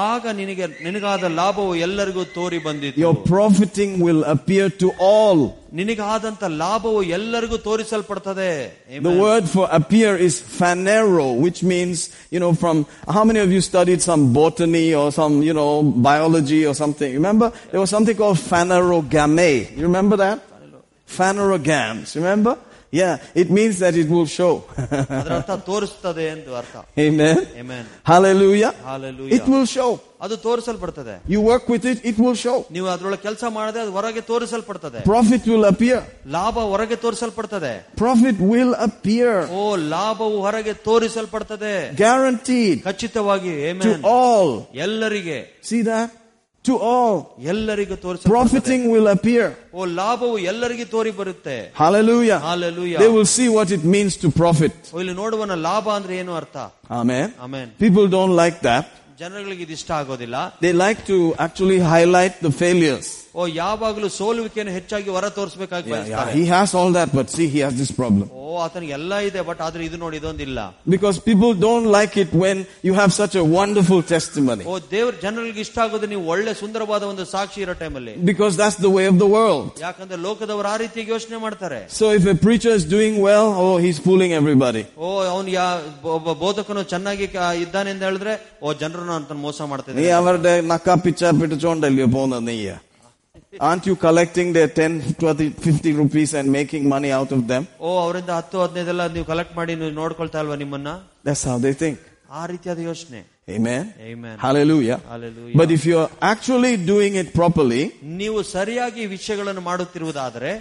ಆಗ ನಿನಗೆ ನಿನಗಾದ ಲಾಭವು ಎಲ್ಲರಿಗೂ ತೋರಿ ಬಂದಿತ್ತು Your profiting will appear to all. ನಿನಗಾದಂತ ಲಾಭವು ಎಲ್ಲರಿಗೂ ತೋರಿಸಲ್ಪಡ್ತದೆ The Amen. word for appear is phanero, which means, you know, from, how many of you studied some botany or some, you know, biology or something? Remember? There was something called phanerogame. You remember that? Phanerogams. Remember? Yeah. It means that it will show. ಅದರ ಅರ್ಥ ತೋರಿಸ್ತದೆ ಎಂದು ಅರ್ಥ Amen. Amen. Hallelujah. Hallelujah. It will show. ಅದು ತೋರಿಸಲ್ಪಡ್ತದೆ You work with it, it will show. ನೀವು ಅದ್ರೊಳಗೆ ಕೆಲಸ ಮಾಡದೆ ಅದು ಹೊರಗೆ ತೋರಿಸಲ್ಪಡ್ತದೆ Profit will appear. ಲಾಭ ಹೊರಗೆ ತೋರಿಸಲ್ಪಡ್ತದೆ Profit will appear. ಓ ಲಾಭವು ಹೊರಗೆ ತೋರಿಸಲ್ಪಡ್ತದೆ Guaranteed. ಖಚಿತವಾಗಿ To Amen. all. ಎಲ್ಲರಿಗೆ See that? To all. ಎಲ್ಲರಿಗೂ ತೋರಿಸ Profiting will appear. ಓ ಲಾಭವು ಎಲ್ಲರಿಗೆ ತೋರಿ ಬರುತ್ತೆ Hallelujah. Hallelujah. They will see what it means to profit. ಓ, ಇಲ್ಲಿ ನೋಡುವನ ಲಾಭ ಅಂದ್ರೆ ಏನು ಅರ್ಥ Amen. Amen People don't like that. ಜನಗಳಿಗೆ ಇದು ಇಷ್ಟ ಆಗೋದಿಲ್ಲ They like to actually highlight the failures. ಓ ಯಾವಾಗಲೂ ಸೋಲುವಿಕೆಯನ್ನು ಹೆಚ್ಚಾಗಿ ಹೊರ ತೋರಿಸಬೇಕಾಗಿ he has all that but see he has this problem ಓ ಆತನಿಗೆ ಎಲ್ಲ ಇದೆ ಬಟ್ ಆದ್ರೆ ಇದು ನೋಡಿ ಇದೊಂದಿಲ್ಲ because people don't like it when you have such a wonderful testimony ಓ ದೇವ್ರ ಜನರಿಗೆ ಇಷ್ಟ ಆಗೋದು ನೀವು ಒಳ್ಳೆ ಸುಂದರವಾದ ಒಂದು ಸಾಕ್ಷಿ ಇರೋ ಟೈಮಲ್ಲಿ because that's the way of the world ಯಾಕಂದ್ರೆ ಲೋಕದವರು ಆ ರೀತಿ ಯೋಚನೆ ಮಾಡ್ತಾರೆ so if a preacher is doing well O he's fooling everybody ಓ ಅವನು ಯಾ ಒಬ್ಬ ಬೋಧಕನು ಚೆನ್ನಾಗಿ ಇದ್ದಾನೆ ಅಂತ ಹೇಳಿದ್ರೆ ಓ ಜನರನ್ನು ಅಂತ ಮೋಸ ಮಾಡ್ತಾರೆ ನೀ ಅವರ ನಕ್ಕ ಪಿಚ್ಚ ಪಿಟ್ಟು ಚೋಂಡಲ್ಲಿ ಪೋನ ನೀಯ Aren't you collecting their 10, 20, 50 rupees and making money out of them? ಓ ಅವರಿಂದ ಹತ್ತು ಹದಿನೈದೆಲ್ಲ ನೀವು ಕಲೆಕ್ಟ್ ಮಾಡಿ ನೀವು ನೋಡ್ಕೊಳ್ತಾ ಇಲ್ವಾ ನಿಮ್ಮನ್ನ That's how they think. ಆ ರೀತಿಯಾದ ಯೋಚನೆ Amen. Amen. Hallelujah. Hallelujah. But if you're actually doing it properly, ನೀವು ಸರಿಯಾಗಿ ಈ ವಿಷಯಗಳನ್ನು ಮಾಡುತ್ತಿರುವುದಾದರೆ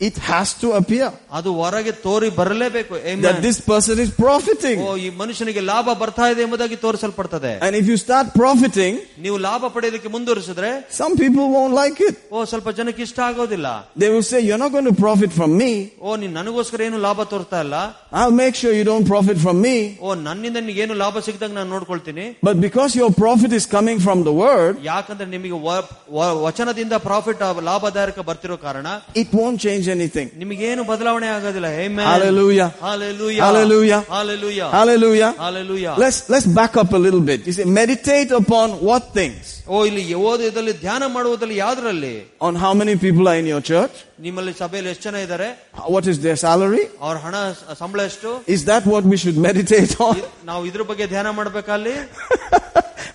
it has to appear ಅದು ಹೊರಗೆ ತೋರಿ ಬರಲೇಬೇಕು Amen. that this person is profiting. ಓ ಈ ಮನುಷ್ಯನಿಗೆ ಲಾಭ ಬರ್ತಾ ಇದೆ ಎಂಬುದಾಗಿ ತೋರಿಸಲ್ಪಡ್ತದೆ And if you start profiting, ನೀವು ಲಾಭ ಪಡೆಯೋದಕ್ಕೆ ಮುಂದುವರಿಸಿದ್ರೆ some people won't like it. ಓ ಸ್ವಲ್ಪ ಜನಕ್ಕೆ ಇಷ್ಟ ಆಗೋದಿಲ್ಲ They will say, You're not going to profit from me. ಓ ನೀನ್ ನನಗೋಸ್ಕರ ಏನು ಲಾಭ ತೋರ್ತಾ ಇಲ್ಲ I'll make sure you don't profit from me. ಓ ನನ್ನಿಂದ ನಿನಗೇನು ಲಾಭ ಸಿಗ್ದಂಗ ನಾನು ನೋಡ್ಕೊಳ್ತೀನಿ But because your profit is coming from the word, ಯಾಕಂದ್ರೆ ನಿಮಗೆ ವ- ವ- ವಚನದಿಂದ ಪ್ರಾಫಿಟ್ ಲಾಭದಾಯಕ ಬರ್ತಿರೋ ಕಾರಣ it won't change anything. ನಿಮಗೇನು ಬದಲಾವಣೆ ಆಗೋದಿಲ್ಲ Amen. Hallelujah. Hallelujah. Hallelujah. Hallelujah. Hallelujah. Hallelujah. Let's, let's back up a little bit. You say, meditate upon what things? ಓ ಇಲ್ಲಿ ಓದೋದಲ್ಲಿ ಧ್ಯಾನ ಮಾಡುವುದಲ್ಲಿ ಯಾವ್ದ್ರಲ್ಲಿ On how many people are in your church? ನಿಮ್ಮಲ್ಲಿ ಸಭೆಯಲ್ಲಿ ಎಷ್ಟು ಜನ ಇದ್ದಾರೆ What is their salary? ಅವ್ರ ಹಣ ಸಂಬಳ ಎಷ್ಟು Is that what we should meditate on? ನಾವು ಇದ್ರ ಬಗ್ಗೆ ಧ್ಯಾನ ಮಾಡ್ಬೇಕಲ್ಲಿ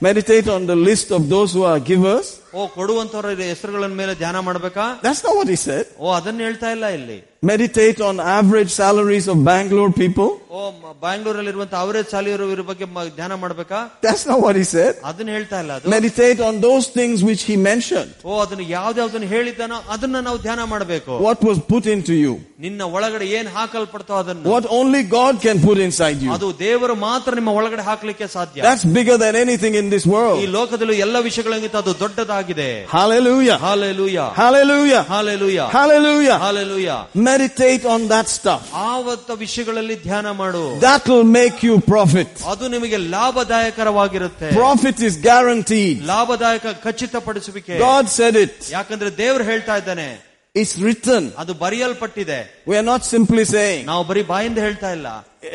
meditate on the list of those who are givers? ಓ ಕೊಡುವಂತವ್ರ ಹೆಸರುಗಳ ಮೇಲೆ ಧ್ಯಾನ ಮಾಡ್ಬೇಕಾ That's not what he said. ಓ ಅದನ್ನ ಹೇಳ್ತಾ ಇಲ್ಲ ಇಲ್ಲಿ Meditate on average salaries of Bangalore people? ಓ ಬ್ಯಾಂಗ್ಳೂರಲ್ಲಿ ಇರುವಂತ ಅವರೇಜ್ ಸಾಲಿಯರು ಇದ್ರ ಬಗ್ಗೆ ಮ- ಧ್ಯಾನ ಮಾಡ್ಬೇಕಾ That's not what he said. ಅದನ್ನ ಹೇಳ್ತಾ ಇಲ್ಲ ಅದು Meditate on those things which he mentioned. ಓ ಅದನ್ನ ಯಾವ್ದಾವ್ದನ್ನ ಹೇಳಿದ್ದಾನೋ ಅದನ್ನ ನಾವು ಧ್ಯಾನ ಮಾಡಬೇಕು What was put into you. ನಿನ್ನ ಒಳಗಡೆ ಏನ್ ಹಾಕಲ್ಪಡ್ತೋ ಅದನ್ನ What only God can put inside you. ಅದು ದೇವರು ಮಾತ್ರ ನಿಮ್ಮ ಒಳಗಡೆ ಹಾಕ್ಲಿಕ್ಕೆ ಸಾಧ್ಯ That's bigger than anything in this ಈ world. ಲೋಕದಲ್ಲಿ ಎಲ್ಲ ವಿಷಯಗಳಿಗಿಂತ ಅದು ದೊಡ್ಡದಾಗಿದೆ Hallelujah. Hallelujah Hallelujah. Hallelujah Hallelujah. Hallelujah Meditate on that stuff. ಆವತ್ತ ವಿಷಯಗಳಲ್ಲಿ ಧ್ಯಾನ ಮಾಡು That will make you profit. ಅದು ನಿಮಗೆ ಲಾಭದಾಯಕರವಾಗಿರುತ್ತೆ Profit is guaranteed. ಲಾಭದಾಯಕ ಖಚಿತಪಡಿಸುವಿಕೆ God said it. ಯಾಕಂದ್ರೆ ದೇವರು ಹೇಳ್ತಾ ಇದ್ದಾನೆ It's written. ಅದು ಬರೆಯಲ್ಪಟ್ಟಿದೆ We are not simply saying. ನಾವು ಬರೀ ಬಾಯಿಂದ ಹೇಳ್ತಾ ಇಲ್ಲ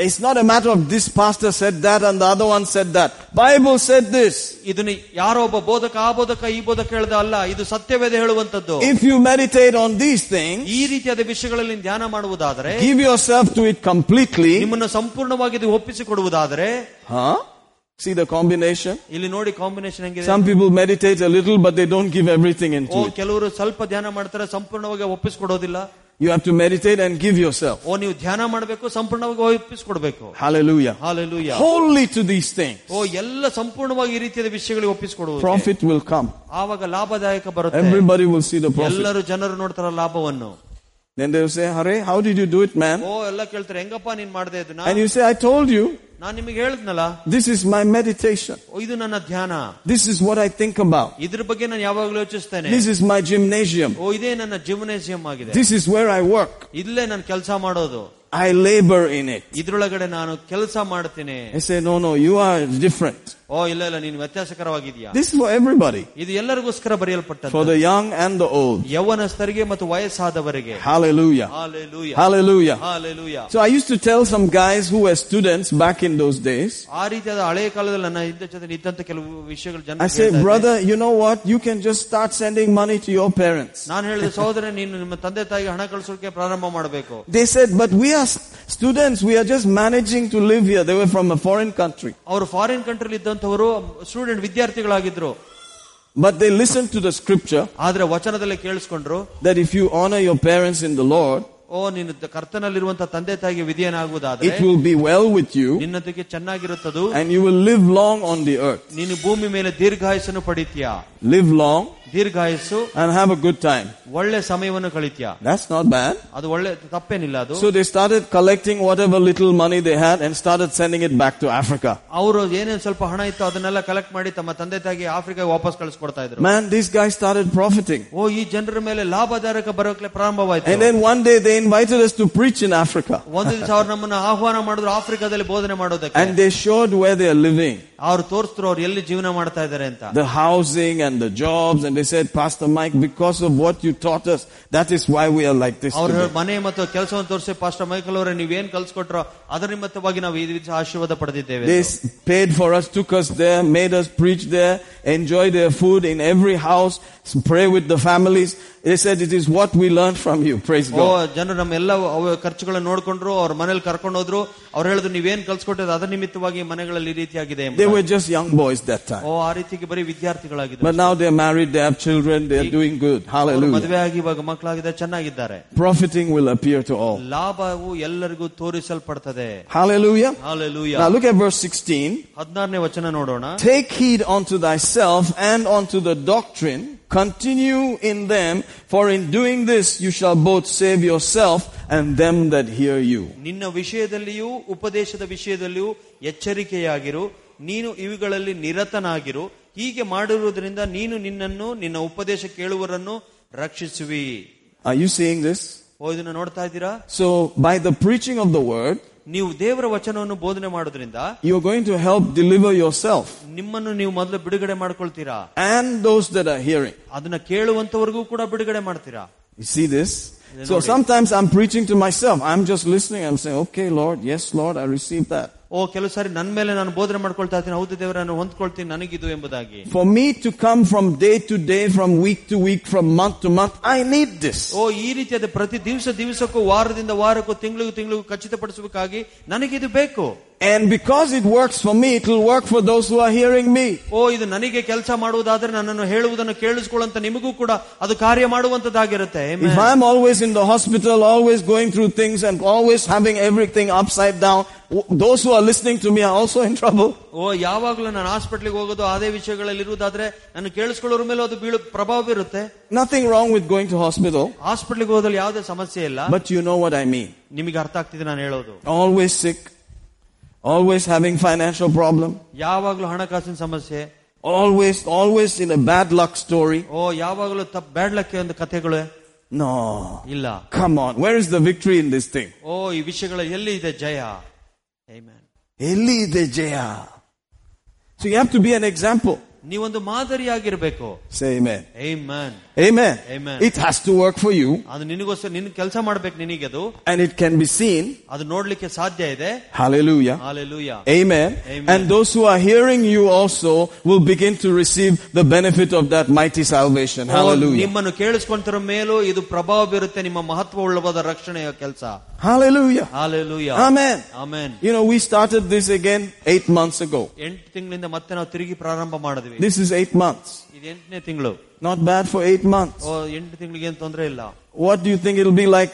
It's not a matter of this pastor said that and the other one said that. Bible said this. ಇದನ್ನ ಯಾರೋ ಒಬ್ಬ ಬೋಧಕ ಆ ಬೋಧಕ ಈ ಬೋಧಕ ಹೇಳ್ದ ಅಲ್ಲ ಇದು ಸತ್ಯವೇದ ಹೇಳುವಂತದ್ದು If you meditate on these things, ಈ ರೀತಿಯಾದ ವಿಷಯಗಳಲ್ಲಿ ನೀನು ಧ್ಯಾನ ಮಾಡುವುದಾದರೆ give yourself to it completely. ನಿಮ್ಮನ್ನು ಸಂಪೂರ್ಣವಾಗಿ ಇದು ಒಪ್ಪಿಸಿಕೊಡುವುದಾದರೆ Huh? See the combination? ಇಲ್ಲಿ ನೋಡಿ ಕಾಂಬಿನೇಷನ್ ಹೆಂಗಿದೆ Some people meditate a little, but they don't give everything O into it. ಕೆಲವರು ಸ್ವಲ್ಪ ಧ್ಯಾನ ಮಾಡ್ತಾರೆ ಸಂಪೂರ್ಣವಾಗಿ ಒಪ್ಪಿಸ್ಕೊಡೋದಿಲ್ಲ You have to meditate and give yourself. ಓ ನೀವು ಧ್ಯಾನ ಮಾಡಬೇಕು ಸಂಪೂರ್ಣವಾಗಿ ಒಪ್ಪಿಸ್ಕೊಡ್ಬೇಕು Hallelujah. Hallelujah Wholly to these things. ಓ ಎಲ್ಲ ಸಂಪೂರ್ಣವಾಗಿ ಈ ರೀತಿಯಾದ ವಿಷಯಗಳಿಗೆ ಒಪ್ಪಿಸ್ಕೊಡುವುದು Profit will come. ಆವಾಗ ಲಾಭದಾಯಕ ಬರುತ್ತೆ Everybody will see the profit. ಎಲ್ಲರೂ ಜನರು ನೋಡ್ತಾರ ಲಾಭವನ್ನು Then they will say, Hare, how did you do it, man? ಓ ಎಲ್ಲ ಕೇಳ್ತಾರೆ ಹೆಂಗಪ್ಪ ನೀನ್ ಮಾಡ್ದೆ ಇದನ್ನ And you say, I told you, ನಾನ್ ನಿಮಗೆ ಹೇಳಿದ್ನಲ್ಲ this is my meditation. ಓ, ಇದು ನನ್ನ ಧ್ಯಾನ This is what I think about. ಇದ್ರ ಬಗ್ಗೆ ನಾನು ಯಾವಾಗಲೂ ಯೋಚಿಸ್ತೇನೆ This is my gymnasium. ಓ ಇದೇ ನನ್ನ ಜಿಮ್ನೇಸಿಯಂ ಆಗಿದೆ This is where I work. ಇಲ್ಲೇ ನಾನು ಕೆಲಸ ಮಾಡೋದು I labor in it. ಇದ್ರೊಳಗಡೆ ನಾನು ಕೆಲಸ ಮಾಡ್ತೀನಿ I say, no, no, you are different. ಓ ಇಲ್ಲ ಇಲ್ಲ ನೀನು ವ್ಯತ್ಯಾಸಕರವಾಗಿದ್ಯಾ This is for everybody. ಇದು ಎಲ್ಲರಿಗೋಸ್ಕರ For ಬರೆಯಲ್ಪಟ್ಟದ್ದು the young and the old. ಯೌವನಸ್ಥರಿಗೆ ಮತ್ತು ವಯಸ್ಸಾದವರಿಗೆ Hallelujah. Hallelujah Hallelujah. Hallelujah So I used to tell some guys who were students back in those days. ಆ ರೀತಿಯಾದ ಹಳೆಯ ಕಾಲದಲ್ಲಿ ನನ್ನ ಹಿಂದೆ ಜೊತೆ ಇದ್ದಂತ ಕೆಲವು ವಿಷಯಗಳು ಜನ I say, brother, you know what? You can just start sending money to your parents. ನಾನು ಹೇಳಿದ ಸಹೋದರ ನೀನು ನಿಮ್ಮ ತಂದೆ ತಾಯಿಗೆ ಹಣ ಕಳಿಸೋಕೆ ಪ್ರಾರಂಭ ಮಾಡಬೇಕು They said, but we are s- students. We are just managing to live here. They were from a foreign country. ಅವರು ಫಾರಿನ್ ಕಂಟ್ರಿಲಿ ಇದ್ದಂತವರು ಸ್ಟೂಡೆಂಟ್ ವಿದ್ಯಾರ್ಥಿಗಳಾಗಿದ್ರು But they listened to the scripture ಆದ್ರೆ ವಚನದಲ್ಲಿ ಕೇಳಿಸ್ಕೊಂಡ್ರು that if you honor your parents in the Lord, ಓ ನೀನು ಕರ್ತನಲ್ಲಿರುವಂತ ತಂದೆ ತಾಯಿಗೆ ವಿಧಿಯನಾಗುವುದಾದ್ರೆ it will be well with you ನಿನ್ನದಕ್ಕೆ ಚೆನ್ನಾಗಿರುತ್ತದು and you will live long on the earth. ನೀನು ಭೂಮಿ ಮೇಲೆ ದೀರ್ಘಾಯಸ್ಸನ್ನು ಪಡಿತೀಯ Live long ದೀರ್ಘಾಯಸ್ಸು and have a good time. ಒಳ್ಳೆ ಸಮಯವನ್ನು ಕಳಿತೀಯ That's not bad. ಅದು ಒಳ್ಳೆ ತಪ್ಪೇನಿಲ್ಲ ಅದು So they started collecting whatever little money they had and started sending it back to Africa. ಅವರು ಏನೇನ್ ಸ್ವಲ್ಪ ಹಣ ಇತ್ತು ಅದನ್ನೆಲ್ಲ ಕಲೆಕ್ಟ್ ಮಾಡಿ ತಮ್ಮ ತಂದೆ ತಾಯಿಗೆ ಆಫ್ರಿಕಾಗೆ ವಾಪಸ್ ಕಳಿಸ್ಕೊಡ್ತಾ ಇದ್ರು Man, these guys started profiting. ಓ ಈ ಜನರ ಮೇಲೆ ಲಾಭದಾಯಕ ಬರೋಕ್ಲೆ ಪ್ರಾರಂಭವಾಯ್ತು And then one day they invited us to preach in Africa. ಒಂದು ದಿವಸ ಅವ್ರು ನಮ್ಮನ್ನ ಆಹ್ವಾನ ಮಾಡಿದ್ರು ಆಫ್ರಿಕಾದಲ್ಲಿ ಬೋಧನೆ ಮಾಡೋದಕ್ಕೆ And they showed where they are living. ಅವ್ರು ತೋರಿಸಿದ್ರು ಅವ್ರು ಎಲ್ಲಿ ಜೀವನ ಮಾಡ್ತಾ ಇದ್ದಾರೆ ಅಂತ The housing and the jobs. And they said, Pastor Mike, because of what you taught us, that is why we are like this ಅವ್ರ today. ಮನೆ ಮತ್ತು ಕೆಲಸವನ್ನು ತೋರಿಸಿ ಪಾಸ್ಟರ್ ಮೈಕಲ್ ಅವರೇ ನೀವೇನ್ ಕಲ್ಸ್ಕೊಟ್ರೋ ಅದರ ನಿಮಿತ್ತವಾಗಿ ನಾವು ಈ ರೀತಿ ಆಶೀರ್ವಾದ ಪಡೆದಿದ್ದೇವೆ They s- paid for us, took us there, made us preach there, enjoy their food in every house, s- pray with the families. They said, it is what we learned from you. Praise O God. ಜನರು ನಮ್ಮ ಎಲ್ಲ ಅವ ಖರ್ಚುಗಳನ್ನ ನೋಡ್ಕೊಂಡ್ರು ಅವ್ರ ಮನೇಲಿ ಕರ್ಕೊಂಡು ಹೋದ್ರು ಅವ್ರು ಹೇಳಿದ್ರು ನೀವೇನ್ ಕಲ್ಸ್ಕೊಟ್ಟಿದ್ದು ಅದರ ನಿಮಿತ್ತವಾಗಿ ಮನೆಗಳಲ್ಲಿ ಈ ರೀತಿಯಾಗಿದೆ ಎಂಬುದಾಗಿ. They were just young boys that time. ಓ ಆ ರೀತಿಗೆ ಬರೀ ವಿದ್ಯಾರ್ಥಿಗಳಾಗಿದ್ರು But now they're married, they have children, they're doing good. ಅವ್ರು Hallelujah. ಮದುವೆ ಆಗಿ ಇವಾಗ ಮಕ್ಕಳಾಗಿದೆ ಚೆನ್ನಾಗಿದ್ದಾರೆ Profiting will appear to all. ಲಾಭವು ಎಲ್ಲರಿಗೂ ತೋರಿಸಲ್ಪಡ್ತದೆ Hallelujah. Hallelujah Now look at verse 16. ಹದಿನಾರನೇ ವಚನ ನೋಡೋಣ Take heed unto thyself and unto the doctrine. Continue in them, for in doing this you shall both save yourself and them that hear you. ನಿನ್ನ ವಿಷಯದಲ್ಲಿಯೂ ಉಪದೇಶದ ವಿಷಯದಲ್ಲಿಯೂ ಎಚ್ಚರಿಕೆಯಾಗಿರು ನೀನು ಇವುಗಳಲ್ಲಿ ನಿರತನಾಗಿರು ಹೀಗೆ ಮಾಡಿರುವುದರಿಂದ ನೀನು ನಿನ್ನನ್ನು ನಿನ್ನ ಉಪದೇಶ ಕೇಳುವರನ್ನು ರಕ್ಷಿಸುವಿ Are you seeing this? ಓ ಇದನ್ನ ನೋಡ್ತಾ ಇದ್ದೀರಾ So, by the preaching of the word, ನೀವು ದೇವರ ವಚನವನ್ನು ಬೋಧನೆ ಮಾಡೋದ್ರಿಂದ you're going to help deliver yourself ನಿಮ್ಮನ್ನು ನೀವು ಮೊದಲು ಬಿಡುಗಡೆ ಮಾಡ್ಕೊಳ್ತೀರಾ and those that are hearing. ಅದನ್ನ ಕೇಳುವಂತವರೆಗೂ ಕೂಡ ಬಿಡುಗಡೆ ಮಾಡ್ತೀರಾ You see this? So sometimes I'm preaching to myself. I'm just listening. I'm saying, okay, Lord, yes, Lord, I received that. ಓ ಕೆಲವು ಸಾರಿ ನನ್ನ ಮೇಲೆ ನಾನು ಬೋಧನೆ ಮಾಡ್ಕೊಳ್ತಾ ಇರ್ತೀನಿ ಹೌದು ದೇವರ ನಾನು ಹೊಂದ್ಕೊಳ್ತೀನಿ ನನಗಿದು ಎಂಬುದಾಗಿ For me to come from day to day, from week to week, from month to month, I need this. ಓ ಈ ರೀತಿಯಾದ ಪ್ರತಿ ದಿವಸ ದಿವಸಕ್ಕೂ ವಾರದಿಂದ ವಾರಕ್ಕೂ ತಿಂಗಳಿಗೂ ತಿಂಗಳಿಗೂ ಖಚಿತಪಡಿಸಬೇಕಾಗಿ ನನಗಿದು ಬೇಕು And because it works for me, it will work for those who are hearing me. ಓ ಇದು ನನಗೆ ಕೆಲಸ ಮಾಡುವುದಾದ್ರೆ ನನ್ನನ್ನು ಹೇಳುವುದನ್ನು ಕೇಳಿಸ್ಕೊಳ್ಳುವಂತ ನಿಮಗೂ ಕೂಡ ಅದು ಕಾರ್ಯ ಮಾಡುವಂತದ್ದಾಗಿರುತ್ತೆ Amen. If I'm always in the hospital, always going through things and always having everything upside down, w- those who are listening to me are also in trouble. ಓ ಯಾವಾಗಲೂ ನಾನು ಹಾಸ್ಪಿಟ್ಲಿಗೆ ಹೋಗೋದು ಅದೇ ವಿಷಯಗಳಲ್ಲಿ ಇರುವುದಾದ್ರೆ ನಾನು ಕೇಳಿಸ್ಕೊಳ್ಳೋರ ಮೇಲೆ ಅದು ಬೀಳು ಪ್ರಭಾವ ಬೀರುತ್ತೆ Nothing wrong with going to hospital, ಹಾಸ್ಪಿಟ್ಲಿಗೆ ಹೋದಲ್ಲಿ ಯಾವುದೇ ಸಮಸ್ಯೆ ಇಲ್ಲ but you know what I mean. ನಿಮಗೆ ಅರ್ಥ ಆಗ್ತಿದೆ ನಾನು ಹೇಳೋದು Always sick, always having financial problem, ಯಾವಾಗ್ಲೂ ಹಣಕಾಸಿನ ಸಮಸ್ಯೆ always, always in a bad luck story. ಓ ಯಾವಾಗಲೂ ತಪ್ಪು ಬ್ಯಾಡ್ಲಕ್ಕೆ ಒಂದು ಕಥೆಗಳು No. ಇಲ್ಲ Come on. Where is the victory in this thing? ಓ ಈ ವಿಷಯಗಳ ಎಲ್ಲಿ ಇದೆ ಜಯ Amen. Eli de Jaya. So you have to be an example. ನೀವೊಂದು ಮಾದರಿಯಾಗಿರ್ಬೇಕು Say amen. Amen. Amen. Amen. It has to work for you ಅದು ನಿನಗೋಸ್ಕರ ನಿನ್ ಕೆಲಸ ಮಾಡ್ಬೇಕು ನಿನಗೆ ಅದು and it can be seen. ಅದು ನೋಡ್ಲಿಕ್ಕೆ ಸಾಧ್ಯ ಇದೆ Hallelujah. Hallelujah Amen. Amen. And those who are hearing you also will begin to receive the benefit of that mighty salvation. Hallelujah. ನಿಮ್ಮನ್ನು ಕೇಳಿಸ್ಕೊಂತಿರೋ ಮೇಲೂ ಇದು ಪ್ರಭಾವ ಬೀರುತ್ತೆ ನಿಮ್ಮ ಮಹತ್ವವುಳ್ಳವಾದ ರಕ್ಷಣೆಯ ಕೆಲಸ Hallelujah. Hallelujah Amen. Amen You know, we started this again eight months ago. ಎಂಟು ತಿಂಗಳಿಂದ ಮತ್ತೆ ನಾವು ತಿರುಗಿ ಪ್ರಾರಂಭ ಮಾಡಿದ್ವಿ This is eight months. ಇದು ಎಂಟನೇ ತಿಂಗಳು not bad for eight months ಎಂಟು ತಿಂಗಳಿಗೆ ಏನು ತೊಂದರೆ ಇಲ್ಲ what you think it'll be like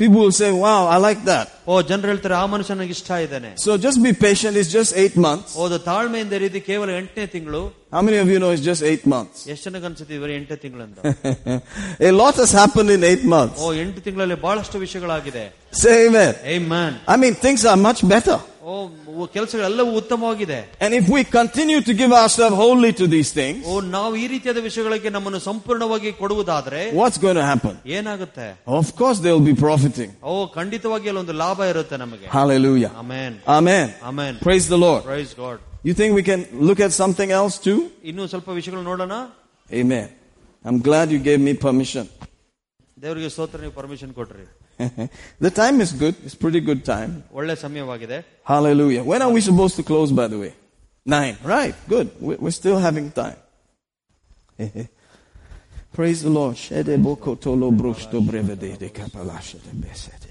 People will say, wow, I like that. ಓ ಜನರು ಹೇಳ್ತಾರೆ ಆ ಮನುಷ್ಯ ನನಗೆ ಇಷ್ಟ ಇದ್ದಾನೆ So just be patient. It's just eight months. ಓದು ತಾಳ್ಮೆಯಿಂದ ರೀತಿ ಕೇವಲ ಎಂಟನೇ ತಿಂಗಳು How many of you know it's just eight months? ಎಷ್ಟು ಜನಕ್ಕೆ ಅನ್ಸುತ್ತೆ ಬರೀ ಎಂಟನೇ ತಿಂಗಳಂತ *laughs* a lot has happened in eight months. ಓ ಎಂಟು ತಿಂಗಳಲ್ಲಿ ಬಹಳಷ್ಟು ವಿಷಯಗಳಾಗಿದೆ Say amen. ಏ man I mean, things are much better. ಓ ಕೆಲಸಗಳೆಲ್ಲವೂ ಉತ್ತಮವಾಗಿದೆ And if we continue to give ourselves wholly to these things, ಓ ನಾವು ಈ ರೀತಿಯಾದ ವಿಷಯಗಳಿಗೆ ನಮ್ಮನ್ನು ಸಂಪೂರ್ಣವಾಗಿ ಕೊಡುವುದಾದ್ರೆ what's going to happen? ಏನಾಗುತ್ತೆ Of course, they will be profiting. ಓ ಖಂಡಿತವಾಗಿ ಅಲ್ಲೊಂದು ಲಾಭ ಇರುತ್ತೆ ನಮಗೆ Hallelujah. Amen Amen. Amen Praise the Lord. Praise God You think we can look at something else too? ಇನ್ನೂ ಸ್ವಲ್ಪ ವಿಷಯಗಳು ನೋಡೋಣ Amen. I'm glad you gave me permission. ದೇವರಿಗೆ ಸ್ತೋತ್ರ ನೀವು ಪರ್ಮಿಷನ್ ಕೊಟ್ರಿ *laughs* the time is good. It's pretty good time. ಒಳ್ಳೆ ಸಮಯವಾಗಿದೆ Hallelujah. When are we supposed to close, by the way? Nine. Right. Good. We- We're still having time. *laughs* Praise the Lord. Shede boko tolo brushto brevede de kapalasha de besede.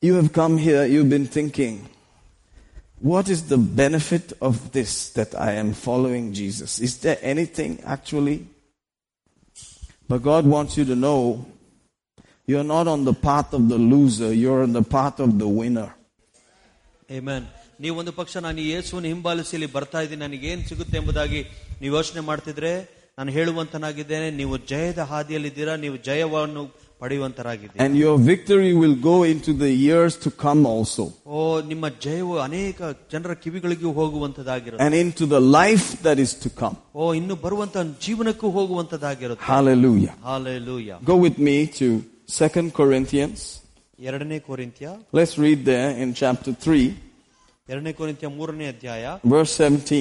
You have come here, you've been thinking, what is the benefit of this that I am following Jesus? Is there anything actually? But God wants you to know you're not on the path of the loser, you're on the path of the winner. Amen. ನೀವು ಒಂದು ಪಕ್ಷ ನಾನು ಈ ಯೇಸುವನ್ನು ಹಿಂಬಾಲಿಸಿ ಇಲ್ಲಿ ಬರ್ತಾ ಇದ್ದೀನಿ ನನಗೆ ಏನ್ ಸಿಗುತ್ತೆ ಎಂಬುದಾಗಿ ನೀವು ಯೋಚನೆ ಮಾಡ್ತಿದ್ರೆ ನಾನು ಹೇಳುವಂತನಾಗಿದ್ದೇನೆ ನೀವು ಜಯದ ಹಾದಿಯಲ್ಲಿದ್ದೀರಾ ನೀವು ಜಯವನ್ನು ಪಡೆಯುವಂತರಾಗಿದ್ದೀರಿ And your victory will go into the years to come also. ಓ ನಿಮ್ಮ ಜಯವು ಅನೇಕ ಜನರ ಕಿವಿಗಳಿಗೂ ಹೋಗುವಂತದಾಗಿರುತ್ತೆ And into the life that is to come. ಓ ಇನ್ನು ಬರುವಂತ ಜೀವನಕ್ಕೂ ಹೋಗುವಂತದಾಗಿರುತ್ತೆ Hallelujah. Hallelujah Go with me to 2 Corinthians. ಎರಡನೇ ಕೋರಿಂತ್ಯ Let's read there in chapter 3, ಎರಡನೇ ಕೋರಿಂತ್ಯ ಮೂರನೇ ಅಧ್ಯಾಯ verse 17.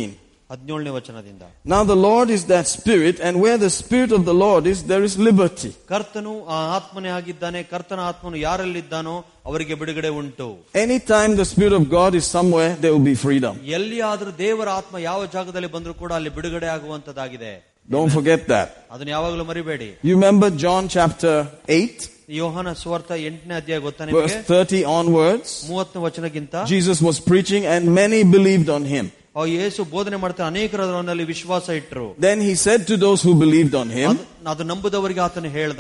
ಹದಿನೇಳನೇ ವಚನದಿಂದ Now the Lord is that Spirit, and where the Spirit of the Lord is, there is liberty. ಕರ್ತನು ಆ ಆತ್ಮನೇ ಆಗಿದ್ದಾನೆ ಕರ್ತನ ಆತ್ಮನು ಯಾರಲ್ಲಿದ್ದಾನೋ ಅವರಿಗೆ ಬಿಡುಗಡೆ ಉಂಟು Anytime the Spirit of God is somewhere, there will be freedom. ಎಲ್ಲಿಯಾದ್ರೂ ದೇವರ ಆತ್ಮ ಯಾವ ಜಾಗದಲ್ಲಿ ಬಂದರೂ ಕೂಡ ಅಲ್ಲಿ ಬಿಡುಗಡೆ ಆಗುವಂತದಾಗಿದೆ Don't forget that. ಅದನ್ನ ಯಾವಾಗಲೂ ಮರಿಬೇಡಿ You remember John chapter 8, ಯೋಹನ ಸುವಾರ್ಥ ಎಂಟನೇ ಅಧ್ಯಾಯ ಗೊತ್ತಾ verse ನಿಮಗೆ 30 onwards? ಮೂವತ್ತನೇ ವಚನಕ್ಕಿಂತ Jesus was preaching and many believed on him. ಆ ಯೇಸು ಬೋಧನೆ ಮಾಡ್ತಾ ಅನೇಕರು ಅವನಲ್ಲಿ ವಿಶ್ವಾಸ ಇಟ್ರು Then he said to those who believed on him, ಅದು- ಅದು ನಂಬುದವರಿಗೆ ಆತನು ಹೇಳ್ದ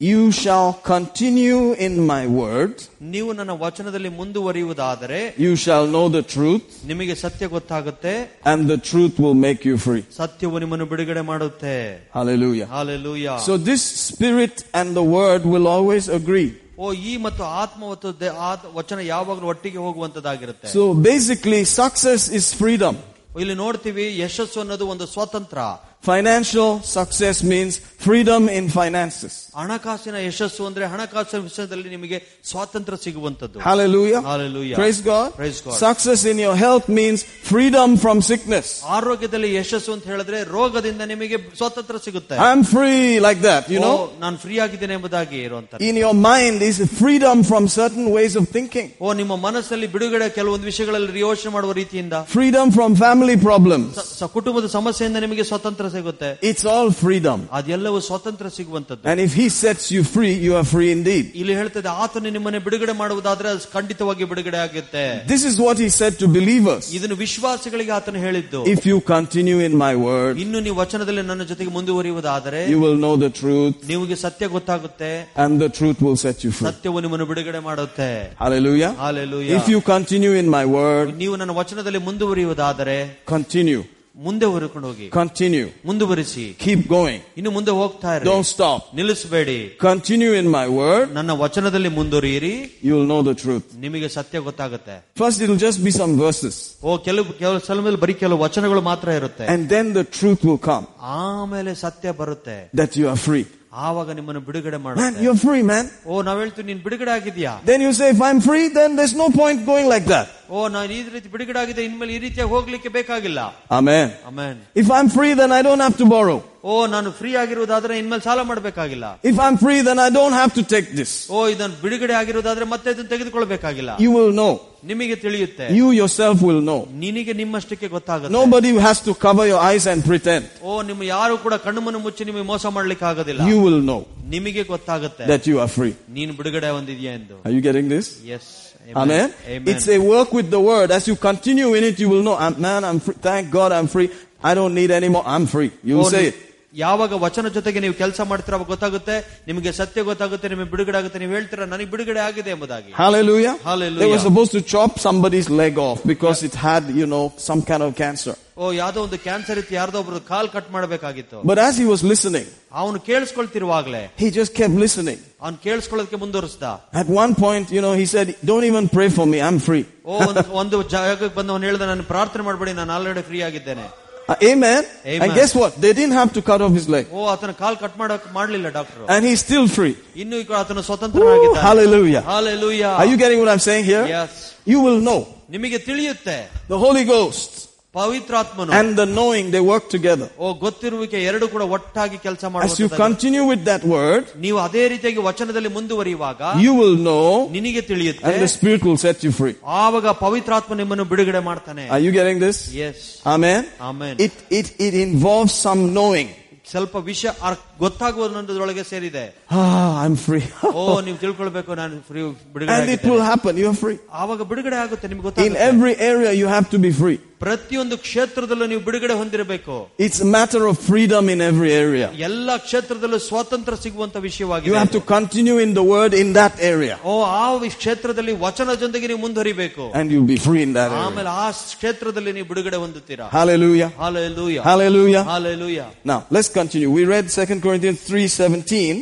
You shall continue in my word, ನೀವು ನನ್ನ ವಚನದಲ್ಲಿ ಮುಂದುವರಿಯುವುದಾದರೆ you shall know the truth, ನಿಮಗೆ ಸತ್ಯ ಗೊತ್ತಾಗುತ್ತೆ and the truth will make you free. ಸತ್ಯವು ನಿಮ್ಮನ್ನು ಬಿಡುಗಡೆ ಮಾಡುತ್ತೆ Hallelujah. Hallelujah So this spirit and the word will always agree. ಓ ಈ ಮತ್ತು ಆತ್ಮ ಮತ್ತು ದೆ- ಆ- ವಚನ ಯಾವಾಗಲೂ ಒಟ್ಟಿಗೆ ಹೋಗುವಂತದ್ದಾಗಿರುತ್ತೆ So basically success is freedom. ಇಲ್ಲಿ ನೋಡ್ತೀವಿ ಯಶಸ್ಸು ಅನ್ನೋದು ಒಂದು ಸ್ವಾತಂತ್ರ್ಯ Financial success means freedom in finances. ಹಣಕಾಸಿನ ಯಶಸ್ಸು ಅಂದ್ರೆ ಹಣಕಾಸಿನ ವಿಷಯದಲ್ಲಿ ನಿಮಗೆ ಸ್ವಾತಂತ್ರ್ಯ ಸಿಗುವಂತದ್ದು Hallelujah. Hallelujah. Praise God. Praise God. Success in your health means freedom from sickness. ಆರೋಗ್ಯದಲ್ಲಿ ಯಶಸ್ಸು ಅಂತ ಹೇಳಿದ್ರೆ ರೋಗದಿಂದ ನಿಮಗೆ ಸ್ವಾತಂತ್ರ್ಯ ಸಿಗುತ್ತೆ I'm free like that, you know. ನಾನು ಫ್ರೀ ಆಗಿದ್ದೇನೆ ಎಂಬುದಾಗಿ ಇರುವಂತ In your mind is freedom from certain ways of thinking. ಓ ನಿಮ್ಮ ಮನಸ್ಸಲ್ಲಿ ಬಿಡುಗಡೆ ಕೆಲವೊಂದು ವಿಷಯಗಳಲ್ಲಿ ಯೋಚನೆ ಮಾಡುವ ರೀತಿಯಿಂದ Freedom from family problems. ಸ- ಸ- ಕುಟುಂಬದ ಸಮಸ್ಯೆಯಿಂದ ನಿಮಗೆ ಸ್ವಾತಂತ್ರ್ಯ ಸಿಗುತ್ತೆ It's all freedom. ಅದೆಲ್ಲವೂ ಸ್ವಾತಂತ್ರ್ಯ ಸಿಗುವಂತದ್ದು And if he sets you free, you are free indeed. ಇಲ್ಲಿ ಹೇಳ್ತದೆ ಆತನು ನಿಮ್ಮನ್ನು ಬಿಡುಗಡೆ ಮಾಡುವುದಾದ್ರೆ ಅದು ಖಂಡಿತವಾಗಿ ಬಿಡುಗಡೆ ಆಗುತ್ತೆ This is what he said to believers. ಇದನ್ನು ವಿಶ್ವಾಸಿಗಳಿಗೆ ಆತನು ಹೇಳಿದ್ದು If you continue in my word, ಇನ್ನು ನೀವು ವಚನದಲ್ಲಿ ನನ್ನ ಜೊತೆಗೆ ಮುಂದುವರಿಯುವುದಾದರೆ you will know the truth ನಿಮಗೆ ಸತ್ಯ ಗೊತ್ತಾಗುತ್ತೆ and the truth will set you free. ಸತ್ಯವು ನಿಮ್ಮನ್ನು ಬಿಡುಗಡೆ ಮಾಡುತ್ತೆ Hallelujah. Hallelujah. If you continue in my word, ನೀವು ನನ್ನ ವಚನದಲ್ಲಿ ಮುಂದುವರಿಯುವುದಾದರೆ continue, ಮುಂದೆ ಹೊರಕೊಂಡು ಹೋಗಿ continue, ಮುಂದುವರಿಸಿ keep going. ಇನ್ನು ಮುಂದೆ ಹೋಗ್ತಾ ಇರಿ Don't stop. ನಿಲ್ಲಿಸಬೇಡಿ Continue in my word, ನನ್ನ ವಚನದಲ್ಲಿ ಮುಂದುವರಿಯಿರಿ you will know the truth. ನಿಮಗೆ ಸತ್ಯ ಗೊತ್ತಾಗುತ್ತೆ First, it will just be some verses, ಓ ಕೆಲವು ಕೆಲವು ಸಮಯದಲ್ಲಿ ಬರೀ ಕೆಲವು ವಚನಗಳು ಮಾತ್ರ ಇರುತ್ತೆ and then the truth will come ಆಮೇಲೆ ಸತ್ಯ ಬರುತ್ತೆ that you are free. ಆವಾಗ ನಿಮ್ಮನ್ನು ಬಿಡುಗಡೆ Man, ಮಾಡುತ್ತೆ you're free, man. ಓ ನಾವ್ ಹೇಳ್ತೀವಿ ನೀನ್ ಬಿಡುಗಡೆ ಆಗಿದ್ಯಾ Then you say, if I'm free, then there's no point going like that. ಓ ನಾನು ಈ ರೀತಿ ಬಿಡುಗಡೆ ಆಗಿದೆ ಇನ್ಮೇಲೆ ಈ ರೀತಿಯಾಗಿ ಹೋಗ್ಲಿಕ್ಕೆ ಬೇಕಾಗಿಲ್ಲ Amen. Amen If I'm free, then I don't have to borrow. ಓ ನಾನು ಫ್ರೀ ಆಗಿರುವುದಾದ್ರೆ ಇನ್ಮೇಲೆ ಸಾಲ ಮಾಡಬೇಕಾಗಿಲ್ಲ If I'm free, then I don't have to take this. ಓ ಇದನ್ನು ಬಿಡುಗಡೆ ಆಗಿರುವುದಾದ್ರೆ ಮತ್ತೆ ಇದನ್ನು ತೆಗೆದುಕೊಳ್ಬೇಕಾಗಿಲ್ಲ You will know. ನಿಮಗೆ ತಿಳಿಯುತ್ತೆ You yourself will know. ನಿನಗೆ ನಿಮ್ಮಷ್ಟಕ್ಕೆ ಗೊತ್ತಾಗುತ್ತೆ Nobody has to cover your eyes and pretend. ಓ ನಿಮ್ಮ ಯಾರು ಕೂಡ ಕಣ್ಣು ಮಣ್ಣು ಮುಚ್ಚಿ ನಿಮಗೆ ಮೋಸ ಮಾಡ್ಲಿಕ್ಕೆ ಆಗೋದಿಲ್ಲ You will know ನಿಮಗೆ ಗೊತ್ತಾಗುತ್ತೆ that you are free. ನೀನು ಬಿಡುಗಡೆ ಹೊಂದಿದ್ಯಾ ಎಂದು Are you getting this? S Amen. It's a work with the word. As you continue in it, you will know, "I'm- man, I'm free. Thank God I'm free. I don't need any more. I'm free. You will say it. ಯಾವಾಗ ವಚನ ಜೊತೆಗೆ ನೀವು ಕೆಲಸ ಮಾಡ್ತೀರ ಅವಾಗ ಗೊತ್ತಾಗುತ್ತೆ ನಿಮಗೆ ಸತ್ಯ ಗೊತ್ತಾಗುತ್ತೆ ನಿಮಗೆ ಬಿಡುಗಡೆ ಆಗುತ್ತೆ ನೀವು ಹೇಳ್ತೀರಾ ನನಗೆ ಬಿಡುಗಡೆ ಆಗಿದೆ ಎಂಬುದಾಗಿ Hallelujah. Hallelujah. They were supposed to chop somebody's leg off because it had, you know, some kind of cancer. ಓ ಯಾವ್ದೋ ಒಂದು ಕ್ಯಾನ್ಸರ್ ಇತ್ತು ಯಾರ್ದೋ ಒಬ್ರು ಕಾಲ್ ಕಟ್ ಮಾಡಬೇಕಾಗಿತ್ತು But as he was listening, ಅವನು ಕೇಳಿಸ್ಕೊಳ್ತಿರುವಾಗ್ಲೇ he just kept listening. ಅವ್ನು ಕೇಳಿಸ್ಕೊಳ್ಳೋದಕ್ಕೆ ಮುಂದುವರಿಸ್ದ At one point, you know, he said, don't even pray for me. I'm free. ಓ ಒಂದು- ಒಂದು ಜಾಗಕ್ಕೆ ಬಂದು ಅವನು ಹೇಳ್ದ ನಾನು ಪ್ರಾರ್ಥನೆ ಮಾಡಬೇಡಿ ನಾನು ಆಲ್ರೆಡಿ ಫ್ರೀ ಆಗಿದ್ದೇನೆ Uh, amen. Amen. And guess what? They didn't have to cut off his leg. ಓ ಆತನ ಕಾಲ್ ಕಟ್ ಮಾಡಕ್ ಮಾಡ್ಲಿಲ್ಲ doctor And he's still free. ಇನ್ನು ಈಗ ಆತನ Woo, ಸ್ವತಂತ್ರನಾಗಿದ್ದಾನೆ hallelujah. Hallelujah. Are you getting what I'm saying here? Yes. You will know. ನಿಮಗೆ ತಿಳಿಯುತ್ತೆ The Holy Ghost ಪವಿತ್ರಾತ್ಮನು and the knowing, they work together. ಓ ಗೊತ್ತಿರುವಿಕೆ ಎರಡು ಕೂಡ ಒಟ್ಟಾಗಿ ಕೆಲಸ As you ಮಾಡುವ continue with that word, ನೀವು ಅದೇ ರೀತಿಯಾಗಿ ವಚನದಲ್ಲಿ ಮುಂದುವರಿಯುವಾಗ you will know ನಿನಗೆ ತಿಳಿಯುತ್ತೆ and the Spirit will set you free. ಆವಾಗ ಪವಿತ್ರಾತ್ಮ ನಿಮ್ಮನ್ನು ಬಿಡುಗಡೆ ಮಾಡ್ತಾನೆ Are you getting this? S Amen. Amen It, it, it involves some knowing. ಸ್ವಲ್ಪ ವಿಷಯ ಅರ್- ಗೊತ್ತಾಗುವುದರೊಳಗೆ ಸೇರಿದೆ Ah, I'm free. ಓ ನೀವು ತಿಳ್ಕೊಳ್ಬೇಕು ನಾನು ಫ್ರೀ ಬಿಡುಗಡೆ and it ಆಗಿದ್ದೇನೆ. will happen. You're free. ಆವಾಗ ಬಿಡುಗಡೆ ಆಗುತ್ತೆ ನಿಮ್ಗೆ In ಗೊತ್ತಾಗುತ್ತೆ every area, you have to be free. ಪ್ರತಿಯೊಂದು ಕ್ಷೇತ್ರದಲ್ಲೂ ನೀವು ಬಿಡುಗಡೆ ಹೊಂದಿರಬೇಕು It's a matter of freedom in every area. ಎಲ್ಲ ಕ್ಷೇತ್ರದಲ್ಲೂ ಸ್ವಾತಂತ್ರ್ಯ ಸಿಗುವಂತ You ವಿಷಯವಾಗಿದೆ have to continue in the word in that area. ಓ ಆ ವಿ- ಕ್ಷೇತ್ರದಲ್ಲಿ ವಚನದೊಂದಿಗೆ ನೀವು ಮುಂದುವರಿಬೇಕು And you'll be free in that area. ಆಮೇಲೆ ಆ ಕ್ಷೇತ್ರದಲ್ಲಿ ನೀವು ಬಿಡುಗಡೆ ಹೊಂದುತ್ತೀರಾ Hallelujah. Hallelujah Hallelujah. Hallelujah Now, let's continue. We read 2 Corinthians 3:17.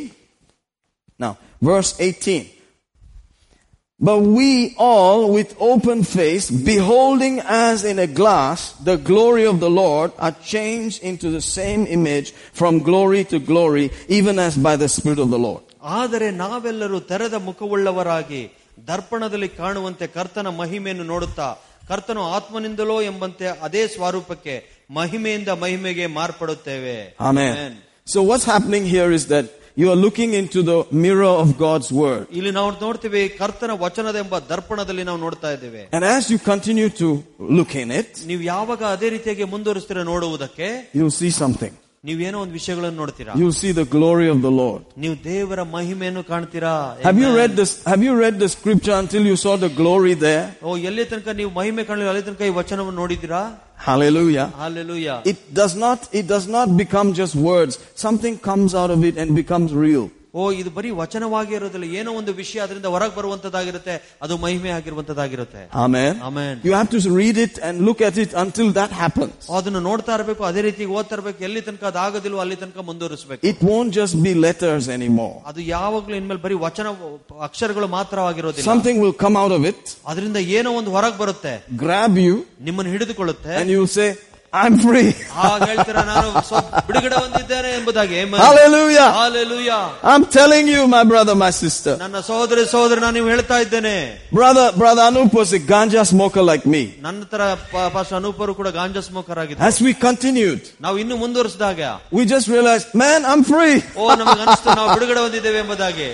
Now, verse 18. But we all with open face, beholding as in a glass the glory of the Lord, are changed into the same image from glory to glory, even as by the Spirit of the Lord. ಆದರೆ ನಾವೆಲ್ಲರೂ ತೆರೆದ ಮುಖವುಳ್ಳವರಾಗಿ ದರ್ಪಣದಲ್ಲಿ ಕಾಣುವಂತೆ ಕರ್ತನ ಮಹಿಮೆಯನ್ನು ನೋಡುತ್ತಾ ಕರ್ತನು ಆತ್ಮನಿಂದಲೋ ಎಂಬಂತೆ ಅದೇ ಸ್ವರೂಪಕ್ಕೆ ಮಹಿಮೆಯಿಂದ ಮಹಿಮೆಗೆ ಮಾರ್ಪಡುತ್ತೇವೆ Amen. So what's happening here is that you are looking into the mirror of God's word. ಇಲ್ಲಿ ನಾವು ನೋಡ್ತೀವಿ ಕರ್ತನ ವಚನದೆಂಬ ದರ್ಪಣದಲ್ಲಿ ನಾವು ನೋಡ್ತಾ ಇದ್ದೇವೆ And as you continue to look in it, ನೀವು ಯಾವಾಗ ಅದೇ ರೀತಿಯಾಗಿ ಮುಂದುವರಿಸ್ತೀರ ನೋಡುವುದಕ್ಕೆ you'll see something. ನೀವೇನೋ ಒಂದು ವಿಷಯಗಳನ್ನು ನೋಡ್ತೀರಾ You'll see the glory of the Lord. ನೀವು ದೇವರ ಮಹಿಮೆಯನ್ನು ಕಾಣ್ತೀರಾ Have you Amen. read this? Have you read the scripture until you saw the glory there? ಓ ಎಲ್ಲಿ ತನಕ ನೀವು ಮಹಿಮೆ ಕಾಣಲಿಲ್ಲ ಅಲ್ಲಿ ತನಕ ಈ ವಚನವನ್ನು ನೋಡಿದ್ದೀರಾ Hallelujah. Hallelujah It does not, it does not become just words. Something comes out of it and becomes real. ಓ ಇದು ಬರೀ ವಚನವಾಗಿ ಇರೋದಿಲ್ಲ ಏನೋ ಒಂದು ವಿಷಯ ಅದರಿಂದ ಹೊರಗೆ ಬರುವಂತದ್ದಾಗಿರುತ್ತೆ ಅದು ಮಹಿಮೆ ಆಗಿರುವಂತದ್ದಾಗಿರುತ್ತೆ Amen. Amen You have to read it and look at it until that happens. ಅದನ್ನು ನೋಡ್ತಾ ಇರಬೇಕು ಅದೇ ರೀತಿ ಓದ್ತಾ ಇರಬೇಕು ಎಲ್ಲಿ ತನಕ ಅದಾಗೋದಿಲ್ವೋ ಅಲ್ಲಿ ತನಕ ಮುಂದುವರಿಸಬೇಕು It won't just be letters anymore. ಅದು ಯಾವಾಗ್ಲೂ ಇನ್ಮೇಲೆ ಬರೀ ವಚನ ಅಕ್ಷರಗಳು ಮಾತ್ರವಾಗಿರೋದಿಲ್ಲ Something will come out of it, ಅದರಿಂದ ಏನೋ ಒಂದು ಹೊರಗೆ ಬರುತ್ತೆ grab you, ನಿಮ್ಮನ್ನು ಹಿಡಿದುಕೊಳ್ಳುತ್ತೆ and you'll say, I'm free. Hallelujah. Hallelujah. I'm telling you, my brother, my sister. Brother, brother Anup was a ganja smoker like me. As we continued, we just realized, man, I'm free.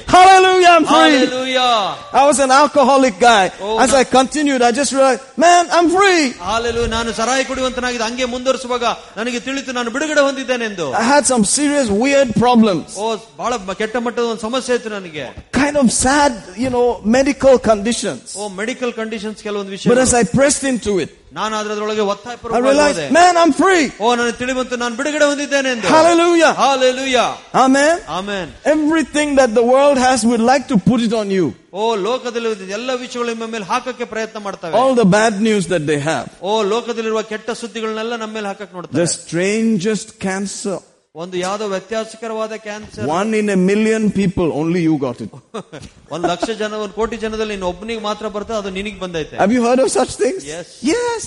Hallelujah, I'm free. Hallelujah. I was an alcoholic guy. As I continued, I just realized, man, I'm free. Hallelujah. ನಾನು ಸರಾಯಿ ಕುಡಿಯುವಂತನಾಗಿದೆ ಹಂಗೆ ಮುಂದುವರಿಸುವಾಗ ನನಗೆ ತಿಳಿತು ನಾನು ಬಿಡುಗಡೆ ಹೊಂದಿದ್ದೇನೆ ಎಂದು I had some serious weird problems. ಓ ಬಹಳ ಕೆಟ್ಟ ಮಟ್ಟದ ಒಂದು ಸಮಸ್ಯೆ ಇತ್ತು ನನಗೆ Kind of sad, you know, medical conditions. O medical conditions ಕೆಲವೊಂದು But ವಿಷಯ as I pressed into it, ನಾನು ಅದರೊಳಗೆ ಒತ್ತಾಯ I ಪೂರ್ವಕವಾಗಿ realized, ಹೋದೆ. man, I'm free. ಓ ನನಗೆ ತಿಳಿಬಂತು ನಾನು ಬಿಡುಗಡೆ ಹೊಂದಿದ್ದೇನೆ ಎಂದು Hallelujah. Hallelujah Amen. Amen Everything that the world has, we'd like to put it on you. ಓ ಲೋಕದಲ್ಲಿ ಎಲ್ಲ ವಿಷಯಗಳು ನಿಮ್ಮ ಮೇಲೆ ಹಾಕಕ್ಕೆ ಪ್ರಯತ್ನ ಮಾಡ್ತವೆ All the bad news that they have. ಓ ಲೋಕದಲ್ಲಿರುವ ಕೆಟ್ಟ ಸುದ್ದಿಗಳನ್ನೆಲ್ಲ ನಮ್ಮ ಮೇಲೆ ಹಾಕಕ್ The ನೋಡ್ತಾರೆ strangest cancer. ಒಂದು ಯಾವ್ದೋ ವ್ಯತ್ಯಾಸಕರವಾದ cancer One in a million people, only you got it. ಒಂದ್ ಲಕ್ಷ ಜನ ಒಂದ್ ಕೋಟಿ ಜನದಲ್ಲಿ ಇನ್ನು ಒಬ್ಬನಿಗೆ ಮಾತ್ರ ಬರ್ತದೆ ಅದು ನಿನಗ್ ಬಂದೈತೆ Have you heard of such things? Yes. Yes.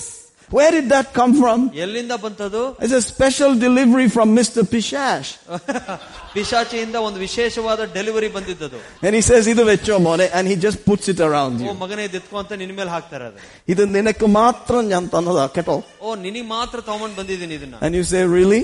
where did that come from? It's a special delivery from Mr. Pishash. *laughs* ಪಿಶಾಚಿಯಿಂದ ಒಂದು ವಿಶೇಷವಾದ ಡೆಲಿವರಿ ಬಂದಿದ್ದದು And he says, ಇದು ವೆಚ್ಚೋ ಮೋನೆ, and he just puts it around you. Oh, ಇದೆತ್ಕೋ ಅಂತ And you say, really?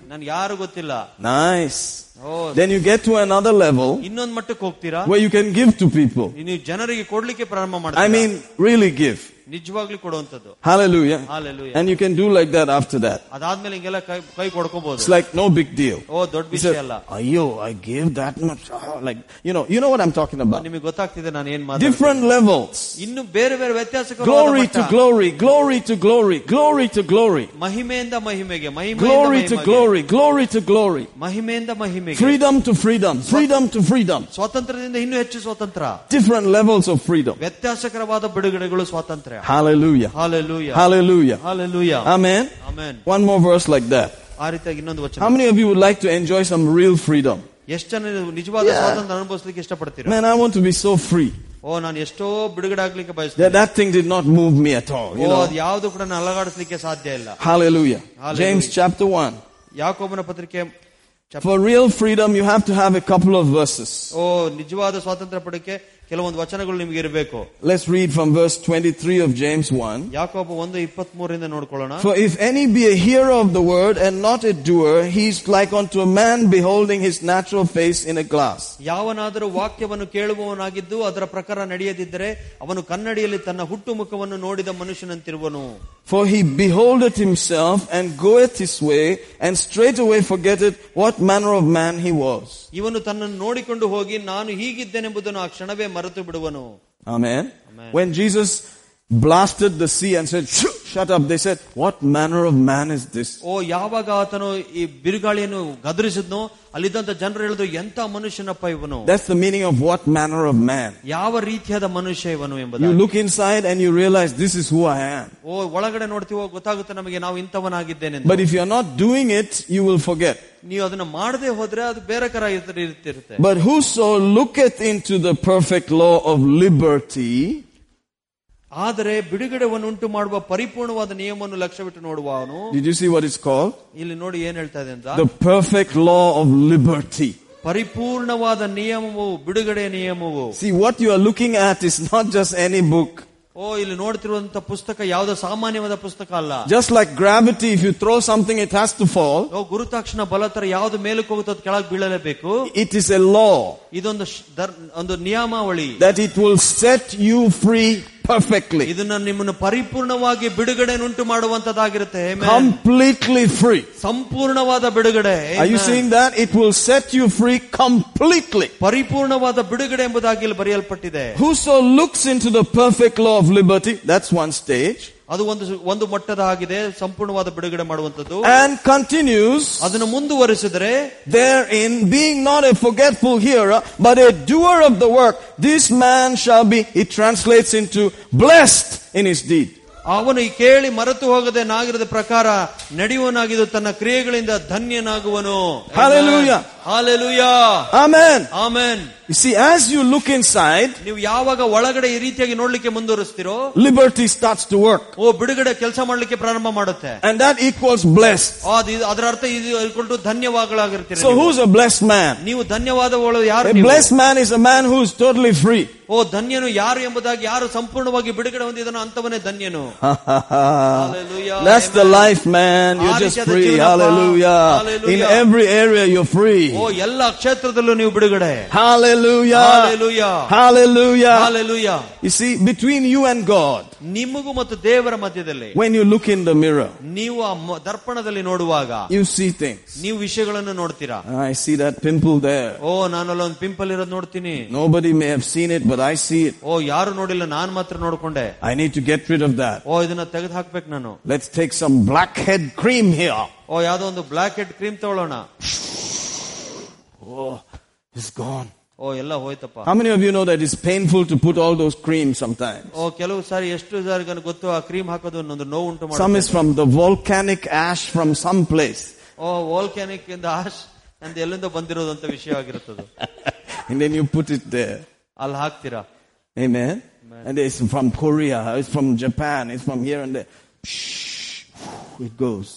ನನ್ಗೆ ಯಾರು ಗೊತ್ತಿಲ್ಲ Nice. O Then you get to another level ಇನ್ನೊಂದ್ ಮಟ್ಟಕ್ಕೆ ಹೋಗ್ತೀರಾ where you can give to people. ನೀವು ಜನರಿಗೆ ಕೊಡ್ಲಿಕ್ಕೆ ಪ್ರಾರಂಭ I ಮಾಡ್ತೀರಾ mean, really give. ನಿಜವಾಗ್ಲಿ ಕೊಡುವಂತದ್ದು Hallelujah. Hallelujah And you can do like that after that. ಅದಾದ್ಮೇಲೆ ಹಿಂಗೆಲ್ಲ ಕೈ ಕೈ ಕೊಡ್ಕೋಬಹುದು It's like no big deal. ಓ ದೊಡ್ಡ He ವಿಷಯ said, ಅಲ್ಲ Ayo, I gave that much. Oh, *laughs* like, you know, you know what I'm talking about. ನಿಮಗೆ ಗೊತ್ತಾಗ್ತಿದೆ ನಾನು ಏನ್ ಮಾತಾಡ್ತೀನಿ. Different levels. ಇನ್ನು ಬೇರೆ ಬೇರೆ ವ್ಯತ್ಯಾಸ Glory to glory, glory to glory, glory to glory, ಮಹಿಮೆಯಿಂದ ಮಹಿಮೆಗೆ ಮಹಿಮೆಯಿಂದ glory to ಮಹಿಮೆಗೆ. glory, glory to glory, ಮಹಿಮೆಯಿಂದ ಮಹಿಮೆಗೆ freedom to freedom, freedom to freedom. ಸ್ವಾತಂತ್ರ್ಯದಿಂದ ಇನ್ನೂ ಹೆಚ್ಚು ಸ್ವಾತಂತ್ರ್ಯ Different levels of freedom. ವ್ಯತ್ಯಾಸಕರವಾದ ಬಿಡುಗಡೆಗಳು ಸ್ವಾತಂತ್ರ್ಯ Hallelujah. Hallelujah Hallelujah. Hallelujah Amen. Amen One more verse like that. ಆ ರೀತಿಯಾಗಿ ಇನ್ನೊಂದು How ವಚನ many of you would like to enjoy some real freedom? ಎಷ್ಟು ಜನ ನೀವು ನಿಜವಾದ Yeah. ಸ್ವಾತಂತ್ರ್ಯ ಅನುಭವಿಸ್ಲಿಕ್ಕೆ ಇಷ್ಟಪಡ್ತೀರಾ Man, I want to be so free. ಓ ನಾನು ಎಷ್ಟೋ ಬಿಡುಗಡೆ ಆಗ್ಲಿಕ್ಕೆ That, ಬಯಸ್ತೇನೆ that thing did not move me at all. O You know. ಅದು ಯಾವ್ದು ಕೂಡ ನಾನು ಅಲಗಾಡಿಸ್ಲಿಕ್ಕೆ ಸಾಧ್ಯ ಇಲ್ಲ Hallelujah. Hallelujah. James chapter 1. ಯಾಕೋಬನ ಪತ್ರಿಕೆ ಚಪ್- For real freedom, you have to have a couple of verses. ಓ ನಿಜವಾದ ಸ್ವಾತಂತ್ರ್ಯ ಪಡಕ್ಕೆ ಕೆಲವೊಂದು ವಚನಗಳು ನಿಮ್ಗೆ ಇರಬೇಕು Let's read from verse 23 of James 1. ಯಾಕೋಬ ಒಂದು ಇಪ್ಪತ್ತ್ ಮೂರರಿಂದ ನೋಡ್ಕೊಳ್ಳೋಣ For if any be a hearer of the word and not a doer, he is like unto a man beholding his natural face in a glass. ಯಾವನಾದರೂ ವಾಕ್ಯವನ್ನು ಕೇಳುವವನಾಗಿದ್ದು ಅದರ ಪ್ರಕಾರ ನಡೆಯದಿದ್ದರೆ ಅವನು ಕನ್ನಡಿಯಲ್ಲಿ ತನ್ನ ಹುಟ್ಟು ಮುಖವನ್ನು ನೋಡಿದ ಮನುಷ್ಯನಂತಿರುವನು For he beholdeth himself and goeth his way, and straightway forgetteth what manner of man he was. ಇವನು ತನ್ನನ್ನು ನೋಡಿಕೊಂಡು ಹೋಗಿ ನಾನು ಹೀಗಿದ್ದೇನೆಂಬುದನ್ನು ಆ ಕ್ಷಣವೇ ಮರೆತು ಬಿಡುವನು Amen. Amen. When Jesus blasted the sea and said, "Shoo, shut up. They said, what manner of man is this? ಓ ಯಾವಾಗ ಆತನು ಈ ಬಿರುಗಾಳಿಯನ್ನು ಗದರಿಸಿದ್ನೋ ಅಲ್ಲಿದ್ದಂತ ಜನರು ಹೇಳಿದ್ರು ಎಂತ ಮನುಷ್ಯನಪ್ಪ ಇವನು That's the meaning of what manner of man. ಯಾವ ರೀತಿಯಾದ ಮನುಷ್ಯ ಇವನು You ಎಂಬುದು look inside and you realize this is who I am. ಓ ಒಳಗಡೆ ನೋಡ್ತೀವೋ ಗೊತ್ತಾಗುತ್ತೆ ನಮಗೆ ನಾವು ಇಂಥವನಾಗಿದ್ದೇನೆ ಅಂತ. But if you're not doing it, you will forget. ನೀವು ಅದನ್ನ ಮಾಡದೆ ಹೋದ್ರೆ ಅದು ಬೇರೆ ಕರ ಇರ್ತಿರುತ್ತೆ But whoso looketh into the perfect law of liberty ಆದರೆ ಬಿಡುಗಡೆವನ್ನು ಉಂಟು ಮಾಡುವ ಪರಿಪೂರ್ಣವಾದ ನಿಯಮವನ್ನು ಲಕ್ಷ್ಯವಿಟ್ಟು ನೋಡುವವನು Did you see what it's called? ಇಲ್ಲಿ ನೋಡಿ ಏನ್ ಹೇಳ್ತಾ ಇದೆ ಅಂತ The perfect law of liberty. ಪರಿಪೂರ್ಣವಾದ ನಿಯಮವು ಬಿಡುಗಡೆ ನಿಯಮವು See, what you are looking at is not just any book. ಓ ಇಲ್ಲಿ ನೋಡ್ತಿರುವಂತ ಪುಸ್ತಕ ಯಾವುದೋ ಸಾಮಾನ್ಯವಾದ ಪುಸ್ತಕ ಅಲ್ಲ Just like gravity, if you throw something, it has to fall. ಓ ಗುರುತಾಕ್ಷಣ ಬಲ ತರ ಯಾವ್ದು ಮೇಲಕ್ಕೆ ಹೋಗುತ್ತೋ ಅದು ಕೆಳಗೆ ಬೀಳಲೇಬೇಕು It is a law ಇದೊಂದು ಶ್- ದರ್- ಒಂದು ನಿಯಮಾವಳಿ that it will set you free perfectly. ಇದನ್ನ ನಿಮ್ಮನ್ನು ಪರಿಪೂರ್ಣವಾಗಿ ಬಿಡುಗಡೆನುಂಟು ಮಾಡುವಂತದ್ದಾಗಿರುತ್ತೆ Amen. Completely free. ಸಂಪೂರ್ಣವಾದ ಬಿಡುಗಡೆ Are you Amen. seeing that? It will set you free completely. ಪರಿಪೂರ್ಣವಾದ ಬಿಡುಗಡೆ ಎಂಬುದಾಗಿ ಇಲ್ಲಿ ಬರೆಯಲ್ಪಟ್ಟಿದೆ Whoso looks into the perfect law of liberty, that's one stage, ಅದು ಒಂದು ಒಂದು ಮಟ್ಟದ ಆಗಿದೆ ಸಂಪೂರ್ಣವಾದ ಬಿಡುಗಡೆ ಮಾಡುವಂತದ್ದು ಅಂಡ್ ಕಂಟಿನ್ಯೂಸ್ ಅದನ್ನು ಮುಂದುವರಿಸಿದರೆ there in being not a forgetful hearer but a doer of the work this man shall be it translates into blessed in his deed ಅವನು ಕೇಳಿ ಮರೆತು ಹೋಗದೆ ನಾಗಿರದ ಪ್ರಕಾರ ನಡೆಯುವನಾಗಿದ್ದು ತನ್ನ ಕ್ರಿಯೆಗಳಿಂದ ಧನ್ಯನಾಗುವನು. Hallelujah. Hallelujah Amen. Amen You see, as you look inside, ನೀವು ಯಾವಾಗ ಒಳಗಡೆ ಈ ರೀತಿಯಾಗಿ ನೋಡ್ಲಿಕ್ಕೆ ಮುಂದುವರಿಸ್ತೀರೋ liberty starts to work. ಓ ಬಿಡುಗಡೆ ಕೆಲಸ ಮಾಡ್ಲಿಕ್ಕೆ ಪ್ರಾರಂಭ ಮಾಡುತ್ತೆ And that equals blessed. ಆ, ಅದು ಇದು- ಅದರ ಅರ್ಥ ಇದು ಇಟ್ಕೊಂಡು ಧನ್ಯವಾಗಳಾಗಿರ್ತೀರಿ So ನೀವು. who's a blessed man? ನೀವು ಧನ್ಯವಾದಗಳು ಯಾರು A ನೀವು? blessed man is a man who is totally free. ಓ ಧನ್ಯನು ಯಾರು ಎಂಬುದಾಗಿ ಯಾರು ಸಂಪೂರ್ಣವಾಗಿ ಬಿಡುಗಡೆ ಹೊಂದಿದನೋ ಅಂತವನೇ ಧನ್ಯನು Hallelujah. *laughs* That's the Amen. life, man. You're just ಆರಿಸಿದ free. ಜೀವನಪ್ಪ. Hallelujah. In Hallelujah. every area, you're free. ಓ ಎಲ್ಲ ಕ್ಷೇತ್ರದಲ್ಲೂ ನೀವು ಬಿಡುಗಡೆ Hallelujah. Hallelujah. Hallelujah. Hallelujah. You see, between you and God, ನಿಮಗೂ ಮತ್ತು ದೇವರ ಮಧ್ಯದಲ್ಲಿ when you look in the mirror, ನೀವು ಆ ಮ- ದರ್ಪಣದಲ್ಲಿ ನೋಡುವಾಗ you see things. ನೀವು ವಿಷಯಗಳನ್ನು ನೋಡ್ತೀರಾ I see that pimple there. ಓ ನಾನು ಅಲ್ಲೊಂದು ಪಿಂಪಲ್ ಇರೋದು ನೋಡ್ತೀನಿ Nobody may have seen it, but I see it. ಓ ಯಾರು ನೋಡಿಲ್ಲ ನಾನ್ ಮಾತ್ರ ನೋಡ್ಕೊಂಡೆ I need to get rid of that. ಓ ಇದನ್ನ ತೆಗೆದು ಹಾಕ್ಬೇಕು ನಾನು Let's take some blackhead cream here. ಓ ಯಾವ್ದೋ ಒಂದು ಬ್ಲಾಕ್ ಹೆಡ್ ಕ್ರೀಮ್ ತಗೊಳ್ಳೋಣ Oh, it's gone. ಓ ಎಲ್ಲ ಹೋಯ್ತಪ್ಪ How many of you know that it's painful to put all those creams sometimes? ಓ ಕೆಲವು ಸಾರಿ ಎಷ್ಟು ಸಾರಿ ಗೊತ್ತು ಆ ಕ್ರೀಮ್ ಹಾಕೋದು ಒಂದು ನೋವು ಉಂಟು Some ಮಾಡುತ್ತೆ is from the volcanic ash from some place. ಓ ವೋಲ್ಕ್ಯಾನಿಕ್ ಇಂದ ಆಶ್ ಅಂತ ಎಲ್ಲಿಂದ ಬಂದಿರೋದಂತ ವಿಷಯ ಆಗಿರುತ್ತದೆ *laughs* and then you put it there. ಅಲ್ಲಿ ಹಾಕ್ತೀರಾ Amen. And it's from Korea, it's from Japan, it's from here and there. Shh, it goes.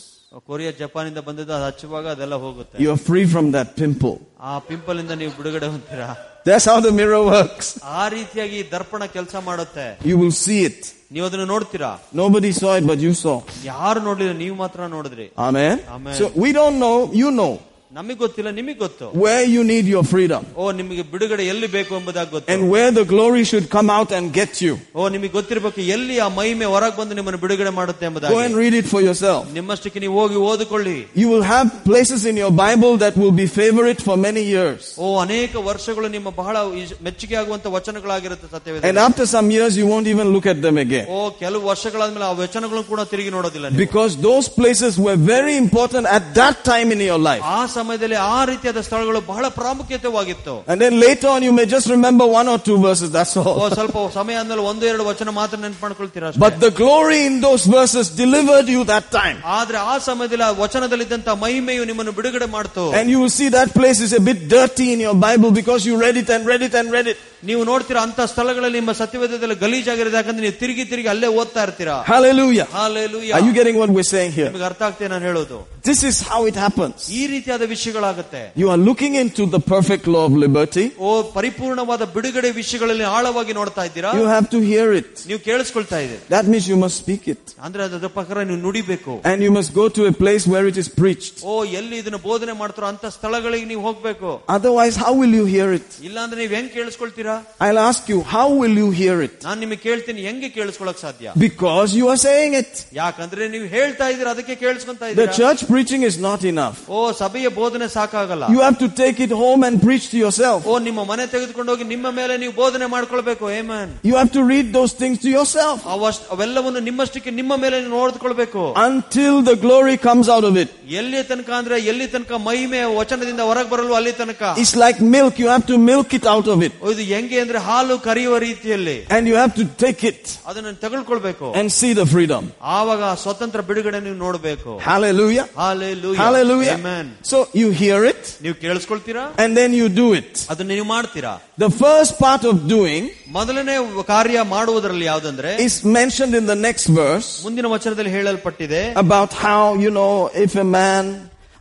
Korea Japan ಇಂದ ಬಂದಿದ್ದು ಅದು ಹಚ್ಚುವಾಗ ಅದೆಲ್ಲ ಹೋಗುತ್ತೆ You are free from that pimple. ಆ ಪಿಂಪಲ್ ಇಂದ ನೀವು ಬಿಡುಗಡೆ ಹೊಂತೀರಾ That's how the mirror works. ಆ ರೀತಿಯಾಗಿ ಈ ದರ್ಪಣ ಕೆಲಸ ಮಾಡುತ್ತೆ You will see it. ನೀವು ಅದನ್ನ ನೋಡ್ತೀರಾ Nobody saw it, but you saw. ಯಾರು ನೋಡ್ಲಿಲ್ಲ ನೀವು ಮಾತ್ರ ನೋಡಿದ್ರಿ Amen. Amen. So we don't know, you know ನಮಗ್ ಗೊತ್ತಿಲ್ಲ ನಿಮಗ್ ಗೊತ್ತು where you need your freedom ಓ ನಿಮಗೆ ಬಿಡುಗಡೆ ಎಲ್ಲಿ ಬೇಕು ಎಂಬುದಾಗಿ ಗೊತ್ತು and where the glory should come out and get you. ಓ ನಿಮಗೆ ಗೊತ್ತಿರಬೇಕು ಎಲ್ಲಿ ಆ ಮಹಿಮೆ ಹೊರಗೆ ಬಂದು ನಿಮ್ಮನ್ನು ಬಿಡುಗಡೆ ಮಾಡುತ್ತೆ Go and ಎಂಬುದಾಗಿ read it for yourself. ನಿಮ್ಮಷ್ಟಕ್ಕೆ ನೀವು ಹೋಗಿ ಓದಿಕೊಳ್ಳಿ You will have places in your Bible that will be favorite for many years. ಓ ಅನೇಕ ವರ್ಷಗಳು ನಿಮ್ಮ ಬಹಳ ಇಶ್- ಮೆಚ್ಚುಗೆ ಆಗುವಂತ ವಚನಗಳಾಗಿರುತ್ತೆ And Satyaveda after some years, you won't even look at them again. ಓ ಕೆಲವು ವರ್ಷಗಳಾದ್ಮೇಲೆ ಆ ವಚನಗಳನ್ನು ಕೂಡ ತಿರುಗಿ ನೋಡೋದಿಲ್ಲ ನೀವು. Because those places were very important at that time in your life. ಆ ಸಮಯದಲ್ಲಿ ಆ ರೀತಿಯಾದ ಸ್ಥಳಗಳು ಬಹಳ ಪ್ರಾಮುಖ್ಯತೆವಾಗಿತ್ತು And then later on, you may just remember one or two verses, that's O all. ಸ್ವಲ್ಪ ಸಮಯ ಆದ್ಮೇಲೆ ಒಂದು ಎರಡು ವಚನ ಮಾತ್ರ ನೆನ್ಪು ಮಾಡ್ಕೊಳ್ತೀರಾ ಅಷ್ಟೇ. But the glory in those verses delivered you that time. ಆದ್ರೆ ಆ ಸಮಯದಲ್ಲಿ ಆ ವಚನದಲ್ಲಿದ್ದಂತ ಮಹಿಮೆಯು ನಿಮ್ಮನ್ನು ಬಿಡುಗಡೆ ಮಾಡ್ತು And you will see that place is a bit dirty in your Bible because you read it and read it and read it. ನೀವು ನೋಡ್ತೀರಾ ಅಂತ ಸ್ಥಳಗಳಲ್ಲಿ ನಿಮ್ಮ ಸತ್ಯವೇದದಲ್ಲಿ ಗಲೀಜಾಗಿರೋದು ಯಾಕಂದ್ರೆ ನೀವು ತಿರುಗಿ ತಿರುಗಿ ಅಲ್ಲೇ ಓದ್ತಾ ಇರ್ತೀರಾ Hallelujah. Hallelujah. Are you getting what we're saying here? ನಿಮಗೆ ಅರ್ಥ ಆಗ್ತದೆ ನಾನು ಹೇಳೋದು This is how it happens. ಈ ರೀತಿಯಾದ ವಿಷಯಗಳಾಗುತ್ತೆ You are looking into the perfect law of liberty. ಓ ಪರಿಪೂರ್ಣವಾದ ಬಿಡುಗಡೆ ವಿಷಯಗಳಲ್ಲಿ ಆಳವಾಗಿ ನೋಡ್ತಾ ಇದ್ದೀರಾ You have to hear it. ನೀವು ಕೇಳಿಸ್ಕೊಳ್ತಾ ಇದ್ದೀರಿ That means you must speak it. ಅಂದ್ರೆ ಅದರ ಪ್ರಕಾರ ನೀವು ನುಡಿಬೇಕು And you must go to a place where it is preached. ಓ ಎಲ್ಲಿ ಇದನ್ನ ಬೋಧನೆ ಮಾಡ್ತಾರೋ ಅಂತ ಸ್ಥಳಗಳಿಗೆ ನೀವು ಹೋಗ್ಬೇಕು Otherwise, how will you hear it? ಇಲ್ಲಾಂದ್ರೆ ನೀವ್ ಹೆಂಗ್ ಕೇಳಿಸ್ಕೊಳ್ತೀರಾ ಕೇಳ್ತೀರಾ I'll ask you, how will you hear it? ನಾನ್ ನಿಮಗೆ ಕೇಳ್ತೀನಿ ಹೆಂಗೆ ಕೇಳಿಸ್ಕೊಳಕ್ ಸಾಧ್ಯ Because you are saying it. ಯಾಕಂದ್ರೆ ನೀವು ಹೇಳ್ತಾ ಇದೀರ ಅದಕ್ಕೆ ಕೇಳಿಸ್ಕೊಂತ The ಇದ್ದೀರಾ church preaching is not enough. ಓ ಸಭೆಯ ಬೋಧನೆ ಸಾಕಾಗಲ್ಲ You have to take it home and preach to yourself. ಓ ನಿಮ್ಮ ಮನೆ ತೆಗೆದುಕೊಂಡು ಹೋಗಿ ನಿಮ್ಮ ಮೇಲೆ ನೀವು ಬೋಧನೆ ಮಾಡ್ಕೊಳ್ಬೇಕು ಏಮನ್ You have to read those things to yourself ಅವಷ್ಟ್ ಅವೆಲ್ಲವನ್ನು ನಿಮ್ಮಷ್ಟಕ್ಕೆ ನಿಮ್ಮ ಮೇಲೆ ನೀವು ನೋಡ್ಕೊಳ್ಬೇಕು until the glory comes out of it. ಎಲ್ಲಿ ತನಕ ಅಂದ್ರೆ ಎಲ್ಲಿ ತನಕ ಮಹಿಮೆ ವಚನದಿಂದ ಹೊರಗೆ ಬರಲು ಅಲ್ಲಿ ತನಕ It's like milk. You have to milk it out of it. ಓ, ಇದು ಹೆಂಗೆ ಅಂದ್ರೆ ಹಾಲು ಕರೆಯುವ ರೀತಿಯಲ್ಲಿ And you have to take it ಅದನ್ನ ತಗೊಳ್ಕೊಳ್ಬೇಕು and see the freedom. ಆವಾಗ ಸ್ವತಂತ್ರ ಬಿಡುಗಡೆ ನೀವು ನೋಡಬೇಕು Hallelujah. Hallelujah. Hallelujah. Amen. So you hear it ನೀವು ಕೇಳಿಸ್ಕೊಳ್ತೀರಾ and then you do it. ಅದನ್ನ ನೀವು ಮಾಡ್ತೀರಾ The first part of doing ಮೊದಲನೇ ಕಾರ್ಯ ಮಾಡುವುದರಲ್ಲಿ ಯಾವ್ದಂದ್ರೆ is mentioned in the next verse ಮುಂದಿನ ವಚನದಲ್ಲಿ ಹೇಳಲ್ಪಟ್ಟಿದೆ about how, you know, if a man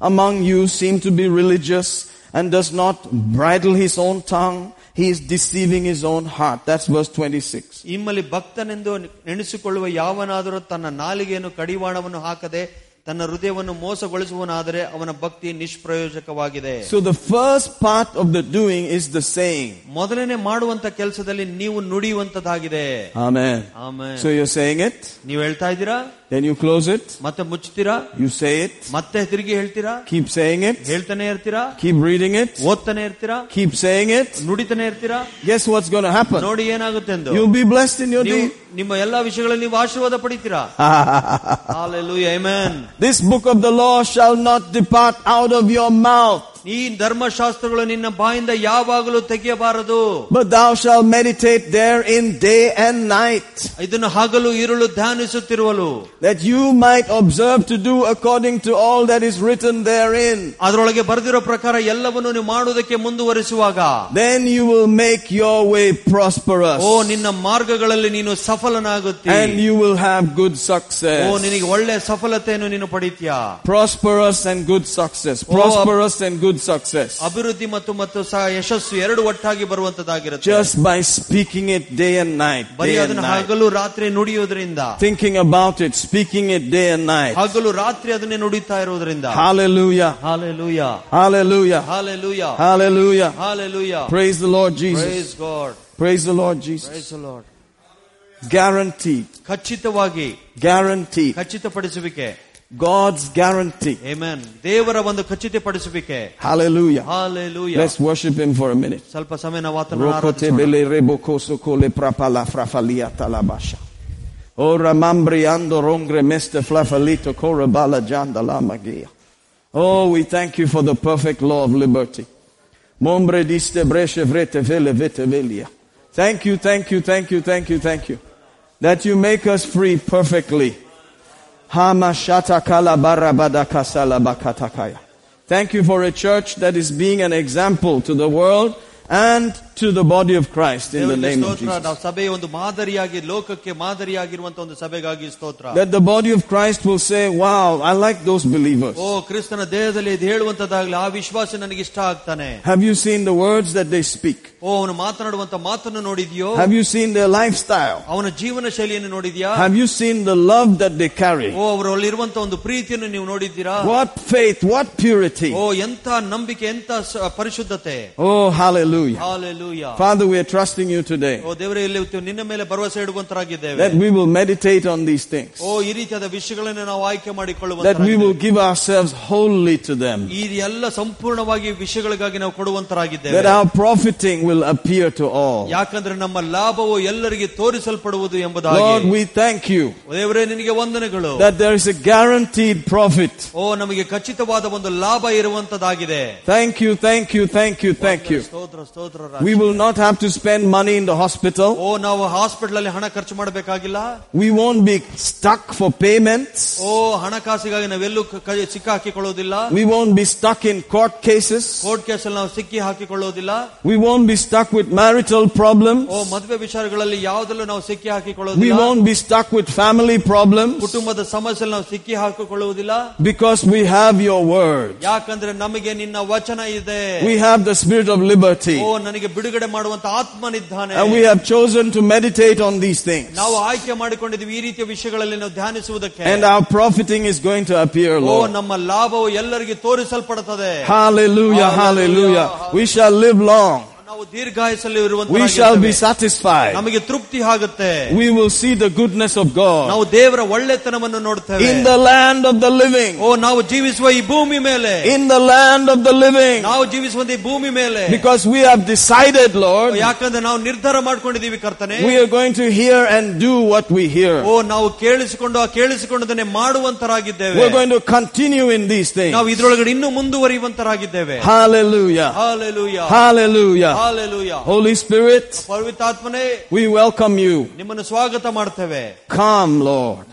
among you seem to be religious and does not bridle his own tongue, he is deceiving his own heart. That's verse 26. ನಿಮ್ಮಲ್ಲಿ ಭಕ್ತನೆಂದು ನೆನೆಸಿಕೊಳ್ಳುವ ಯಾವನಾದರೂ ತನ್ನ ನಾಲಿಗೆಯನ್ನು ಕಡಿವಾಣವನ್ನು ಹಾಕದೆ ತನ್ನ ಹೃದಯವನ್ನು ಮೋಸಗೊಳಿಸುವನಾದರೆ ಅವನ ಭಕ್ತಿ ನಿಷ್ಪ್ರಯೋಜಕವಾಗಿದೆ So the first part of the doing is the saying. ಮೊದಲನೇ ಮಾಡುವಂತ ಕೆಲಸದಲ್ಲಿ ನೀವು ನುಡಿಯುವಂತದ್ದಾಗಿದೆ Amen. ಆಮೇಲೆ So you're saying it, ನೀವು ಹೇಳ್ತಾ ಇದ್ದೀರಾ then you close it, ಮತ್ತೆ ಮುಚ್ತೀರಾ you say it, ಮತ್ತೆ ತಿರುಗಿ ಹೇಳ್ತೀರಾ keep saying it, ಹೇಳ್ತಾನೆ ಇರ್ತೀರಾ keep reading it, ಓದ್ತಾನೆ ಇರ್ತೀರಾ keep saying it. ನುಡಿತಾನೆ ಇರ್ತೀರಾ Guess what's going to happen? ನೋಡಿ ಏನಾಗುತ್ತೆ ಎಂದು You'll be blessed in your ನೀವು deed. ನಿಮ್ಮ ಎಲ್ಲಾ ವಿಷಯಗಳಲ್ಲಿ ನೀವು ಆಶೀರ್ವಾದ ಪಡಿತೀರಾ Hallelujah, amen. *laughs* This book of the law shall not depart out of your mouth, ಈ ಧರ್ಮಶಾಸ್ತ್ರಗಳು ನಿನ್ನ ಬಾಯಿಂದ ಯಾವಾಗಲೂ ತೆಗೆಯಬಾರದು but thou shalt meditate therein day and night, ಇದನ್ನು ಹಗಲು ಇರುಳು ಧ್ಯಾನಿಸುತ್ತಿರುವಲು that you might observe to do according to all that is written therein. ಅದರೊಳಗೆ ಬರೆದಿರೋ ಪ್ರಕಾರ ಎಲ್ಲವನ್ನು ನೀವು ಮಾಡುವುದಕ್ಕೆ ಮುಂದುವರಿಸುವಾಗ Then you will make your way prosperous, ಓ ನಿನ್ನ ಮಾರ್ಗಗಳಲ್ಲಿ ನೀನು ಸಫಲನಾಗುತ್ತಿ and you will have good O success. ನಿನಗೆ ಒಳ್ಳೆ ಸಫಲತೆಯನ್ನು ನೀನು ಪಡಿತೀಯಾ Prosperous and good success. Prosperous and good success. ಅಭಿವೃದ್ಧಿ ಮತ್ತು ಮತ್ತು ಸಹ ಯಶಸ್ಸು ಎರಡು ಒಟ್ಟಾಗಿ ಬರುವಂತದ್ದಾಗಿರುತ್ತೆ Just by speaking it day and night. ಬರೀ Day and ಅದನ್ನು night. ಹಗಲು ರಾತ್ರಿ ನುಡಿಯೋದ್ರಿಂದ Thinking about it, speaking it day and night. ಹಗಲು ರಾತ್ರಿ ಅದನ್ನೇ ನುಡಿತಾ ಇರುವುದರಿಂದ Hallelujah. Hallelujah Hallelujah. Hallelujah Hallelujah. Hallelujah Praise the Lord Jesus. Praise God Praise the Lord Jesus. Price lord Guaranteed. ಖಚಿತವಾಗಿ Guaranteed. ಖಚಿತಪಡಿಸುವಿಕೆ God's guarantee. Amen. ದೇವರ ಒಂದು ಖಚಿತಪಡಿಸುವಿಕೆ Hallelujah. Hallelujah Let's worship Him for a minute. ಸ್ವಲ್ಪ ಸಮಯ ನಾವು ಆತನನ್ನು Rokote ಆರಾಧಿಸೋಣ. bele rebo kole prapala frafalia talabasha. Ora mambriando rongre meste flafalito korabala jandala magia. Oh, we thank you for the perfect law of liberty. Mombre diste bresce vrete vele vete velia. Thank you, thank you, thank you, thank you, thank you. That you make us free perfectly. Thank you for a church that is being an example to the world and to the body of Christ in the ದೇವರಿಗೆ name of ಸ್ತೋತ್ರ Jesus. ನಾವು ಸಭೆಯ ಒಂದು ಮಾದರಿಯಾಗಿ ಲೋಕಕ್ಕೆ ಮಾದರಿಯಾಗಿರುವಂತ ಒಂದು ಸಭೆಗಾಗಿ ಸ್ತೋತ್ರ That the body of Christ will say, wow, I like those believers. ಓ ಕ್ರಿಸ್ತನ ದೇಹದಲ್ಲಿ ಇದು ಹೇಳುವಂತದ್ದಾಗ್ಲಿ ಆ ವಿಶ್ವಾಸ ನನಗೆ ಇಷ್ಟ ಆಗ್ತಾನೆ Have you seen the words that they speak? ಓ ಅವನು ಮಾತನಾಡುವಂತ ಮಾತನ್ನು ನೋಡಿದ್ಯೋ Have you seen their lifestyle? ಅವನ ಜೀವನ ಶೈಲಿಯನ್ನು ನೋಡಿದ್ಯಾ Have you seen the love that they carry? ಓ ಅವರಲ್ಲಿರುವಂತ ಒಂದು ಪ್ರೀತಿಯನ್ನು ನೀವು ನೋಡಿದ್ದೀರಾ What faith, what purity. ಓ ಎಂತ ನಂಬಿಕೆ ಎಂತ ಸ- ಪರಿಶುದ್ಧತೆ Oh, hallelujah. Hallelujah Father, we are trusting you today ಓ ದೇವರೇ ಇಲ್ಲಿ ನಿನ್ನ ಮೇಲೆ ಭರವಸೆ ಇಡುವಂತರಾಗಿದ್ದೇವೆ that we will meditate on these things, ಓ ಈ ರೀತಿಯಾದ ವಿಷಯಗಳನ್ನು ನಾವು ಆಯ್ಕೆ that we ಮಾಡಿಕೊಳ್ಳುವಂತ will give ourselves wholly to them, ಈ ಎಲ್ಲ ಸಂಪೂರ್ಣವಾಗಿ ವಿಷಯಗಳಿಗಾಗಿ ನಾವು that ಕೊಡುವಂತರಾಗಿದ್ದೇವೆ our profiting will appear to all. ಯಾಕಂದ್ರೆ ನಮ್ಮ ಲಾಭವು ಎಲ್ಲರಿಗೆ ತೋರಿಸಲ್ಪಡುವುದು ಎಂಬುದಾಗಿ Lord, we thank you ದೇವರೇ ನಿನಗೆ ವಂದನೆಗಳು that there is a guaranteed profit. ಓ ನಮಗೆ ಖಚಿತವಾದ ಒಂದು ಲಾಭ ಇರುವಂತದಾಗಿದೆ Thank you, thank you, thank you, thank you. ಸ್ತೋತ್ರ ಸ್ತೋತ್ರ ರಾಜ. We will not have to spend money in the hospital. ಓ ನಾವು ಹಾಸ್ಪಿಟಲ್ ಅಲ್ಲಿ ಹಣ ಖರ್ಚು ಮಾಡಬೇಕಾಗಿಲ್ಲ We won't be stuck for payments. ಓ ಹಣಕಾಸಿಗಾಗಿ ನಾವೆಲ್ಲೂ ಕ- ಕ- ಸಿಕ್ಕ ಹಾಕಿಕೊಳ್ಳುವುದಿಲ್ಲ We won't be stuck in court cases. Court ಕೇಸಲ್ಲಿ ನಾವು ಸಿಕ್ಕಿ ಹಾಕಿಕೊಳ್ಳುವುದಿಲ್ಲ We won't be stuck with marital problems. ಓ ಮದುವೆ ವಿಚಾರಗಳಲ್ಲಿ ಯಾವುದಲ್ಲೂ ನಾವು ಸಿಕ್ಕಿ We ಹಾಕಿಕೊಳ್ಳುವುದಿಲ್ಲ won't be stuck with family problems ಕುಟುಂಬದ ಸಮಸ್ಯೆಯಲ್ಲಿ ನಾವು ಸಿಕ್ಕಿ ಹಾಕಿಕೊಳ್ಳುವುದಿಲ್ಲ because we have your word. ಯಾಕಂದ್ರೆ ನಮಗೆ ನಿನ್ನ ವಚನ ಇದೆ We have the spirit of liberty. ಓ ನನಗೆ ಬಿಡುಗಡೆ ಮಾಡುವಂತ ಆತ್ಮನಿದ್ದಾನೆ And we have chosen to meditate on these things. ನಾವು ಆಯ್ಕೆ ಮಾಡಿಕೊಂಡಿದ್ವಿ ಈ ರೀತಿಯ ವಿಷಯಗಳಲ್ಲಿ ನಾವು ಧ್ಯಾನಿಸುವುದಕ್ಕೆ And our profiting is going to appear, O Lord. ನಮ್ಮ ಲಾಭವು ಎಲ್ಲರಿಗೆ ತೋರಿಸಲ್ಪಡುತ್ತದೆ Hallelujah, Hallelujah. hallelujah. We shall live long. ನಾವು ದೀರ್ಘಾಯಸಲ್ಲಿ We shall be ಇರುವಂತ satisfied. ನಮಗೆ ತೃಪ್ತಿ ಆಗುತ್ತೆ We will see the goodness of God ನಾವು ದೇವರ ಒಳ್ಳೆತನವನ್ನು ನೋಡ್ತೇವೆ in the land of the living. ಓ ನಾವು ಜೀವಿಸುವ ಈ ಭೂಮಿ ಮೇಲೆ In the land of the living. ನಾವು ಜೀವಿಸುವ ಈ ಭೂಮಿ ಮೇಲೆ Because we have decided, Lord, ಯಾಕಂದ್ರೆ ನಾವು ನಿರ್ಧಾರ ಮಾಡ್ಕೊಂಡಿದೀವಿ ಕರ್ತನೆ we are going to hear and do what we hear. ಓ ನಾವು ಕೇಳಿಸಿಕೊಂಡು ಆ ಕೇಳಿಸಿಕೊಂಡದನ್ನೇ ಮಾಡುವಂತರಾಗಿದ್ದೇವೆ We're going to continue in these things. ನಾವು ಇದ್ರೊಳಗಡೆ ಇನ್ನೂ ಮುಂದುವರಿಯುವಂತರಾಗಿದ್ದೇವೆ Hallelujah. Hallelujah Hallelujah. Hallelujah Holy Spirit, ಪವಿತ್ರಾತ್ಮನೇ we welcome you. ನಿಮ್ಮನ್ನು ಸ್ವಾಗತ ಮಾಡ್ತೇವೆ Come, Lord.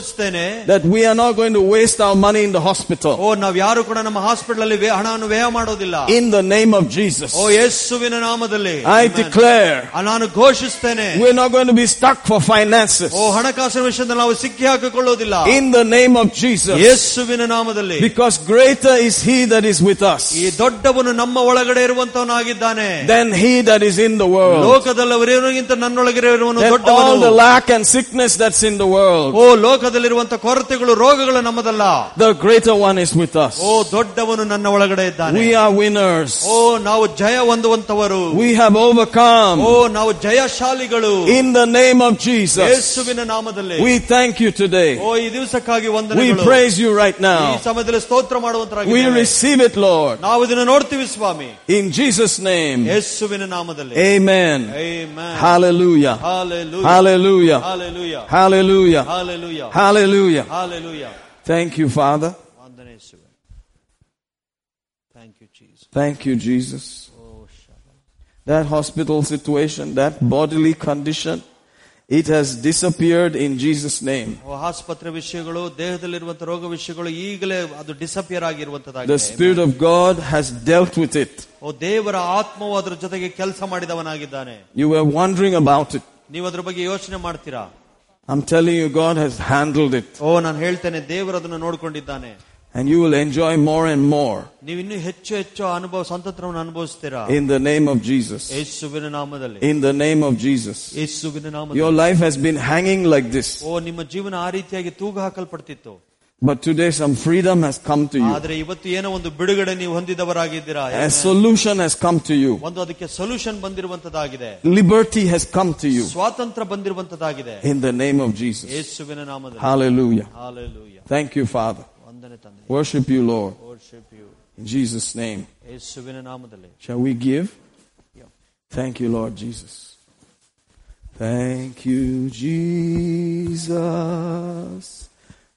ಘೋಷಿಸ್ತೇನೆ that we are not going to waste our money in the hospital. ಓ ನಾವ್ ಯಾರು ಕೂಡ ನಮ್ಮ ಹಾಸ್ಪಿಟಲ್ ಅಲ್ಲಿ ವ್ಯ- ಹಣವನ್ನು ವ್ಯಯ ಮಾಡೋದಿಲ್ಲ In the name of Jesus. ಓ ಯೇಸುವಿನ ನಾಮದಲ್ಲಿ I Amen. declare ಆ, ನಾನು ಘೋಷಿಸ್ತೇನೆ we're not going to be stuck for finances. ಓ ಹಣಕಾಸಿನ ವಿಷಯದಲ್ಲಿ ನಾವು ಸಿಕ್ಕಿ ಹಾಕಿಕೊಳ್ಳೋದಿಲ್ಲ In the name of Jesus. ಯೇಸುವಿನ ನಾಮದಲ್ಲಿ Because greater is He that is with us ಈ ದೊಡ್ಡವನು ನಮ್ಮ ಒಳಗಡೆ ಇರುವಂತವನಾಗಿದ್ದಾನೆ than He that is in the world. ಲೋಕದಲ್ಲವರಿಗಿಂತ ನನ್ನೊಳಗಿರುವವನು Than all the ದೊಡ್ಡವನು lack and sickness that's in the world. ಓ ನಮ್ಮದಲ್ಲಿರುವಂತಹ ಕೊರತೆಗಳು ರೋಗಗಳು ನಮ್ಮದಲ್ಲ the greater one is with us ಓ ದೊಡ್ಡವನು ನನ್ನ ಒಳಗಡೆ ಇದ್ದಾನೆ ವಿ ಆರ್ ವಿನರ್ಸ್ ಓ ನಾವು ಜಯ ಹೊಂದುವಂತವರು ವಿ ಹ್ಯಾವ್ ಓವರ್ಕಮ್ ಓ ನಾವು ಜಯಶಾಲಿಗಳು in the name of Jesus ಯೇಸುವಿನ ನಾಮದಲ್ಲಿ ವಿ ಥ್ಯಾಂಕ್ ಯು ಟುಡೇ ಓ ಈ ದಿವಸಕ್ಕಾಗಿ ವಂದನೆ we praise you right now ಈ ಸಮಯದಲ್ಲಿ ಸ್ತೋತ್ರ ಮಾಡುವಂತರಾಗಿ ವಿ ರಿಸೀವ್ ಇಟ್ ಲಾರ್ಡ್ ನಾವು ಇದನ್ನು ನೋಡ್ತೀವಿ ಸ್ವಾಮಿ ಇನ್ ಜೀಸಸ್ ನೇಮ್ ಯೇಸುವಿನ ನಾಮದಲ್ಲಿ amen amen Hallelujah. Hallelujah. Hallelujah. Hallelujah. Hallelujah. Hallelujah. Hallelujah. Hallelujah. Thank you, Father. ವಂದನೆ ಯೇಸುವೆ. Thank you, Jesus. Thank you, Jesus. Oh, Shabbat. That hospital situation, that bodily condition, it has disappeared in Jesus' name. ಓ, ಆಸ್ಪತ್ರೆ ವಿಷಯಗಳು ದೇಹದಲ್ಲಿರುವಂತಹ ರೋಗ ವಿಷಯಗಳು ಈಗಲೇ ಅದು disappear The ಆಗಿರುವಂತದ್ದಾಗಿದೆ Spirit of God has dealt with it. ಓ ದೇವರ ಆತ್ಮವು ಅದರ ಜೊತೆಗೆ ಕೆಲಸ ಮಾಡಿದವನಾಗಿದ್ದಾನೆ You were wondering about it. ನೀವು ಅದ್ರ ಬಗ್ಗೆ ಯೋಚನೆ ಮಾಡ್ತೀರಾ I'm telling you, God has handled it. ಓ ನಾನು ಹೇಳ್ತೇನೆ ದೇವರು ಅದನ್ನು ನೋಡ್ಕೊಂಡಿದ್ದಾನೆ And you will enjoy more and more ನೀವು ಇನ್ನೂ ಹೆಚ್ಚು ಹೆಚ್ಚು ಅನುಭವ ಸ್ವಂತಂತ್ರವನ್ನು ಅನುಭವಿಸ್ತೀರಾ in the name of Jesus. ಯೇಸುವಿನ ನಾಮದಲ್ಲಿ In the name of Jesus. ಯೇಸುವಿನ ನಾಮದಲ್ಲಿ Your life has been hanging like this. ಓ ನಿಮ್ಮ ಜೀವನ ಆ ರೀತಿಯಾಗಿ ತೂಗು ಹಾಕಲ್ಪಡ್ತಿತ್ತು But today some freedom has come to you. ಆದ್ರೆ ಇವತ್ತು ಏನೋ ಒಂದು ಬಿಡುಗಡೆ ನೀವು ಹೊಂದಿದವರಾಗಿದ್ದೀರಾ A solution has come to you. ಒಂದು ಅದಕ್ಕೆ solution ಬಂದಿರುವಂತದ್ದಾಗಿದೆ Liberty has come to you. ಸ್ವಾತಂತ್ರ್ಯ ಬಂದಿರುವಂತದ್ದಾಗಿದೆ In the name of Jesus. ಯೇಸುವಿನ ನಾಮದಲ್ಲಿ Hallelujah. Hallelujah. Thank you, Father. ವಂದನೆ ತಂದೆ Worship you, Lord. Worship you. In Jesus' name. ಯೇಸುವಿನ ನಾಮದಲ್ಲಿ Shall we give? Yeah. Thank you, Lord Jesus. Thank you, Jesus.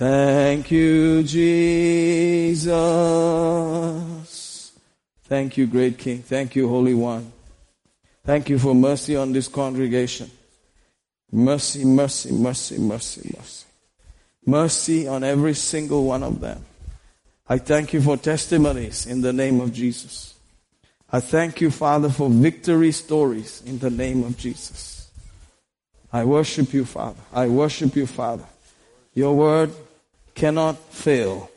Thank you, Jesus. Thank you, great King. Thank you, Holy One. Thank you for mercy on this congregation. Mercy, mercy, mercy, mercy, mercy. Mercy on every single one of them. I thank you for testimonies in the name of Jesus. I thank you, Father, for victory stories in the name of Jesus. I worship you, Father. I worship you, Father. Your word cannot fail.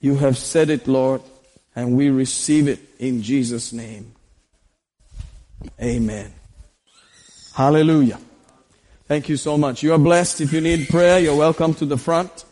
You have said it, Lord, and we receive it in Jesus' name. Amen. Hallelujah. Thank you so much. You are blessed. If you need prayer, you're welcome to the front.